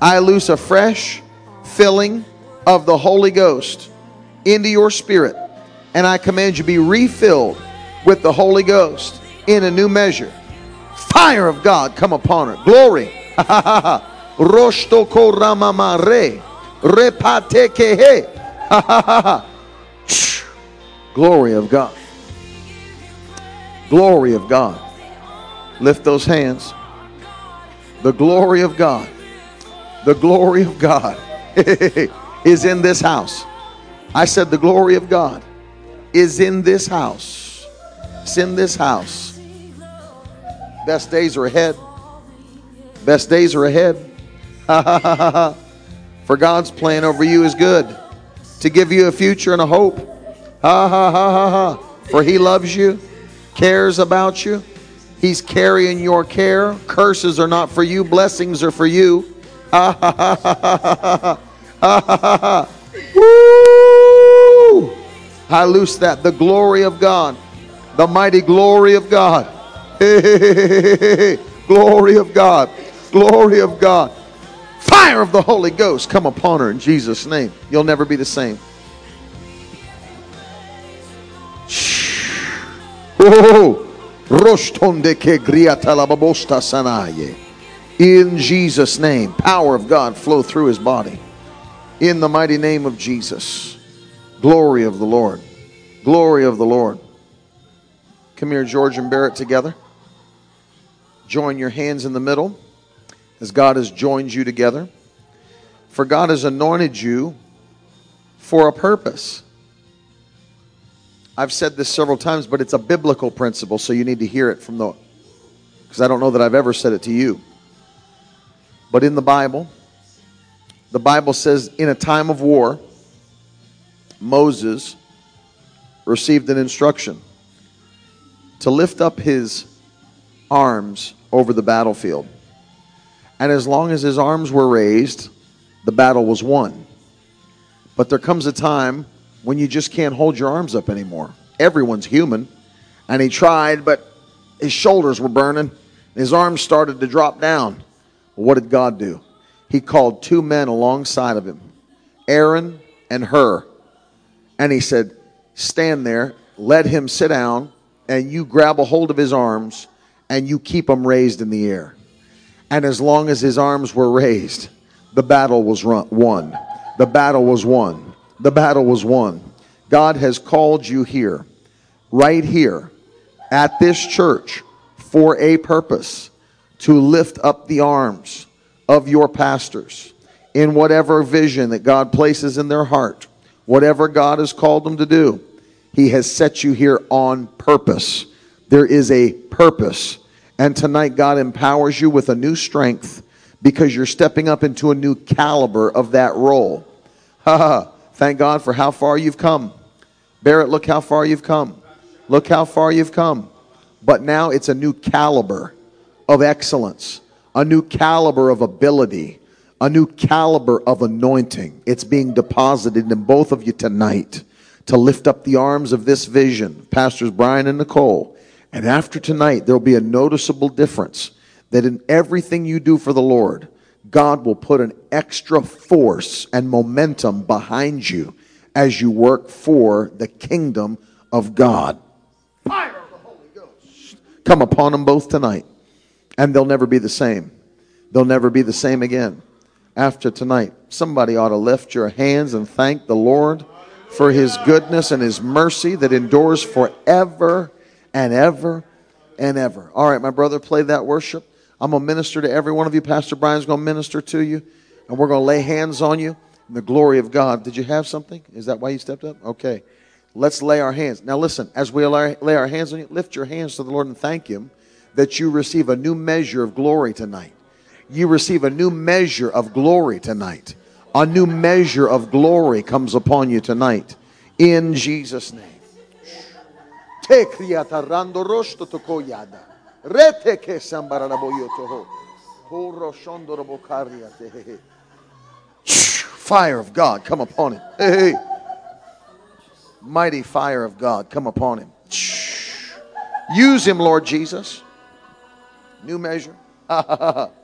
I loose a fresh filling of the Holy Ghost into your spirit. And I command you be refilled with the Holy Ghost in a new measure. Fire of God come upon her. Glory Rosto koramamare. Repate kehe. Glory of God. Glory of God. Lift those hands. The glory of God. The glory of God is in this house. I said, The glory of God is in this house. It's in this house. Best days are ahead. Best days are ahead. For God's plan over you is good to give you a future and a hope. Ha ha ha ha ha. For He loves you, cares about you. He's carrying your care. Curses are not for you, blessings are for you. Ha ha ha ha ha ha ha ha. Woo! I loose that. The glory of God, the mighty glory of God. Glory of God. Glory of God. Fire of the Holy Ghost come upon her in Jesus' name. You'll never be the same. Oh. In Jesus' name, power of God flow through his body. In the mighty name of Jesus. Glory of the Lord. Glory of the Lord. Come here, George and Barrett, together. Join your hands in the middle as God has joined you together. For God has anointed you for a purpose. I've said this several times, but it's a biblical principle, so you need to hear it from the, because I don't know that I've ever said it to you. But in the Bible, the Bible says in a time of war, Moses received an instruction to lift up his arms over the battlefield. And as long as his arms were raised, the battle was won. But there comes a time when you just can't hold your arms up anymore. Everyone's human. And he tried, but his shoulders were burning. His arms started to drop down. What did God do? He called two men alongside of him, Aaron and Hur. And he said, Stand there, let him sit down, and you grab a hold of his arms and you keep him raised in the air. And as long as his arms were raised, the battle was run, won. The battle was won. The battle was won. God has called you here, right here, at this church, for a purpose to lift up the arms of your pastors in whatever vision that God places in their heart, whatever God has called them to do. He has set you here on purpose. There is a purpose. And tonight, God empowers you with a new strength because you're stepping up into a new caliber of that role. Ha ha. Thank God for how far you've come. Barrett, look how far you've come. Look how far you've come. But now it's a new caliber of excellence, a new caliber of ability, a new caliber of anointing. It's being deposited in both of you tonight to lift up the arms of this vision, Pastors Brian and Nicole. And after tonight, there'll be a noticeable difference that in everything you do for the Lord, God will put an extra force and momentum behind you as you work for the kingdom of God. Fire of the Holy Ghost. Come upon them both tonight and they'll never be the same. They'll never be the same again after tonight. Somebody ought to lift your hands and thank the Lord for his goodness and his mercy that endures forever and ever and ever. All right, my brother, play that worship. I'm going to minister to every one of you. Pastor Brian's going to minister to you, and we're going to lay hands on you in the glory of God. Did you have something? Is that why you stepped up? Okay. Let's lay our hands. Now, listen, as we lay our hands on you, lift your hands to the Lord and thank Him that you receive a new measure of glory tonight. You receive a new measure of glory tonight. A new measure of glory comes upon you tonight. In Jesus' name. Fire of God come upon him. Hey, mighty fire of God come upon him. Use him, Lord Jesus. New measure.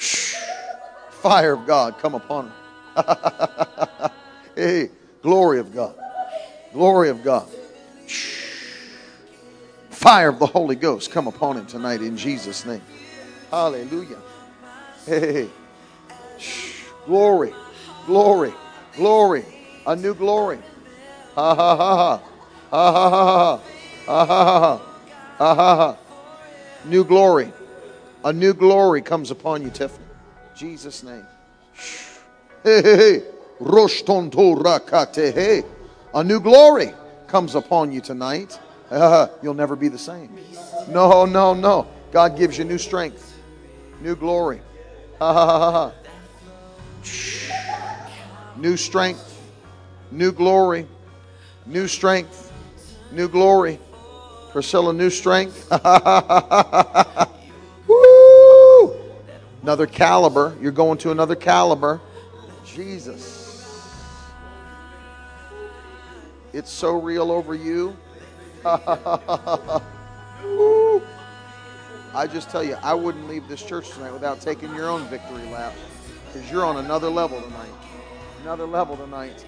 Fire of God come upon her. hey, glory of God. Glory of God. Fire of the Holy Ghost come upon him tonight in Jesus' name. Hallelujah. Hey, glory, glory, glory. A new glory. Ha ha ha ha. Ha ha ha ha. Ha ha ha. Ha ha ha. New glory. A new glory comes upon you, Tiffany. Jesus' name. Hey, hey, hey. A new glory comes upon you tonight. Uh, you'll never be the same. No, no, no. God gives you new strength, new glory. Ha, ha, ha. New strength, new glory, new strength, new glory. Priscilla, new strength. Another caliber. You're going to another caliber. Jesus. It's so real over you. I just tell you, I wouldn't leave this church tonight without taking your own victory lap because you're on another level tonight. Another level tonight.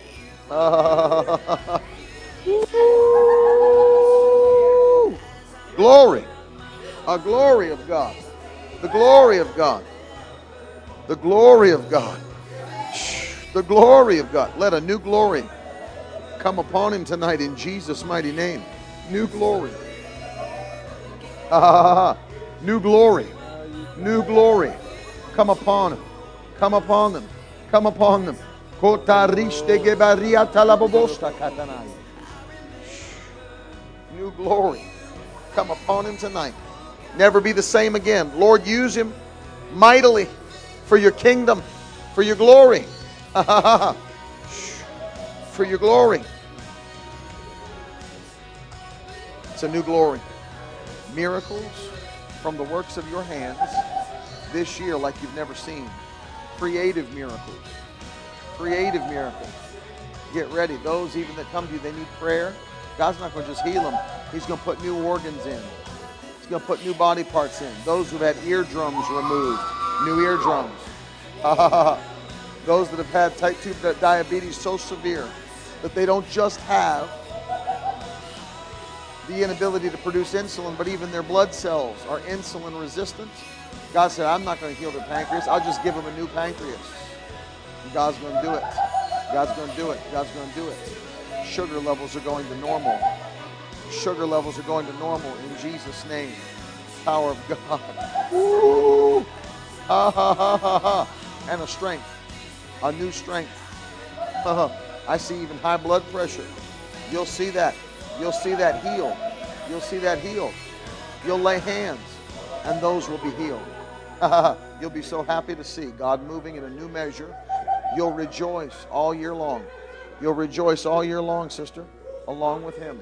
glory. A glory of God. The glory of God. The glory of God. The glory of God. Let a new glory come upon him tonight in Jesus' mighty name. New glory. Ah, new glory. New glory. Come upon him. Come upon them. Come upon them. New glory. Come upon him tonight. Never be the same again. Lord, use him mightily for your kingdom, for your glory. for your glory. It's a new glory. Miracles from the works of your hands this year like you've never seen. Creative miracles. Creative miracles. Get ready. Those even that come to you, they need prayer. God's not going to just heal them. He's going to put new organs in. He's going to put new body parts in. Those who've had eardrums removed, new eardrums. Those that have had type 2 diabetes so severe that they don't just have the inability to produce insulin, but even their blood cells are insulin resistant. God said, I'm not going to heal their pancreas. I'll just give them a new pancreas. And God's going to do it. God's going to do it. God's going to do it. Sugar levels are going to normal. Sugar levels are going to normal in Jesus' name. Power of God. Woo! Ha ha ha ha ha. And a strength. A new strength. Uh-huh. I see even high blood pressure. You'll see that. You'll see that healed. You'll see that healed. You'll lay hands and those will be healed. You'll be so happy to see God moving in a new measure. You'll rejoice all year long. You'll rejoice all year long, sister, along with Him.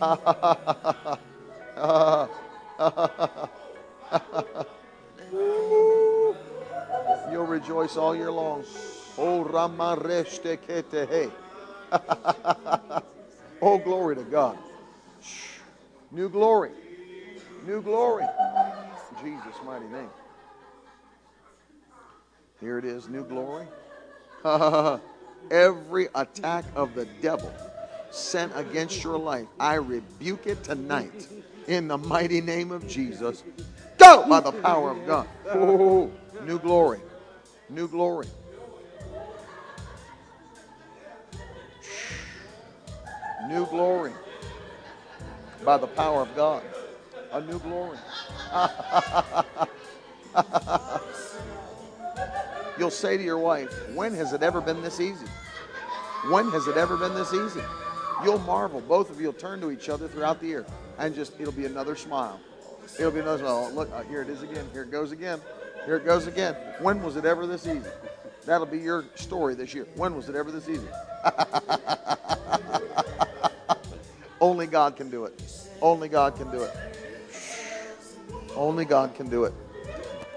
You'll rejoice all year long. Oh, Ramareshte Ketehe. Oh, glory to God. New glory. New glory. In Jesus' mighty name. Here it is, new glory. Every attack of the devil sent against your life, I rebuke it tonight in the mighty name of Jesus. Go by the power of God. Oh, new glory. New glory. New glory by the power of God. A new glory. You'll say to your wife, When has it ever been this easy? When has it ever been this easy? You'll marvel. Both of you will turn to each other throughout the year and just, it'll be another smile. It'll be another smile. Look, uh, here it is again. Here it goes again. Here it goes again. When was it ever this easy? That'll be your story this year. When was it ever this easy? Only God can do it. Only God can do it. Only God can do it.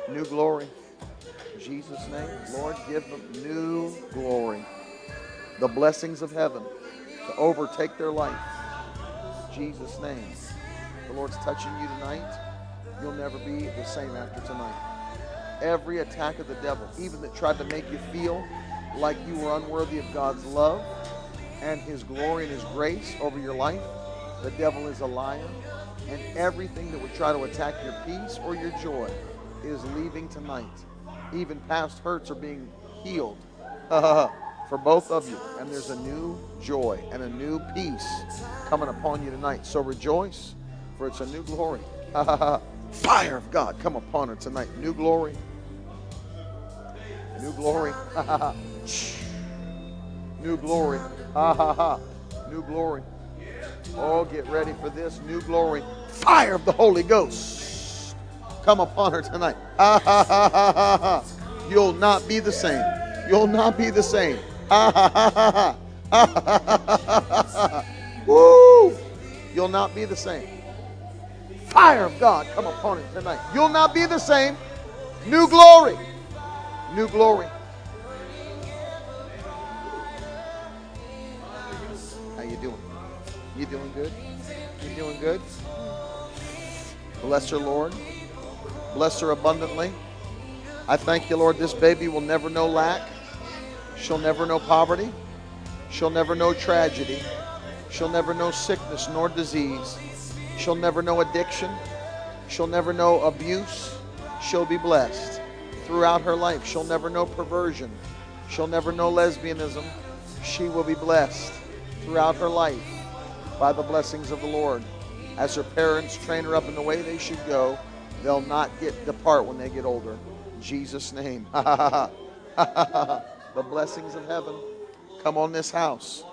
New glory. In Jesus' name, Lord, give them new glory. The blessings of heaven to overtake their life. In Jesus' name. The Lord's touching you tonight. You'll never be the same after tonight. Every attack of the devil, even that tried to make you feel like you were unworthy of God's love, and his glory and his grace over your life. The devil is a liar. And everything that would try to attack your peace or your joy is leaving tonight. Even past hurts are being healed for both of you. And there's a new joy and a new peace coming upon you tonight. So rejoice, for it's a new glory. Fire of God come upon her tonight. New glory. New glory. new glory. New glory. Oh, get ready for this new glory. Fire of the Holy Ghost. Come upon her tonight. You'll not be the same. You'll not be the same. Woo! You'll not be the same. Fire of God come upon it tonight. You'll not be the same. New glory. New glory. How you doing? You doing good? You doing good? Bless her, Lord. Bless her abundantly. I thank you, Lord, this baby will never know lack. She'll never know poverty. She'll never know tragedy. She'll never know sickness nor disease. She'll never know addiction. She'll never know abuse. She'll be blessed throughout her life. She'll never know perversion. She'll never know lesbianism. She will be blessed throughout her life by the blessings of the Lord. As her parents train her up in the way they should go, they'll not get depart when they get older. In Jesus' name. the blessings of heaven come on this house.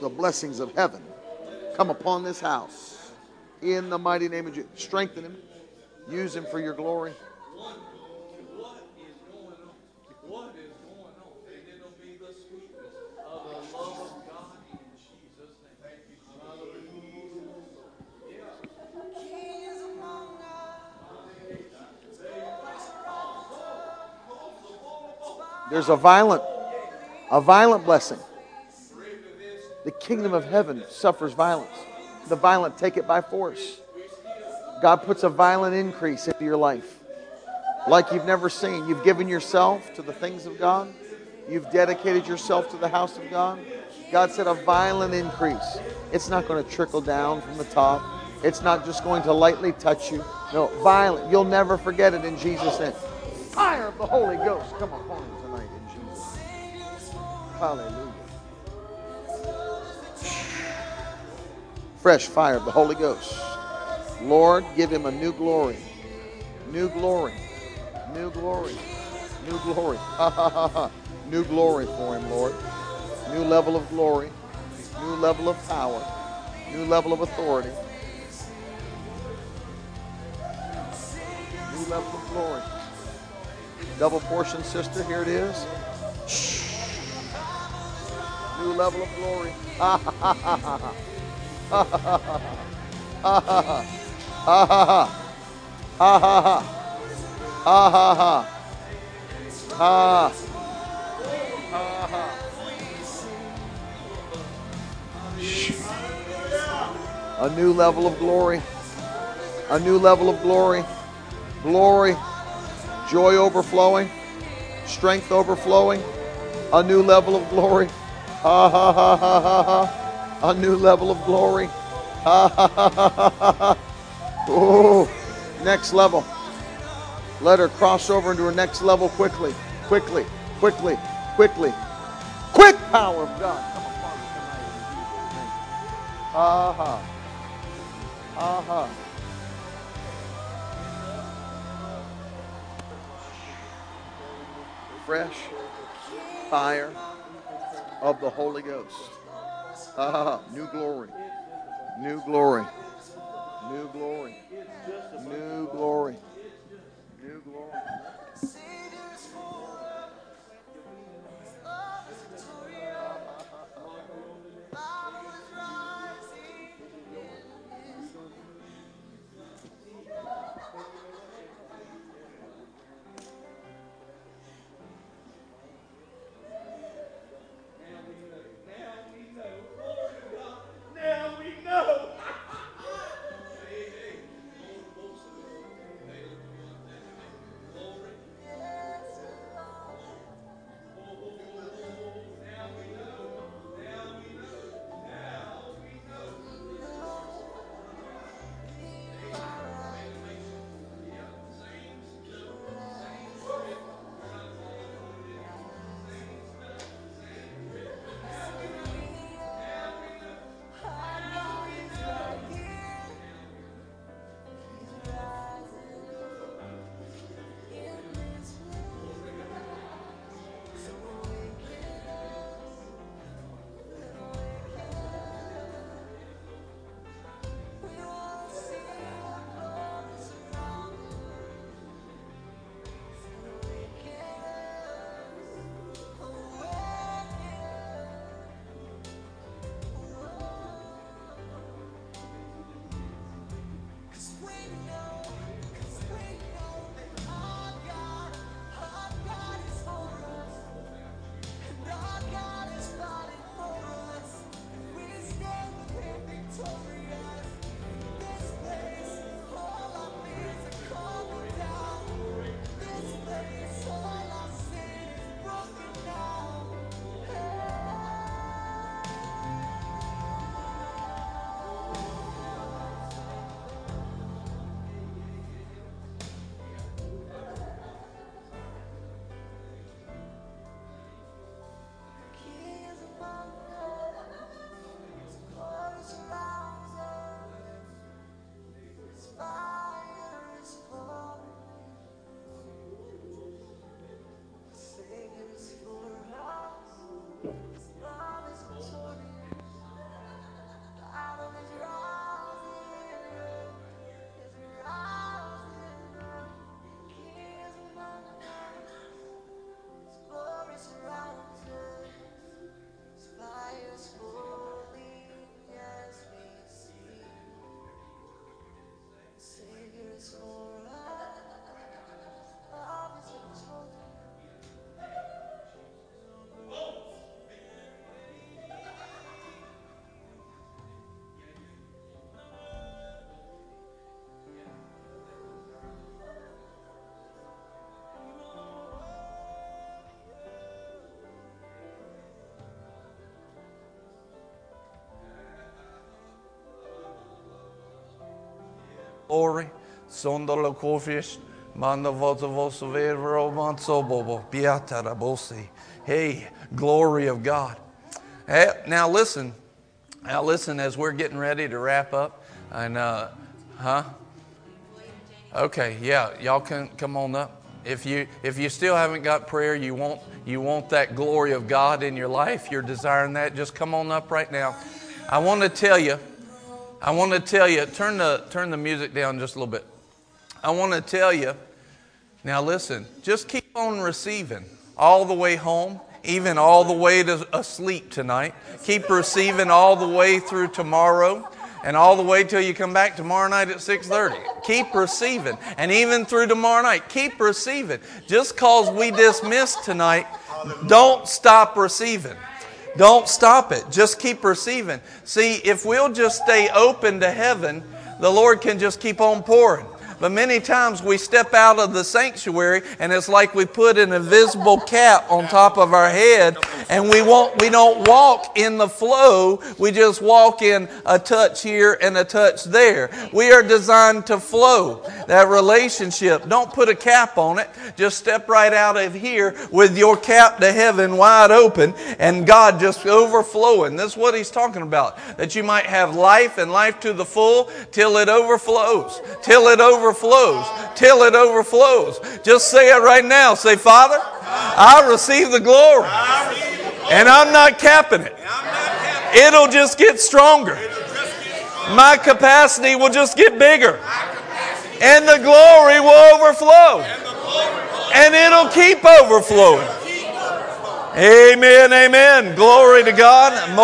The blessings of heaven come upon this house. In the mighty name of Jesus. Strengthen him. Use him for your glory. There's a violent, a violent blessing. The kingdom of heaven suffers violence. The violent take it by force. God puts a violent increase into your life like you've never seen. You've given yourself to the things of God, you've dedicated yourself to the house of God. God said a violent increase. It's not going to trickle down from the top. It's not just going to lightly touch you. No, violent. You'll never forget it in Jesus' name. Fire of the Holy Ghost come upon Hallelujah. Fresh fire of the Holy Ghost. Lord, give him a new glory. New glory. New glory. New glory. Ha ha ha ha. New glory for him, Lord. New level of glory. New level of power. New level of authority. New level of glory. Double portion, sister. Here it is. New level of glory. A new level of glory. A new level of glory. Glory. Joy overflowing. Strength overflowing. A new level of glory. Ha ha ha ha ha ha. A new level of glory. Ha ha ha ha ha ha. Oh, next level. Let her cross over into her next level quickly, quickly, quickly, quickly. Quick power of God. Come upon her tonight in Jesus' name. Fresh fire of the Holy Ghost. Ha. New glory. New glory. New glory. New glory. Glory. Sondolo kofish. Manda voto voso vero manso bobo. Biatara bosi. Hey, glory of God. Hey, now listen. Now listen as we're getting ready to wrap up. And, uh, huh? Okay, yeah, y'all can come on up. If you if you still haven't got prayer, you want you want that glory of God in your life, you're desiring that, just come on up right now. I want to tell you, I want to tell you, turn the turn the music down just a little bit. I want to tell you, now listen, just keep on receiving all the way home, even all the way to asleep tonight. Keep receiving all the way through tomorrow and all the way till you come back tomorrow night at 6.30 keep receiving and even through tomorrow night keep receiving just cause we dismissed tonight don't stop receiving don't stop it. Just keep receiving. See if we'll just stay open to heaven the lord can just keep on pouring but many times we step out of the sanctuary and it's like we put an invisible cap on top of our head and we won't we don't walk in the flow. We just walk in a touch here and a touch there. We are designed to flow. That relationship. Don't put a cap on it. Just step right out of here with your cap to heaven wide open and God just overflowing. This is what he's talking about. That you might have life and life to the full till it overflows. Till it overflows overflows, till it overflows. Just say it right now. Say, Father, I receive the glory. And I'm not capping it. It'll just get stronger. My capacity will just get bigger. And the glory will overflow. And it'll keep overflowing. Amen, amen. Glory to God.